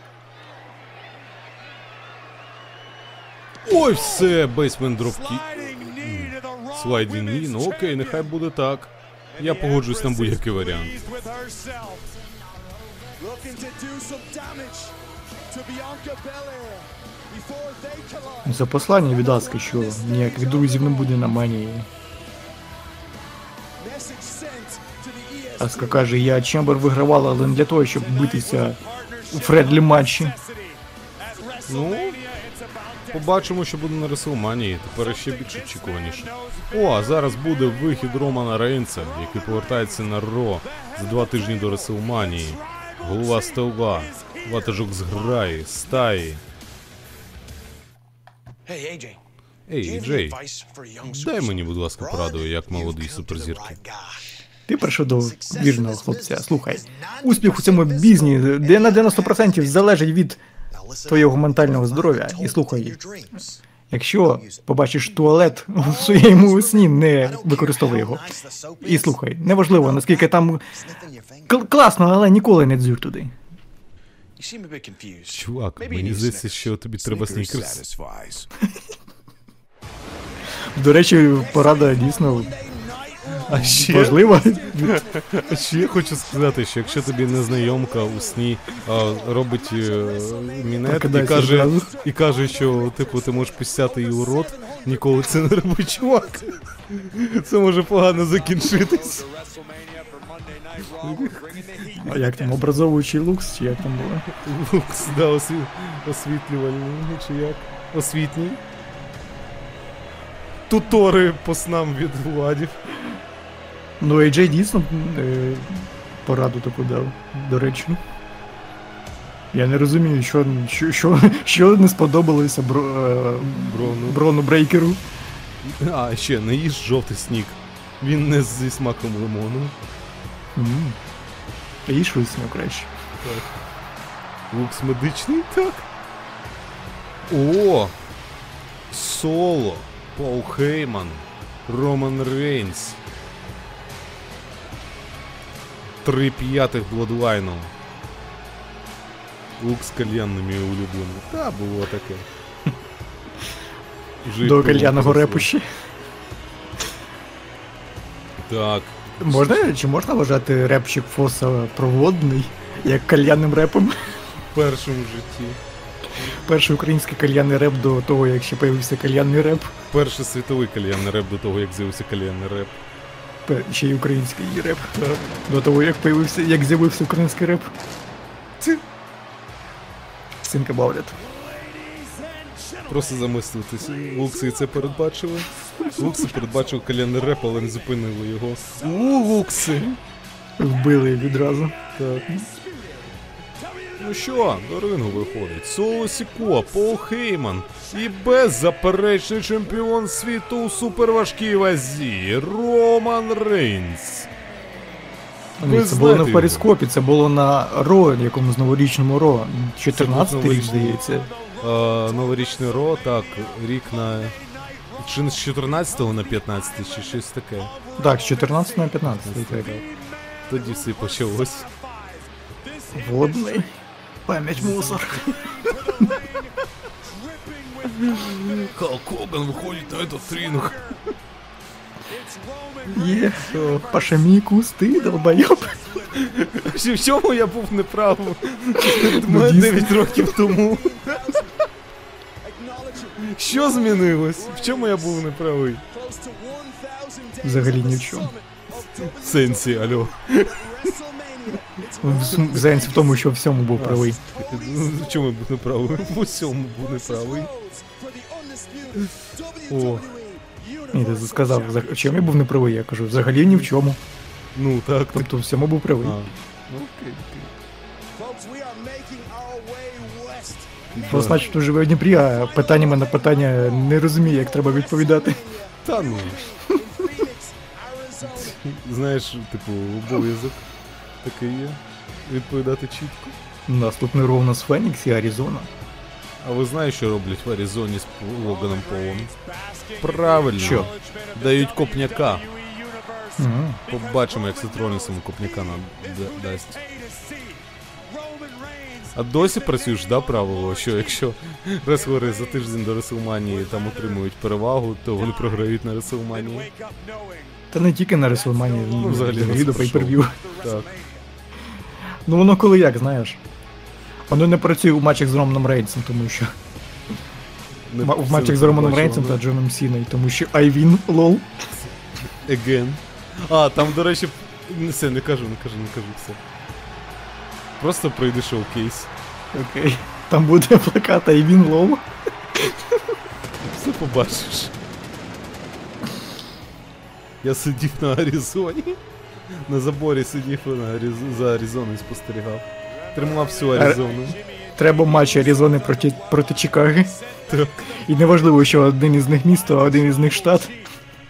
A: Ой, все, basement dropkick.
D: Sliding knee to the Raw
A: sliding knee, ну окей, нехай буде так. Я погоджуюсь на будь-який варіант.
B: За послання від Аски, що ніяких друзів не буде на
C: EST.
B: Аска каже, я Чембер вигравала, але не для того, щоб битися у фредлі матчі.
A: Ну, побачимо, що буде на Реслманії. Тепер ще більш очікуваніше. О, а зараз буде вихід Романа Рейнса, який повертається на Ро за два тижні до Реслманії. Голова стола, ватажок зграї, стаї. Ей, Джей, дай мені, будь ласка, пораду, як молодий суперзірки.
B: Ти прийшов до вірного хлопця. Слухай, успіх у цьому бізні, де на 90% залежить від твого ментального здоров'я. І слухай, якщо побачиш туалет у своєму сні, не використовуй його. І слухай, неважливо, наскільки там кл- класно, але ніколи не дзюр туди.
A: Чувак, мені здається, що тобі треба снікерс.
B: До речі, порада дійсно
A: А ще,
B: важлива.
A: а ще я хочу сказати, що якщо тобі незнайомка у сні а, робить е, мінет і
B: Прокидайся
A: каже,
B: одразу.
A: і каже, що типу ти можеш писяти її у рот, ніколи це не роби, чувак. Це може погано закінчитись.
B: А як там образовуючий лукс, чи як там було?
A: Лукс, да, осві... освітлювальний, чи як? Освітній. тутори по снам від владів.
B: Ну, AJ дійсно е, пораду таку дав, до речі. Я не розумію, що, що, що, що не сподобалося бро, е,
A: Брону.
B: Брону Брейкеру.
A: А, ще не їж жовтий снік. Він не зі смаком лимону.
B: М. І швидко краще.
A: Лукс медичний, так. О! Соло. Пол Хейман. Роман Рейнс. Три п'ятих Бладлайну. Лукс кальян не мій улюблений. Та було таке. Жив
B: До
A: красиво.
B: репу ще.
A: Так.
B: Можна, чи можна вважати репчик Фоса проводний, як кальянним репом?
A: В першому житті.
B: Перший український кальянний реп до того, як ще появився кальянний реп.
A: Перший світовий кальянний реп до того, як з'явився кальянний реп.
B: Ще й український реп. До того, як появився, як з'явився український реп. Ці. Think.
A: Просто замислитись. Лукси це передбачили. Лукси передбачив кальянний реп, але не зупинили його. У, Лукси!
B: Вбили відразу.
A: Так. Ну що, до рингу виходить. Соло Сікоа, Пол Хейман і беззаперечний чемпіон світу у суперважкій вазі Роман Рейнс.
B: Ні,
A: Ви
B: це було не в перископі, це було на Ро, якомусь новорічному Ро. 14 рік, здається.
A: Е, новорічний Ро, так, рік на. Чи з 14 на 15, чи щось таке.
B: Так, з 14 на 15. так.
A: Тоді все почалось.
B: Водний. Пам'ять мусор.
A: Халк Хоган виходить на этот ринг.
B: Є. Пашамі кусти, долбойоб.
A: В чому я був неправ? 9 років тому. Що змінилось? В чому я був неправий?
B: Взагалі ні в чому.
A: Сенсі, алло.
B: В в тому, що в всьому був правий.
A: В чому був неправий? В усьому був неправий. О,
B: Ні, ти сказав, за- в чому я був неправий, я кажу, взагалі ні в чому.
A: ну так.
B: Тобто в всьому був правий.
A: А. Ну, окей.
B: Просто значить, живе в Дніпрі, а питаннями на питання не розуміє, як треба відповідати.
A: Та ну. Знаєш, типу, обов'язок такий є. Відповідати чітко.
B: Наступний ров у нас Фенікс і Аризона.
A: А ви знаєте, що роблять в Аризоні з Логаном Полом? Правильно.
B: Що?
A: Дають копняка.
B: Мгм.
A: Побачимо, як Сетролінс йому копняка нам да- дасть. А досі працюєш, да, правило, що якщо реслери за тиждень до Реслманії там отримують перевагу, то вони програють на Реслманії.
B: Та не тільки на Реслмані, ну,
A: взагалі на
B: взагалі до пейперв'ю.
A: Так.
B: Ну воно коли як, знаєш. Воно не працює в матчах з Романом Рейнсом, тому що.
A: Не
B: В матчах з Романом Рейнсом та Джоном Сіною, тому що I win lol.
A: Again. А, там, до речі, все, не кажу, не кажу, не кажу все. Просто пройди showcase.
B: Окей. Там буде плакат I win lol.
A: Все побачиш. Я сидів на Аризоні. На заборі сидів за Аризоною спостерігав. Тримав всю Аризону.
B: Треба матч Аризони проти, проти Чикаги.
A: Так,
B: І неважливо, що один із них місто, а один із них штат.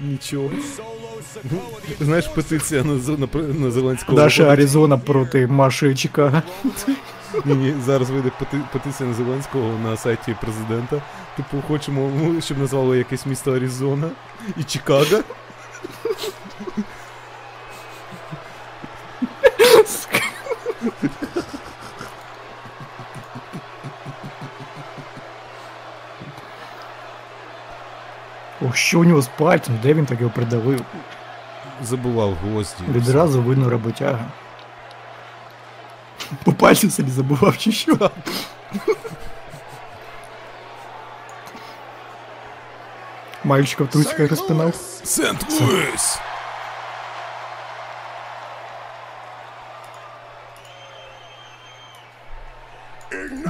A: нічого. Знаєш, петиція на, на, на Зеленського.
B: Наша. Аризона проти Маші Чикаго.
A: Ні, ні, зараз вийде пети... петиція на Зеленського на сайті президента. Типу, хочемо, ну, щоб назвали якесь місто Аризона і Чикаго.
B: Що у нього з пальцем? Де він так його придавив?
A: Забував гвозді.
B: Відразу видно роботяга. По пальцю собі забував чи що? Мальчика в трусиках розпинав.
A: Сент-Луіс!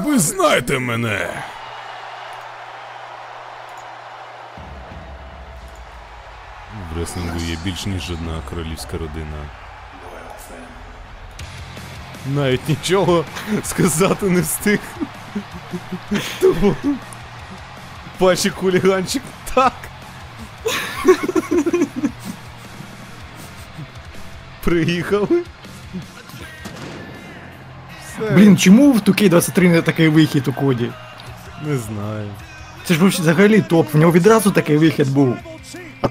A: Ви знаєте мене. Реслінгу є більш ніж одна королівська родина. Навіть нічого сказати не встиг. Тому... Пачі хуліганчик так. Приїхали. Все.
B: Блін, чому в 2K23 не такий вихід у коді?
A: Не знаю.
B: Це ж взагалі топ, в нього відразу такий вихід був.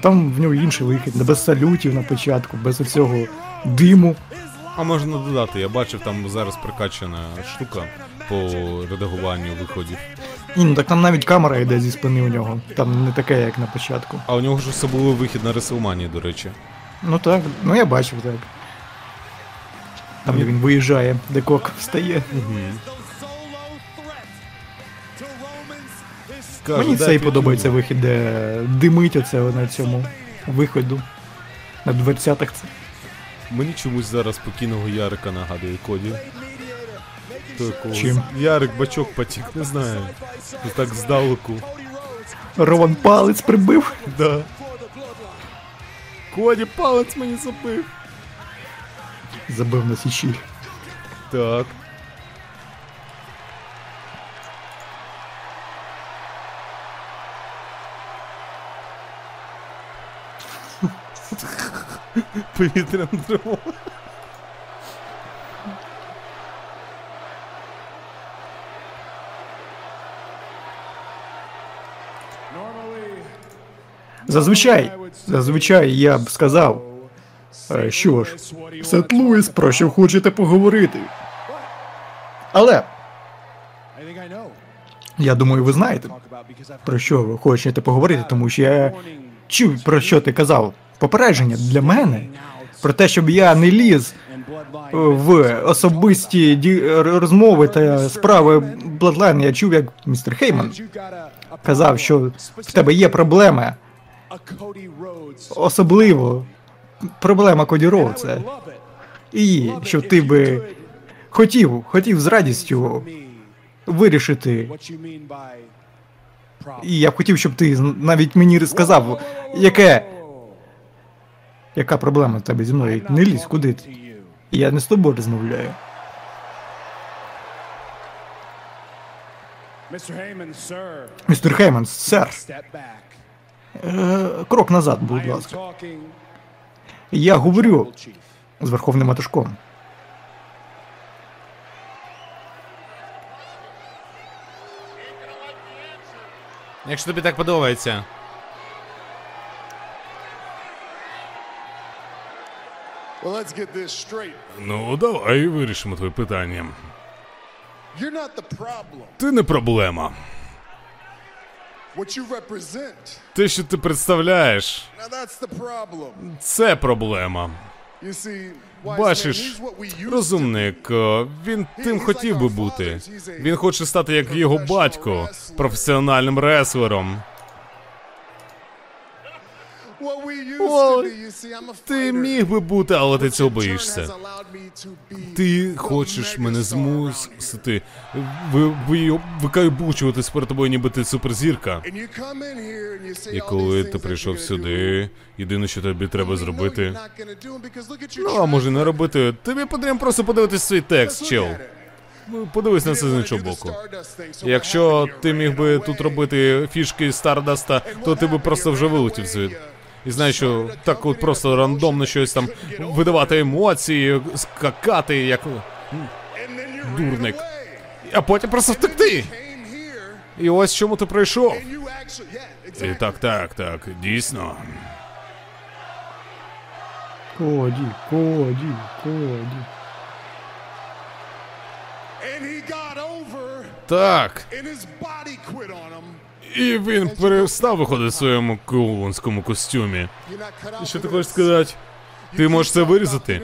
B: Там в нього інший вихід, без салютів на початку, без оцього диму.
A: А можна додати, я бачив там зараз прокачана штука по редагуванню виходів.
B: Ні, ну так там навіть камера йде зі спини у нього. Там не таке, як на початку.
A: А у нього ж особливий вихід на WrestleMania, до речі.
B: Ну так, ну я бачив так. Там де він виїжджає, де кок встає.
A: Каже,
B: Мені цей подобається вихід, де димить оце на цьому виходу. На дверцятах це.
A: Мені чомусь зараз покійного Ярика нагадує Коді. Такого.
B: Чим?
A: Ярик бачок потік, не знаю. Так здалеку.
B: Рован палець прибив.
A: Да. Коді палець мені забив.
B: Забив на січі.
A: Так. Повітряна тривога.
B: Зазвичай, зазвичай я б сказав, е, що ж, Сет Луїс, про що хочете поговорити. Але, я думаю, ви знаєте, про що ви хочете поговорити, тому що я чув, про що ти казав. Попередження для мене про те, щоб я не ліз е, в особисті розмови та справи Bloodline. Я чув, як містер Хейман казав, що в тебе є проблеми, особливо проблема Коді Роудса. І щоб ти би хотів, хотів з радістю вирішити. І я б хотів, щоб ти навіть мені сказав, яке. Яка проблема в тебе зі мною? Не лізь, куди ти? Я не з тобою розмовляю. Містер Хейман, сер, е, крок назад, будь ласка. Я говорю з Верховним Матушком.
A: Якщо тобі так подобається.
C: Well, let's get this straight.
A: Ну, давай вирішимо твоє питання.
C: You're not the problem.
A: Ти не проблема.
C: What you represent.
A: Те, що ти представляєш,
C: Now that's the problem.
A: це проблема.
C: You see, wise man,
A: Бачиш,
C: he's what we used to
A: розумник, він тим хотів би бути. Він хоче стати як його батько, професіональним реслером.
C: A
A: Ти міг би бути, але ти цього боїшся. Ти хочеш мене змусити ви, ви, викайбучуватись перед тобою, ніби ти суперзірка. І коли ти прийшов сюди, єдине, що тобі треба зробити. Ну, а може не робити. Тобі потрібно просто подивитись свій текст, чел. Ну, Подивись на це з іншого боку. Якщо ти міг би тут робити фішки Стардаста, то ти би просто вже вилетів звід. І знаєш, що так от просто рандомно щось там видавати емоції, скакати, як дурник. А потім просто втекти. І ось чому ти прийшов. І так, так, так, дійсно.
B: Коді, коді, коді.
A: Так. І він перестав виходити в своєму клоунському костюмі. Що ти хочеш сказати? Ти можеш це вирізати?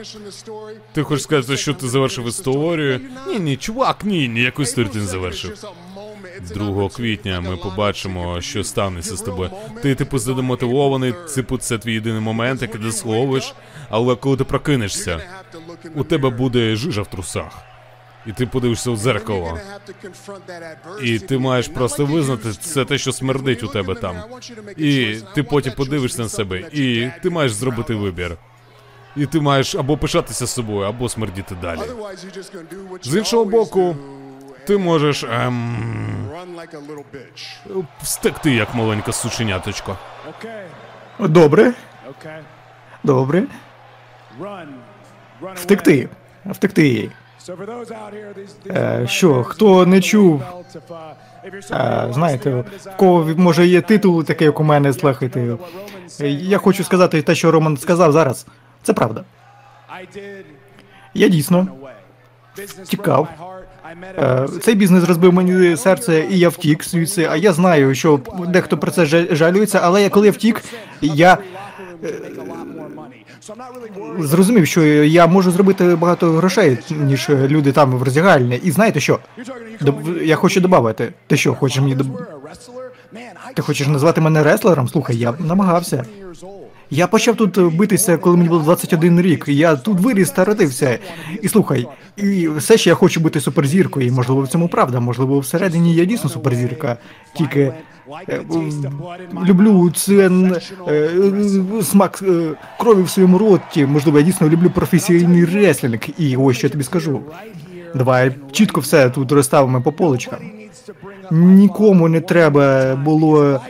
A: Ти хочеш сказати, що ти завершив історію?
C: Ні,
A: Ні, чувак, ні, ніяку історію ти не
C: April 2nd is
A: завершив.
C: just a moment. It's an
A: 2 квітня ми побачимо, що станеться з тобою. Ти, типу, задемотивований,
C: April 3rd.
A: типу, це твій єдиний момент, який дословиш, але коли ти прокинешся, у тебе буде жижа в трусах. І ти подивишся в дзеркало. І ти маєш просто визнати це те, що смердить у тебе там. І ти потім подивишся на себе, і ти маєш зробити вибір. І ти маєш або пишатися собою, або смердіти далі. З іншого боку, ти можеш ем, встекти як маленька сученяточко.
B: Добре, добре. Втекти. Втекти їй. Е, що, хто не чув,
D: uh,
B: Е, знаєте, в кого може є титул такий, як у мене, слухайте. Е, Я хочу сказати те, що Роман сказав зараз. Це правда. Я дійсно
D: run away. Business
B: тікав.
D: broke my heart. I met a
B: Е, Цей бізнес розбив мені серце, і я втік звідси. А я знаю, що дехто про це жа- жалюється, але коли я втік, я зрозумів, що я можу зробити багато грошей, ніж люди там в роздягальні. І знаєте що? Я хочу додати. Ти що, хочеш мені. Ти хочеш назвати мене реслером? Слухай, я намагався. Я почав тут битися, коли мені було 21 рік. Я тут виріс та родився. І слухай, і все ще я хочу бути суперзіркою. І можливо в цьому правда. Можливо, всередині я дійсно суперзірка. Тільки люблю це е, е, смак е, крові в своєму роті. Можливо, я дійсно люблю професійний реслінг. І ось що я тобі скажу. Давай чітко все тут розставимо по полочкам. Нікому не треба було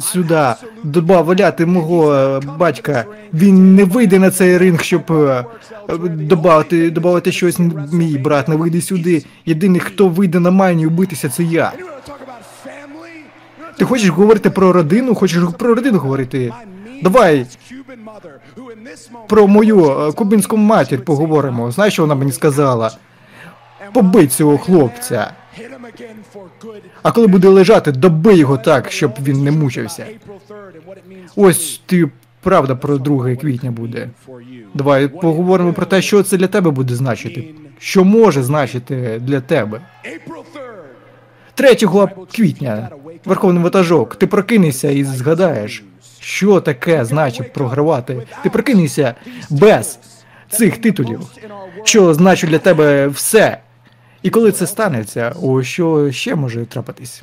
B: сюди додати мого батька. Він не вийде на цей ринг, щоб додати, додати щось. Мій брат не вийде сюди. Єдиний, хто вийде на майні битися, це я. Ти хочеш говорити про родину? Хочеш про родину говорити? Давай про мою е, кубинську матір поговоримо. Знаєш, що вона мені сказала? Побий цього хлопця. А коли буде лежати, добий його так, щоб він не мучився. Ось ти правда про 2 квітня буде. Давай поговоримо про те, що це для тебе буде значити. Що може значити для тебе. 3 квітня, Верховний ватажок, ти прокинешся і згадаєш, що таке значить програвати. Ти прокинешся без цих титулів, що значить для тебе все. І коли це станеться, о що ще може трапитись?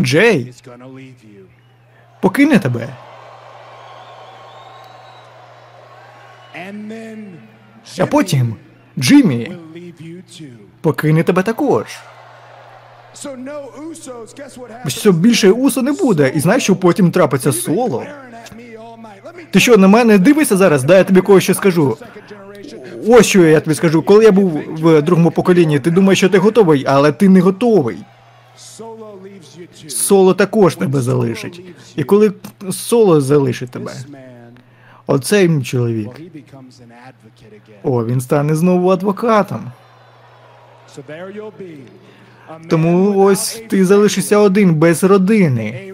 B: Джей покине тебе. А потім Джиммі покине тебе також. Що більше усо не буде. І знаєш, що потім трапиться соло? Ти що на мене дивишся зараз? Дай я тобі кое-що скажу. Ось що я тобі скажу. Коли я був в другому поколінні, ти думаєш, що ти готовий, але ти не готовий. Соло також тебе залишить. І коли соло залишить тебе, оцей чоловік, о, він стане знову адвокатом. Тому ось ти залишишся один без родини.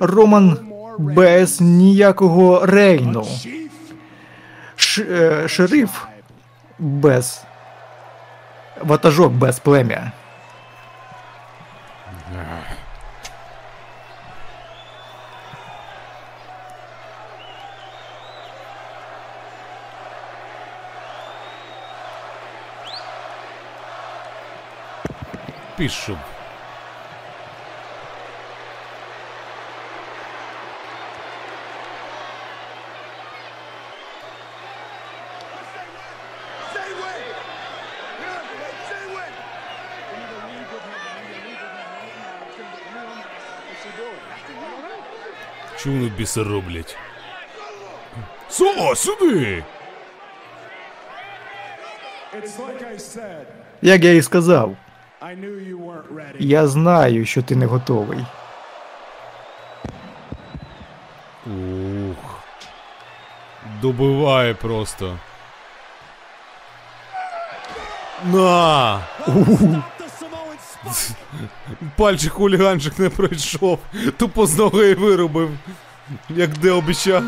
B: Роман без ніякого рейну. Ш, е, шериф без ватажок без плем'я.
A: Пішов. Чому вони біси роблять? Соло, сюди!
D: It's like I said.
B: Як я і сказав, Я знаю, що ти не готовий.
A: Ух. Добиває просто. На! Пальчик хуліганчик не пройшов. Тупо з ноги виробив. Як де обіцяв.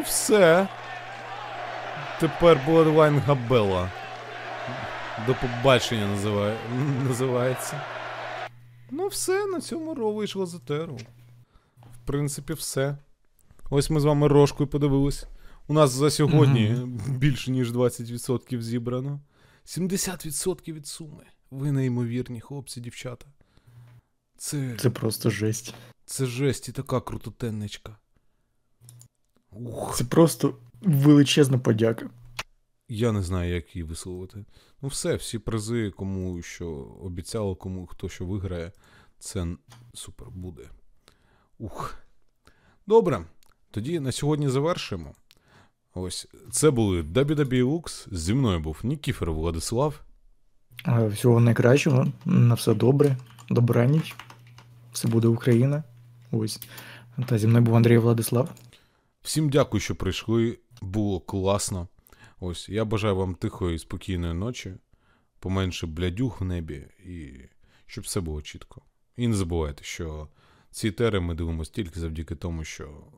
A: Ну, все. Тепер Bloodline Габела. До побачення називає... називається. Ну, все, на цьому Ро вийшло за теру. В принципі, все. Ось ми з вами рожкою подивились. У нас за сьогодні більше, ніж 20% зібрано. 70% від суми. Ви неймовірні, хлопці, дівчата. Це,
B: Це просто жесть.
A: це жесть і така крутотенничка. Ух.
B: Це просто величезна подяка.
A: Я не знаю, як її висловити. Ну, все, всі призи, кому що обіцяло, кому хто що виграє, це супер буде. Ух. Добре. Тоді на сьогодні завершимо. Ось це були WWE Lux. Зі мною був Нікіфер Владислав.
B: Всього найкращого, на все добре, добраніч. Все буде Україна. Ось. Та зі мною був Андрій Владислав.
A: Всім дякую, що прийшли. Було класно. Ось, я бажаю вам тихої і спокійної ночі, поменше блядюх в небі, і щоб все було чітко. І не забувайте, що ці тери ми дивимося тільки завдяки тому, що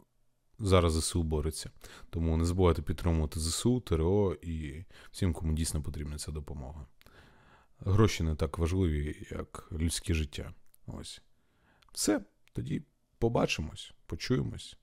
A: зараз ЗСУ бореться. Тому не забувайте підтримувати ЗСУ, ТРО і всім, кому дійсно потрібна ця допомога. Гроші не так важливі, як людське життя. Ось. Все, тоді побачимось, почуємось.